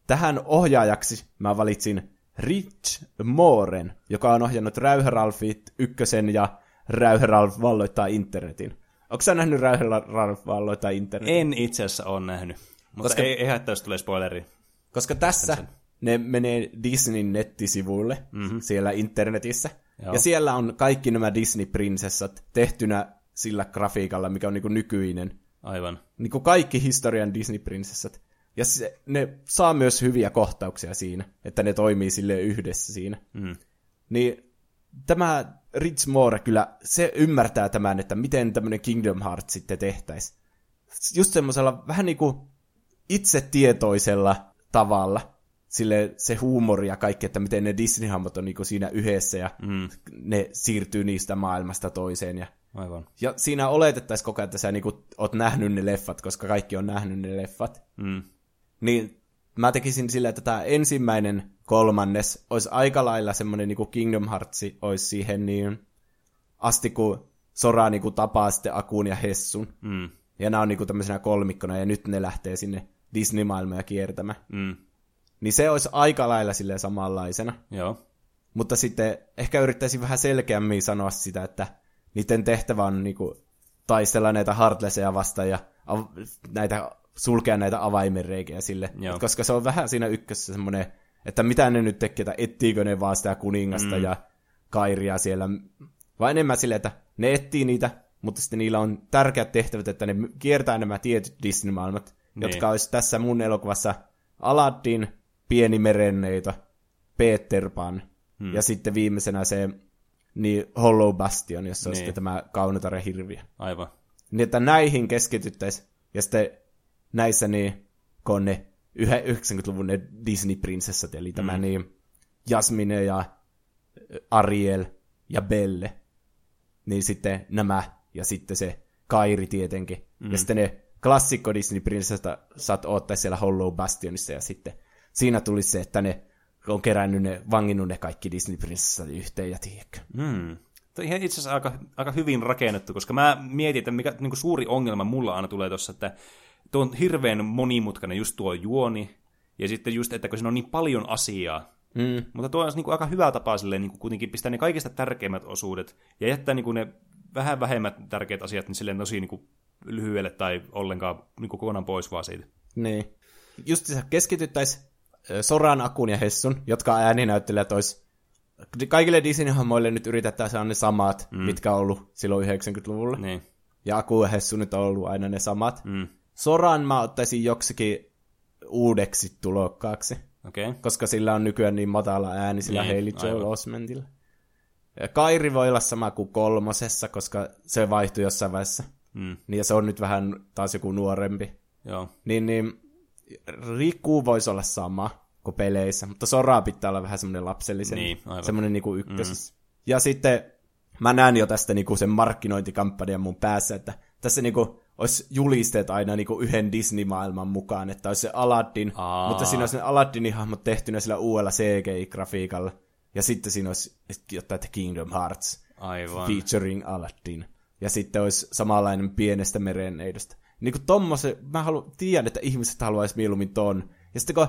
[SPEAKER 1] tähän ohjaajaksi mä valitsin Rich Mooren, joka on ohjannut Räyhäralfit ykkösen ja Räyhäralf valloittaa internetin. Onko sä nähnyt Räyhäralf valloittaa internetin?
[SPEAKER 2] En itse asiassa ole nähnyt. Mutta
[SPEAKER 1] Koska-
[SPEAKER 2] ei, ei haittaa, jos tulee spoileri.
[SPEAKER 1] Koska tässä ne menee Disneyn nettisivuille mm-hmm. siellä internetissä.
[SPEAKER 2] Joo.
[SPEAKER 1] Ja siellä on kaikki nämä Disney-prinsessat tehtynä sillä grafiikalla, mikä on niin nykyinen.
[SPEAKER 2] Aivan.
[SPEAKER 1] Niin kuin kaikki historian Disney-prinsessat. Ja se, ne saa myös hyviä kohtauksia siinä, että ne toimii sille yhdessä siinä.
[SPEAKER 2] Mm.
[SPEAKER 1] Niin tämä Rich Moore kyllä, se ymmärtää tämän, että miten tämmöinen Kingdom Hearts sitten tehtäisiin. Just semmoisella vähän niin kuin itsetietoisella tavalla. Sille se huumori ja kaikki, että miten ne Disney-hahmot on niin kuin siinä yhdessä ja
[SPEAKER 2] Mm.
[SPEAKER 1] ne siirtyy niistä maailmasta toiseen. Ja,
[SPEAKER 2] Aivan.
[SPEAKER 1] ja siinä oletettaisiin koko ajan, että sä niin kuin oot nähnyt ne leffat, koska kaikki on nähnyt ne leffat.
[SPEAKER 2] Mm.
[SPEAKER 1] Niin mä tekisin sillä, että tämä ensimmäinen kolmannes olisi aika lailla semmoinen niin kuin Kingdom Hearts olisi siihen niin asti, kun Sora niin kuin tapaa sitten Akun ja Hessun.
[SPEAKER 2] Mm.
[SPEAKER 1] Ja nämä on niin kuin tämmöisenä kolmikkona, ja nyt ne lähtee sinne Disney-maailmoja kiertämään.
[SPEAKER 2] Mm.
[SPEAKER 1] Niin se olisi aika lailla silleen samanlaisena.
[SPEAKER 2] Joo.
[SPEAKER 1] mutta sitten ehkä yrittäisin vähän selkeämmin sanoa sitä, että niiden tehtävä on niinku taistella näitä Heartlesseja vastaan ja näitä, sulkea näitä avaimenreikiä sille.
[SPEAKER 2] Joo.
[SPEAKER 1] Et koska se on vähän siinä ykkössä semmoinen, että mitä ne nyt tekee, että ettiikö ne vaan sitä kuningasta mm. ja Kairia siellä, vai enemmän silleen, että ne etsii niitä, mutta sitten niillä on tärkeät tehtävät, että ne kiertää nämä tietyt Disney-maailmat,
[SPEAKER 2] Niin.
[SPEAKER 1] jotka olisi tässä mun elokuvassa Aladdin, Pieni merenneito, Peter Pan, hmm. ja sitten viimeisenä se niin Hollow Bastion, jossa niin. on sitten tämä Kaunotar hirviö.
[SPEAKER 2] Aivan.
[SPEAKER 1] Niin, että näihin keskityttäisiin, ja sitten näissä niin, kun on ne yhä- 90-luvun ne Disney-prinsessat, eli tämä niin Jasmine ja Ariel ja Belle, niin sitten nämä, ja sitten se Kairi tietenkin, mm. ja sitten ne klassikko Disney-prinsessat saat odottaa siellä Hollow Bastionissa, ja sitten siinä tulisi se, että ne on kerännyt ne, vanginnut ne kaikki Disney-prinsessat yhteen, ja tiedätkö.
[SPEAKER 2] Hmm. Tuo on ihan itse asiassa aika, aika hyvin rakennettu, koska mä mietin, että mikä niin suuri ongelma mulla aina tulee tuossa, että tuo on hirveän monimutkainen just tuo juoni, ja sitten just, että kun siinä on niin paljon asiaa,
[SPEAKER 1] Mm.
[SPEAKER 2] mutta tuo on niin kuin aika hyvä tapa silleen, niin kuin kuitenkin pistää ne kaikista tärkeimmät osuudet, ja jättää niin kuin ne vähän vähemmät tärkeät asiat niin silleen tosi niin kuin lyhyelle tai ollenkaan niin kuin kokonaan pois vaan siitä.
[SPEAKER 1] Niin. Just se keskityttäisiin Soran, Akun ja Hessun, jotka ääninäyttelijät olisi kaikille Disney-hahmoille nyt yritetään saada ne samat, mm. mitkä on ollut silloin 90-luvulla.
[SPEAKER 2] Niin.
[SPEAKER 1] Ja Aku ja Hessu nyt on ollut aina ne samat.
[SPEAKER 2] Mm.
[SPEAKER 1] Soran mä ottaisin joksikin uudeksi tulokkaaksi.
[SPEAKER 2] Okay.
[SPEAKER 1] koska sillä on nykyään niin matala ääni sillä
[SPEAKER 2] Niin,
[SPEAKER 1] Hailey Joel
[SPEAKER 2] aivan.
[SPEAKER 1] Osmentilla. Ja Kairi voi olla sama kuin kolmosessa, koska se vaihtui jossain vaiheessa.
[SPEAKER 2] Mm.
[SPEAKER 1] Niin ja se on nyt vähän taas joku nuorempi.
[SPEAKER 2] Joo.
[SPEAKER 1] Niin, niin Riku voisi olla sama kuin peleissä, mutta Sora pitää olla vähän semmoinen lapsellisen,
[SPEAKER 2] Niin, aivan.
[SPEAKER 1] semmoinen niinku ykkösessä. Mm. Ja sitten mä näen jo tästä niinku sen markkinointikampanjan mun päässä, että tässä niinku olisi julisteet aina niinku yhden Disney-maailman mukaan, että olisi se Aladdin,
[SPEAKER 2] Aa.
[SPEAKER 1] mutta siinä olisi ne Aladdinin hahmot tehtynä sillä uudella CGI-grafiikalla. Ja sitten siinä olisi jotain, että Kingdom Hearts
[SPEAKER 2] Aivan.
[SPEAKER 1] featuring Aladdin. Ja sitten olisi samanlainen pienestä merenneidosta. Niin kuin tommosen, mä halu, tiedän, että ihmiset haluaisi mieluummin ton. Ja sitten kun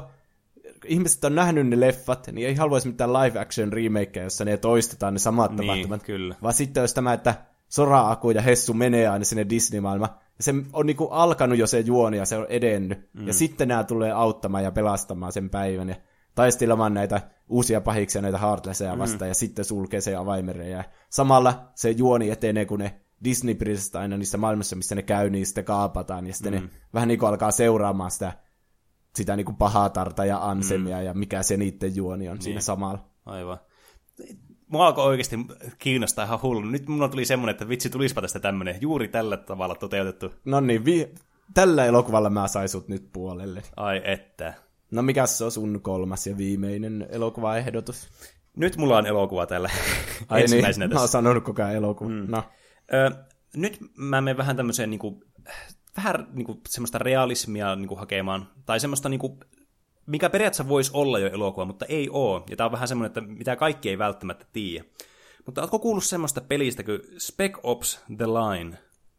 [SPEAKER 1] ihmiset on nähnyt ne leffat, niin ei haluaisi mitään live action remakeja, jossa ne toistetaan ne samat
[SPEAKER 2] Niin,
[SPEAKER 1] tapahtumat.
[SPEAKER 2] kyllä.
[SPEAKER 1] Vaan sitten olisi tämä, että Sora, Aku ja Hessu menee aina sinne Disney-maailmaan. Se on niinku alkanut jo se juoni ja se on edennyt. Mm. Ja sitten nämä tulee auttamaan ja pelastamaan sen päivän. Ja taistelemaan näitä uusia pahiksia, näitä Heartlesseja vastaan, ja sitten sulkee se avaimerejä. Ja samalla se juoni etenee, kun ne disney prinsessat aina niissä maailmassa, missä ne käy, niin sitten kaapataan, ja sitten mm. ne vähän niin kuin alkaa seuraamaan sitä, sitä niin kuin pahaa tarta ja ansemia, mm. ja mikä se niiden juoni on niin. siinä samalla.
[SPEAKER 2] Aivan. Mua alkoi oikeasti kiinnostaa ihan hullu. Nyt mulla tuli semmoinen, että vitsi, tulispa tästä tämmöinen juuri tällä tavalla toteutettu.
[SPEAKER 1] No niin, vi- tällä elokuvalla mä sain sut nyt puolelle.
[SPEAKER 2] Ai että.
[SPEAKER 1] No mikä se on sun kolmas ja viimeinen elokuvaehdotus?
[SPEAKER 2] Nyt mulla on elokuva tällä
[SPEAKER 1] Ai
[SPEAKER 2] ensimmäisenä
[SPEAKER 1] niin, mä oon
[SPEAKER 2] tässä.
[SPEAKER 1] sanonut koko ajan elokuva. Mm. No.
[SPEAKER 2] Ö, nyt mä menen vähän tämmöiseen niinku, vähän niinku semmoista realismia niinku hakemaan, tai semmoista niinku, mikä periaatteessa voisi olla jo elokuva, mutta ei oo. Ja tää on vähän semmoinen, että mitä kaikki ei välttämättä tiedä. Mutta ootko kuullut semmoista pelistä kuin Spec Ops The Line?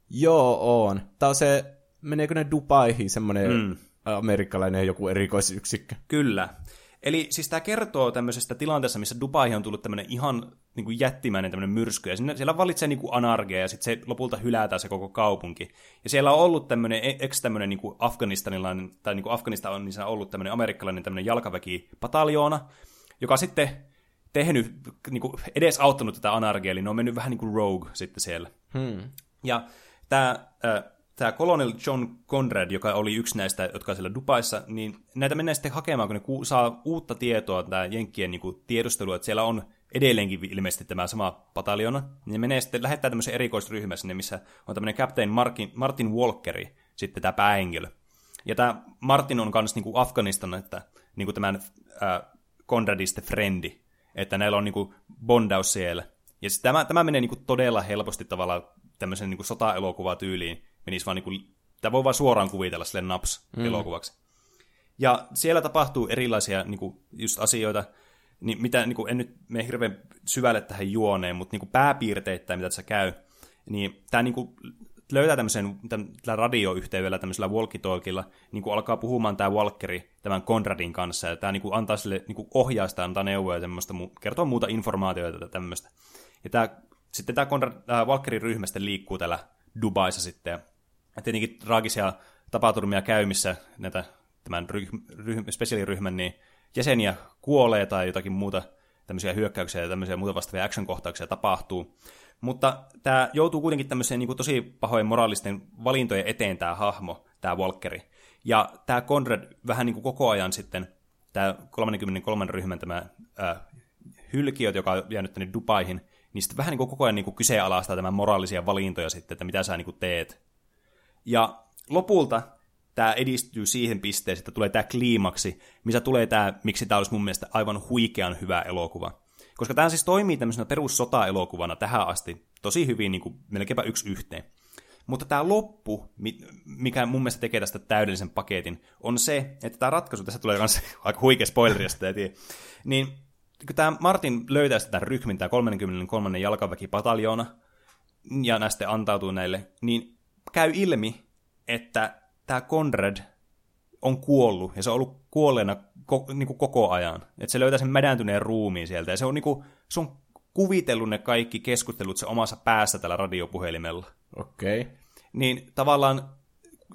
[SPEAKER 1] Joo, on. Tää on se, meneekö ne Dubaihin, semmonen mm. amerikkalainen joku erikoisyksikkö.
[SPEAKER 2] Kyllä. Eli siis tämä kertoo tämmöisestä tilanteessa, missä Dubaihin on tullut tämmöinen ihan niin kuin jättimäinen tämmöinen myrsky, ja sinne, siellä valitsee niin kuin anarkia, ja sitten se lopulta hylätään se koko kaupunki. Ja siellä on ollut tämmöinen, ex tämmöinen niin kuin afganistanilainen, tai niin kuin Afganistan on niin ollut tämmöinen amerikkalainen tämmöinen jalkaväkipataljoona, joka sitten tehnyt, niin kuin edes auttanut tätä anarkiaa, eli ne on mennyt vähän niin kuin rogue sitten siellä.
[SPEAKER 1] Hmm.
[SPEAKER 2] Ja tämä, äh, tämä Colonel John Conrad, joka oli yksi näistä, jotka siellä Dubaissa, niin näitä mennään sitten hakemaan, kun ne ku- saa uutta tietoa, tämä Jenkkien niin tiedustelu, että siellä on edelleenkin ilmeisesti tämä sama pataljona, niin ne menee sitten, lähettää tämmöisen erikoisryhmän sinne, missä on tämmöinen Captain Martin, Martin Walkeri, sitten tämä päähenkilö. Ja tämä Martin on myös niin Afganistan, että niin tämän äh, Conradiste frendi, että näillä on niin bondaus siellä. Ja tämä, tämä menee niin todella helposti tavallaan tämmöisen niin sota-elokuvatyyliin. Menisi vaan niin kuin, tämä voi vaan suoraan kuvitella sille naps-elokuvaksi. Ja siellä tapahtuu erilaisia niin kuin, just asioita, niin mitä, niin kuin, en nyt mene hirveän syvälle tähän juoneen, mutta niin kuin pääpiirteittäin, mitä tässä käy, niin tämä niin kuin, löytää tämmöisen tällä radioyhteydellä, tämmöisellä walkie-talkilla, niin kuin alkaa puhumaan tämä Walkeri tämän Konradin kanssa, ja tämä niin kuin antaa sille niin kuin ohjaa sitä, antaa neuvoja ja kertoo muuta informaatiota ja tämmöistä. Ja tämä, sitten tämä, Konrad, tämä Walkerin ryhmä sitten liikkuu täällä Dubaissa sitten, ja tietenkin traagisia tapaturmia käymissä näitä tämän ryhm, ryhm, spesiaaliryhmän niin jäseniä kuolee tai jotakin muuta tämmöisiä hyökkäyksiä ja tämmöisiä muuta vastaavia action-kohtauksia tapahtuu. Mutta tämä joutuu kuitenkin tämmöiseen niin kuin tosi pahojen moraalisten valintojen eteen tämä hahmo, tämä Walkeri. Ja tämä Conrad vähän niin kuin koko ajan sitten, tämä 33 ryhmän tämä äh, hylkiöt, joka on jäänyt tänne Dubaihin, niin sitten vähän niin kuin koko ajan niin kuin kyseenalaistaa tämän moraalisia valintoja sitten, että mitä sä niin kuin teet. Ja lopulta tämä edistyy siihen pisteeseen, että tulee tämä kliimaksi, missä tulee tämä, miksi tämä olisi mun mielestä aivan huikean hyvä elokuva. Koska tämä siis toimii tämmöisenä perussota-elokuvana tähän asti tosi hyvin, niin kuin melkeinpä yksi yhteen. Mutta tämä loppu, mikä mun mielestä tekee tästä täydellisen paketin, on se, että tämä ratkaisu, tässä tulee myös aika huikea spoileri, jos niin kun tämä Martin löytää sitä ryhmin, tämä 33. jalkaväkipataljoona, ja näistä antautuu näille, niin käy ilmi, että tämä Conrad on kuollut, ja se on ollut kuolleena ko, niin kuin koko ajan. Että se löytää sen mädäntyneen ruumiin sieltä, ja se on, niin kuin, se on kuvitellut ne kaikki keskustelut se omassa päässä tällä radiopuhelimella.
[SPEAKER 1] Okei. Okay.
[SPEAKER 2] Niin tavallaan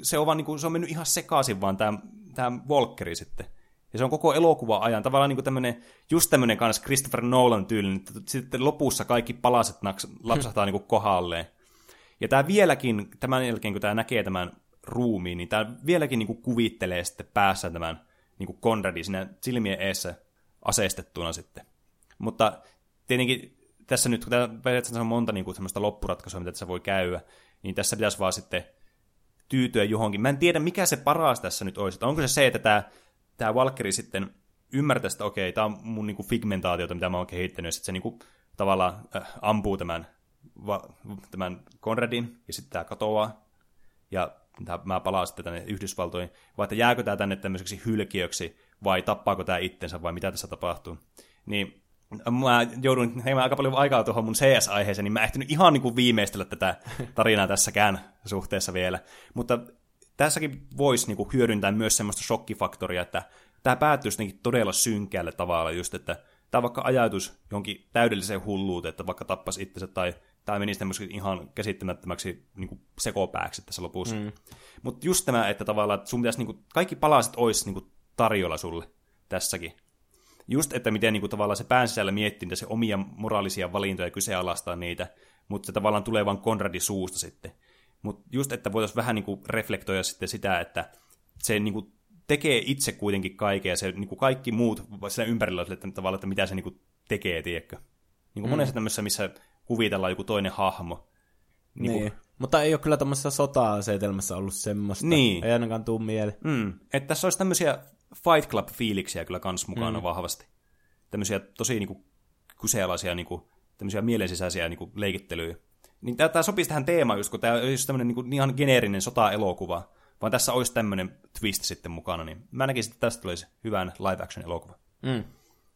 [SPEAKER 2] se on, vaan, niin kuin, se on mennyt ihan sekaisin vaan tämä, tämä Volkeri sitten. Ja se on koko elokuva ajan tavallaan niin kuin tämmöinen, just tämmöinen kanssa Christopher Nolan tyylinen, että sitten lopussa kaikki palaset lapsahtaa niin kuin kohdalleen. Ja tämä vieläkin, tämän jälkeen kun tämä näkee tämän ruumiin, niin tämä vieläkin niin kuin kuvittelee sitten päässä tämän niin kuin Conradi siinä silmien eessä aseistettuna sitten. Mutta tietenkin tässä nyt, kun periaatteessa on monta niin kuin semmoista loppuratkaisua, mitä tässä voi käydä, niin tässä pitäisi vaan sitten tyytyä johonkin. Mä en tiedä, mikä se paras tässä nyt olisi. Onko se se, että tämä, tämä Valkeri sitten ymmärtää, että okei, tämä on mun niin kuin figmentaatiota, mitä mä oon kehittänyt, ja sitten se niin kuin, tavallaan äh, ampuu tämän, va, tämän Conradin, ja sitten tämä katoaa, ja mä palaan sitten tänne Yhdysvaltoihin, vai että jääkö tämä tänne tämmöiseksi hylkiöksi, vai tappaako tämä itsensä, vai mitä tässä tapahtuu. Niin mä joudun tekemään aika paljon aikaa tuohon mun CS-aiheeseen, niin mä ehtinyt ihan niin kuin viimeistellä tätä tarinaa tässäkään suhteessa vielä. Mutta tässäkin voisi niin kuin hyödyntää myös semmoista shokkifaktoria, että tämä päättyisi todella synkeällä tavalla just, että tämä vaikka ajatus jonkin täydelliseen hulluuteen, että vaikka tappaisi itsensä tai tämä menisi tämmöiseksi ihan käsittämättömäksi niin kuin sekopääksi tässä lopussa. Mm. Mutta just tämä, että tavallaan että sun pitäisi, niin kuin, kaikki palaset olisi niin kuin, tarjolla sulle tässäkin. Just, että miten niin kuin, tavallaan se pään sisällä miettii se omia moraalisia valintoja ja kyseenalaistaa niitä, mutta se tavallaan tulee vain Konradin suusta sitten. Mutta just, että voitaisiin vähän niin kuin, reflektoida sitten sitä, että se niin kuin, tekee itse kuitenkin kaiken ja se niin kuin, kaikki muut siellä ympärillä että tavallaan, että mitä se niin kuin, tekee, tiedätkö? Niin kuin mm. monessa tämmöisessä, missä kuvitella joku toinen hahmo.
[SPEAKER 1] Niin. niin. Mutta ei ole kyllä tämmöisessä sota-asetelmassa ollut semmoista. Niin. Ei ainakaan tuu mieleen.
[SPEAKER 2] Mm. Että tässä olisi tämmöisiä Fight Club-fiiliksiä kyllä kans mukana mm. vahvasti. Tämmöisiä tosi niinku kyseenalaisia niinku, tämmöisiä mielensisäisiä niinku leikittelyjä. Niin tämä sopisi tähän teemaan just, kun tämä olisi tämmöinen niinku, ihan geneerinen sota-elokuva, vaan tässä olisi tämmöinen twist sitten mukana, niin mä näkisin, että tästä tulisi hyvän live-action-elokuva.
[SPEAKER 1] Mm.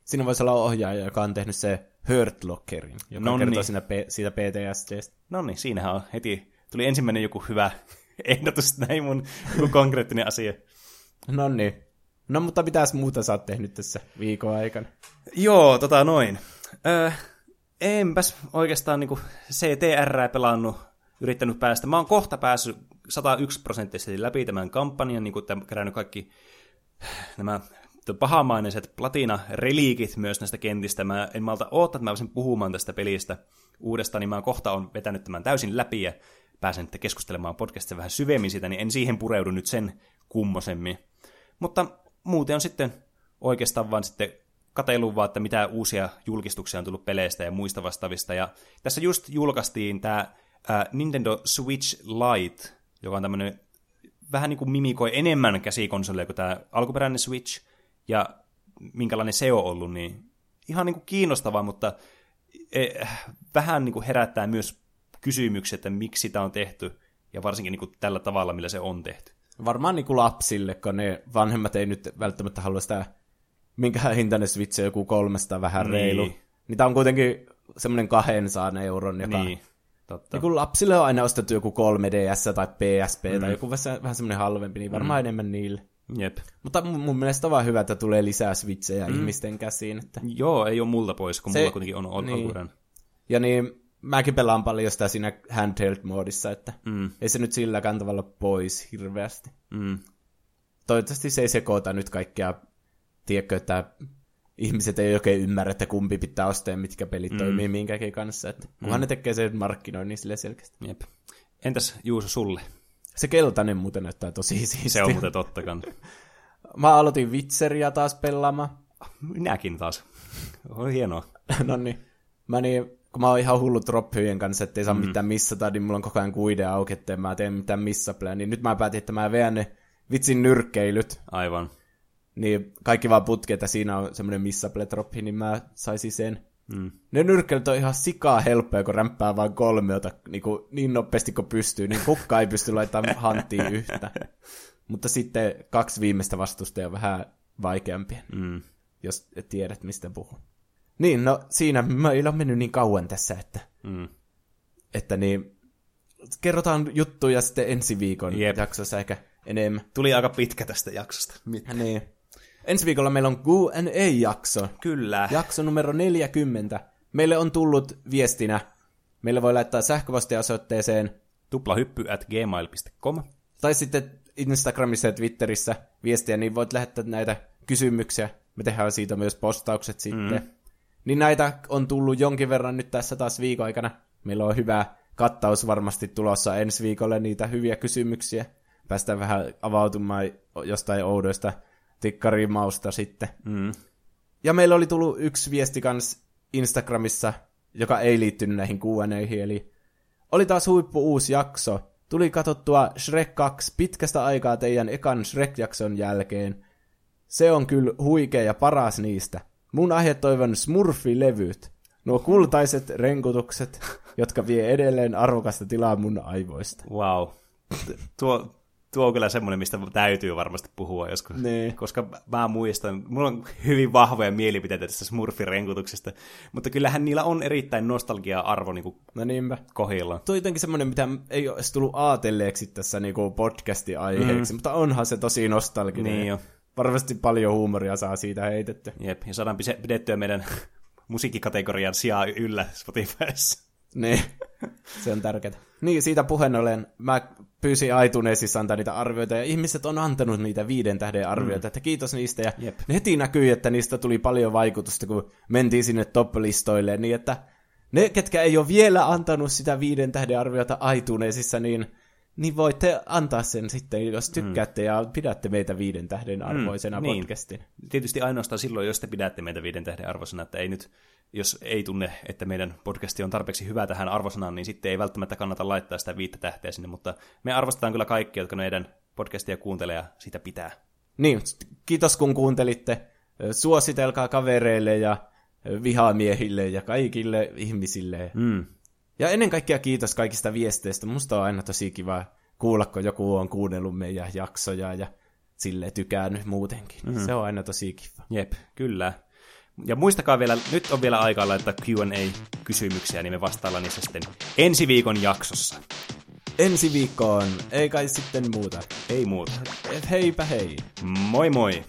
[SPEAKER 1] Siinä voisi olla ohjaaja, joka on tehnyt se Hurt Lockerin, joka no kertoo niin. siinä P- siitä PTSDstä.
[SPEAKER 2] No niin, siinähän on heti, tuli ensimmäinen joku hyvä ehdotus, näin mun joku konkreettinen asia.
[SPEAKER 1] No niin. No mutta mitäs muuta sä oot tehnyt tässä viikon aikana?
[SPEAKER 2] Joo, tota noin. Öö, enpäs oikeastaan niinku CTR pelannut, yrittänyt päästä. Mä oon kohta päässyt 101 prosenttisesti läpi tämän kampanjan, niin kuin kerännyt kaikki nämä pahamaineiset platina-reliikit myös näistä kentistä. Mä en malta odottaa, että mä voisin puhumaan tästä pelistä uudestaan, niin mä kohta on vetänyt tämän täysin läpi ja pääsen nyt keskustelemaan podcastissa vähän syvemmin siitä, niin en siihen pureudu nyt sen kummosemmin. Mutta muuten on sitten oikeastaan vaan sitten katsellut vaan, että mitä uusia julkistuksia on tullut peleistä ja muista vastaavista. Ja tässä just julkaistiin tämä Nintendo Switch Lite, joka on tämmöinen vähän niin kuin mimikoi enemmän käsikonsoleja kuin tämä alkuperäinen Switch, ja minkälainen se on ollut, niin ihan niin kuin kiinnostavaa, mutta e, vähän niin kuin herättää myös kysymyksiä, että miksi tämä on tehty, ja varsinkin niin kuin tällä tavalla, millä se on tehty.
[SPEAKER 1] Varmaan niin kuin lapsille, kun ne vanhemmat ei nyt välttämättä halua sitä, minkä hintainen Switch joku kolmesta vähän niin. reilu. Niin tämä on kuitenkin semmoinen 200 euron, joka niin.
[SPEAKER 2] Totta.
[SPEAKER 1] Ja kun lapsille on aina ostettu joku 3DS tai PSP mm. tai joku vähän, vähän semmoinen halvempi, niin varmaan mm. enemmän niille.
[SPEAKER 2] Jep.
[SPEAKER 1] Mutta mun, mielestä on vaan hyvä, että tulee lisää switchejä mm. ihmisten käsiin. Että...
[SPEAKER 2] Joo, ei ole multa pois, kun Se, mulla kuitenkin on niin. alkuuden.
[SPEAKER 1] Ja niin, mäkin pelaan paljon sitä siinä handheld-moodissa, että mm. ei se nyt sillä tavalla pois hirveästi. Mm. Toivottavasti se ei sekoita nyt kaikkea, tiedätkö, että ihmiset ei oikein ymmärrä, että kumpi pitää ostaa ja mitkä pelit mm. toimii minkäkin kanssa. Että kunhan mm. ne tekee sen markkinoinnin sille selkeästi.
[SPEAKER 2] Jep. Entäs Juuso sulle?
[SPEAKER 1] Se keltainen muuten näyttää tosi siistiä.
[SPEAKER 2] Se on muuten totta kan.
[SPEAKER 1] Mä aloitin Witcheria taas pelaamaan.
[SPEAKER 2] Minäkin taas. Oli hienoa.
[SPEAKER 1] no niin. Mä niin, kun mä oon ihan hullu drophyjen kanssa, ettei saa mm. mitään missata, niin mulla on koko ajan kuide auki, ettei mä teen mitään missaplää. Niin nyt mä päätin, että mä veän ne vitsin nyrkkeilyt.
[SPEAKER 2] Aivan.
[SPEAKER 1] Niin kaikki vaan putki, että siinä on semmoinen missaple droppi, niin mä saisin sen. Mm. Ne nyrkkeilyt on ihan sikaa helppoja, kun rämpää vaan kolmeota niin, kuin, niin nopeasti kuin pystyy, niin kukka ei pysty laittamaan hanttiin yhtä. Mutta sitten kaksi viimeistä vastusta on vähän vaikeampia, mm. jos et tiedät, mistä puhun. Niin, no siinä meillä on mennyt niin kauan tässä, että, mm. että niin, kerrotaan juttuja sitten ensi viikon Jep. jaksossa ehkä enemmän.
[SPEAKER 2] Tuli aika pitkä tästä jaksosta.
[SPEAKER 1] Mitä? Niin. Ensi viikolla meillä on Q&A-jakso.
[SPEAKER 2] Kyllä.
[SPEAKER 1] Jakso numero 40. Meille on tullut viestinä. Meille voi laittaa sähköpostiosoitteeseen
[SPEAKER 2] tuplahyppy at gmail.com
[SPEAKER 1] tai sitten Instagramissa ja Twitterissä viestiä, niin voit lähettää näitä kysymyksiä. Me tehdään siitä myös postaukset sitten. Mm. Niin näitä on tullut jonkin verran nyt tässä taas viikon aikana. Meillä on hyvä kattaus varmasti tulossa ensi viikolle niitä hyviä kysymyksiä. Päästään vähän avautumaan jostain oudoista tikkarimausta sitten. Mm. Ja meillä oli tullut yksi viesti kans Instagramissa, joka ei liittynyt näihin Q&Aihin, eli oli taas huippu uusi jakso. Tuli katsottua Shrek 2 pitkästä aikaa teidän ekan Shrek-jakson jälkeen. Se on kyllä huikea ja paras niistä. Mun toivon Smurfi-levyt. Nuo kultaiset renkutukset, jotka vie edelleen arvokasta tilaa mun aivoista.
[SPEAKER 2] Wow. Tuo, tuo on kyllä semmoinen, mistä täytyy varmasti puhua joskus.
[SPEAKER 1] Niin.
[SPEAKER 2] Koska mä muistan, mulla on hyvin vahvoja mielipiteitä tästä Smurfin-renkutuksesta, mutta kyllähän niillä on erittäin nostalgia-arvo niin kuin
[SPEAKER 1] no niinpä.
[SPEAKER 2] kohilla.
[SPEAKER 1] Tuo on jotenkin semmoinen, mitä ei ole tullut aatelleeksi tässä niin kuin podcastin aiheeksi, mm. mutta onhan se tosi nostalginen.
[SPEAKER 2] Niin jo.
[SPEAKER 1] Varmasti paljon huumoria saa siitä heitetty.
[SPEAKER 2] Jep, ja saadaan pidettyä meidän musiikkikategorian sijaa yllä Spotifyssa.
[SPEAKER 1] Niin, se on tärkeää. Niin, siitä puheen ollen, mä pyysin iTunesissa antaa niitä arvioita, ja ihmiset on antanut niitä viiden tähden arvioita, mm. että kiitos niistä, ja Jep. heti näkyy, että niistä tuli paljon vaikutusta, kun mentiin sinne top-listoille, niin että ne, ketkä ei ole vielä antanut sitä viiden tähden arviota iTunesissa, niin niin voitte antaa sen sitten, jos tykkäätte mm. ja pidätte meitä viiden tähden mm, arvoisena mm, podcastin.
[SPEAKER 2] Niin. Tietysti ainoastaan silloin, jos te pidätte meitä viiden tähden arvoisena, että ei nyt, jos ei tunne, että meidän podcasti on tarpeeksi hyvä tähän arvosanaan, niin sitten ei välttämättä kannata laittaa sitä viittä tähteä sinne, mutta me arvostetaan kyllä kaikki, jotka meidän podcastia kuuntelee ja sitä pitää.
[SPEAKER 1] Niin, kiitos kun kuuntelitte. Suositelkaa kavereille ja vihamiehille ja kaikille ihmisille. Mm. Ja ennen kaikkea kiitos kaikista viesteistä. Musta on aina tosi kiva kuulla, kun joku on kuunnellut meidän jaksoja ja sille tykännyt muutenkin. Mm-hmm. Se on aina tosi kiva.
[SPEAKER 2] Jep, kyllä. Ja muistakaa vielä, nyt on vielä aikaa laittaa Q&A-kysymyksiä, niin me vastaillaan niissä sitten ensi viikon jaksossa.
[SPEAKER 1] Ensi viikkoon, ei kai sitten muuta.
[SPEAKER 2] Ei muuta.
[SPEAKER 1] Heipä hei.
[SPEAKER 2] Moi moi.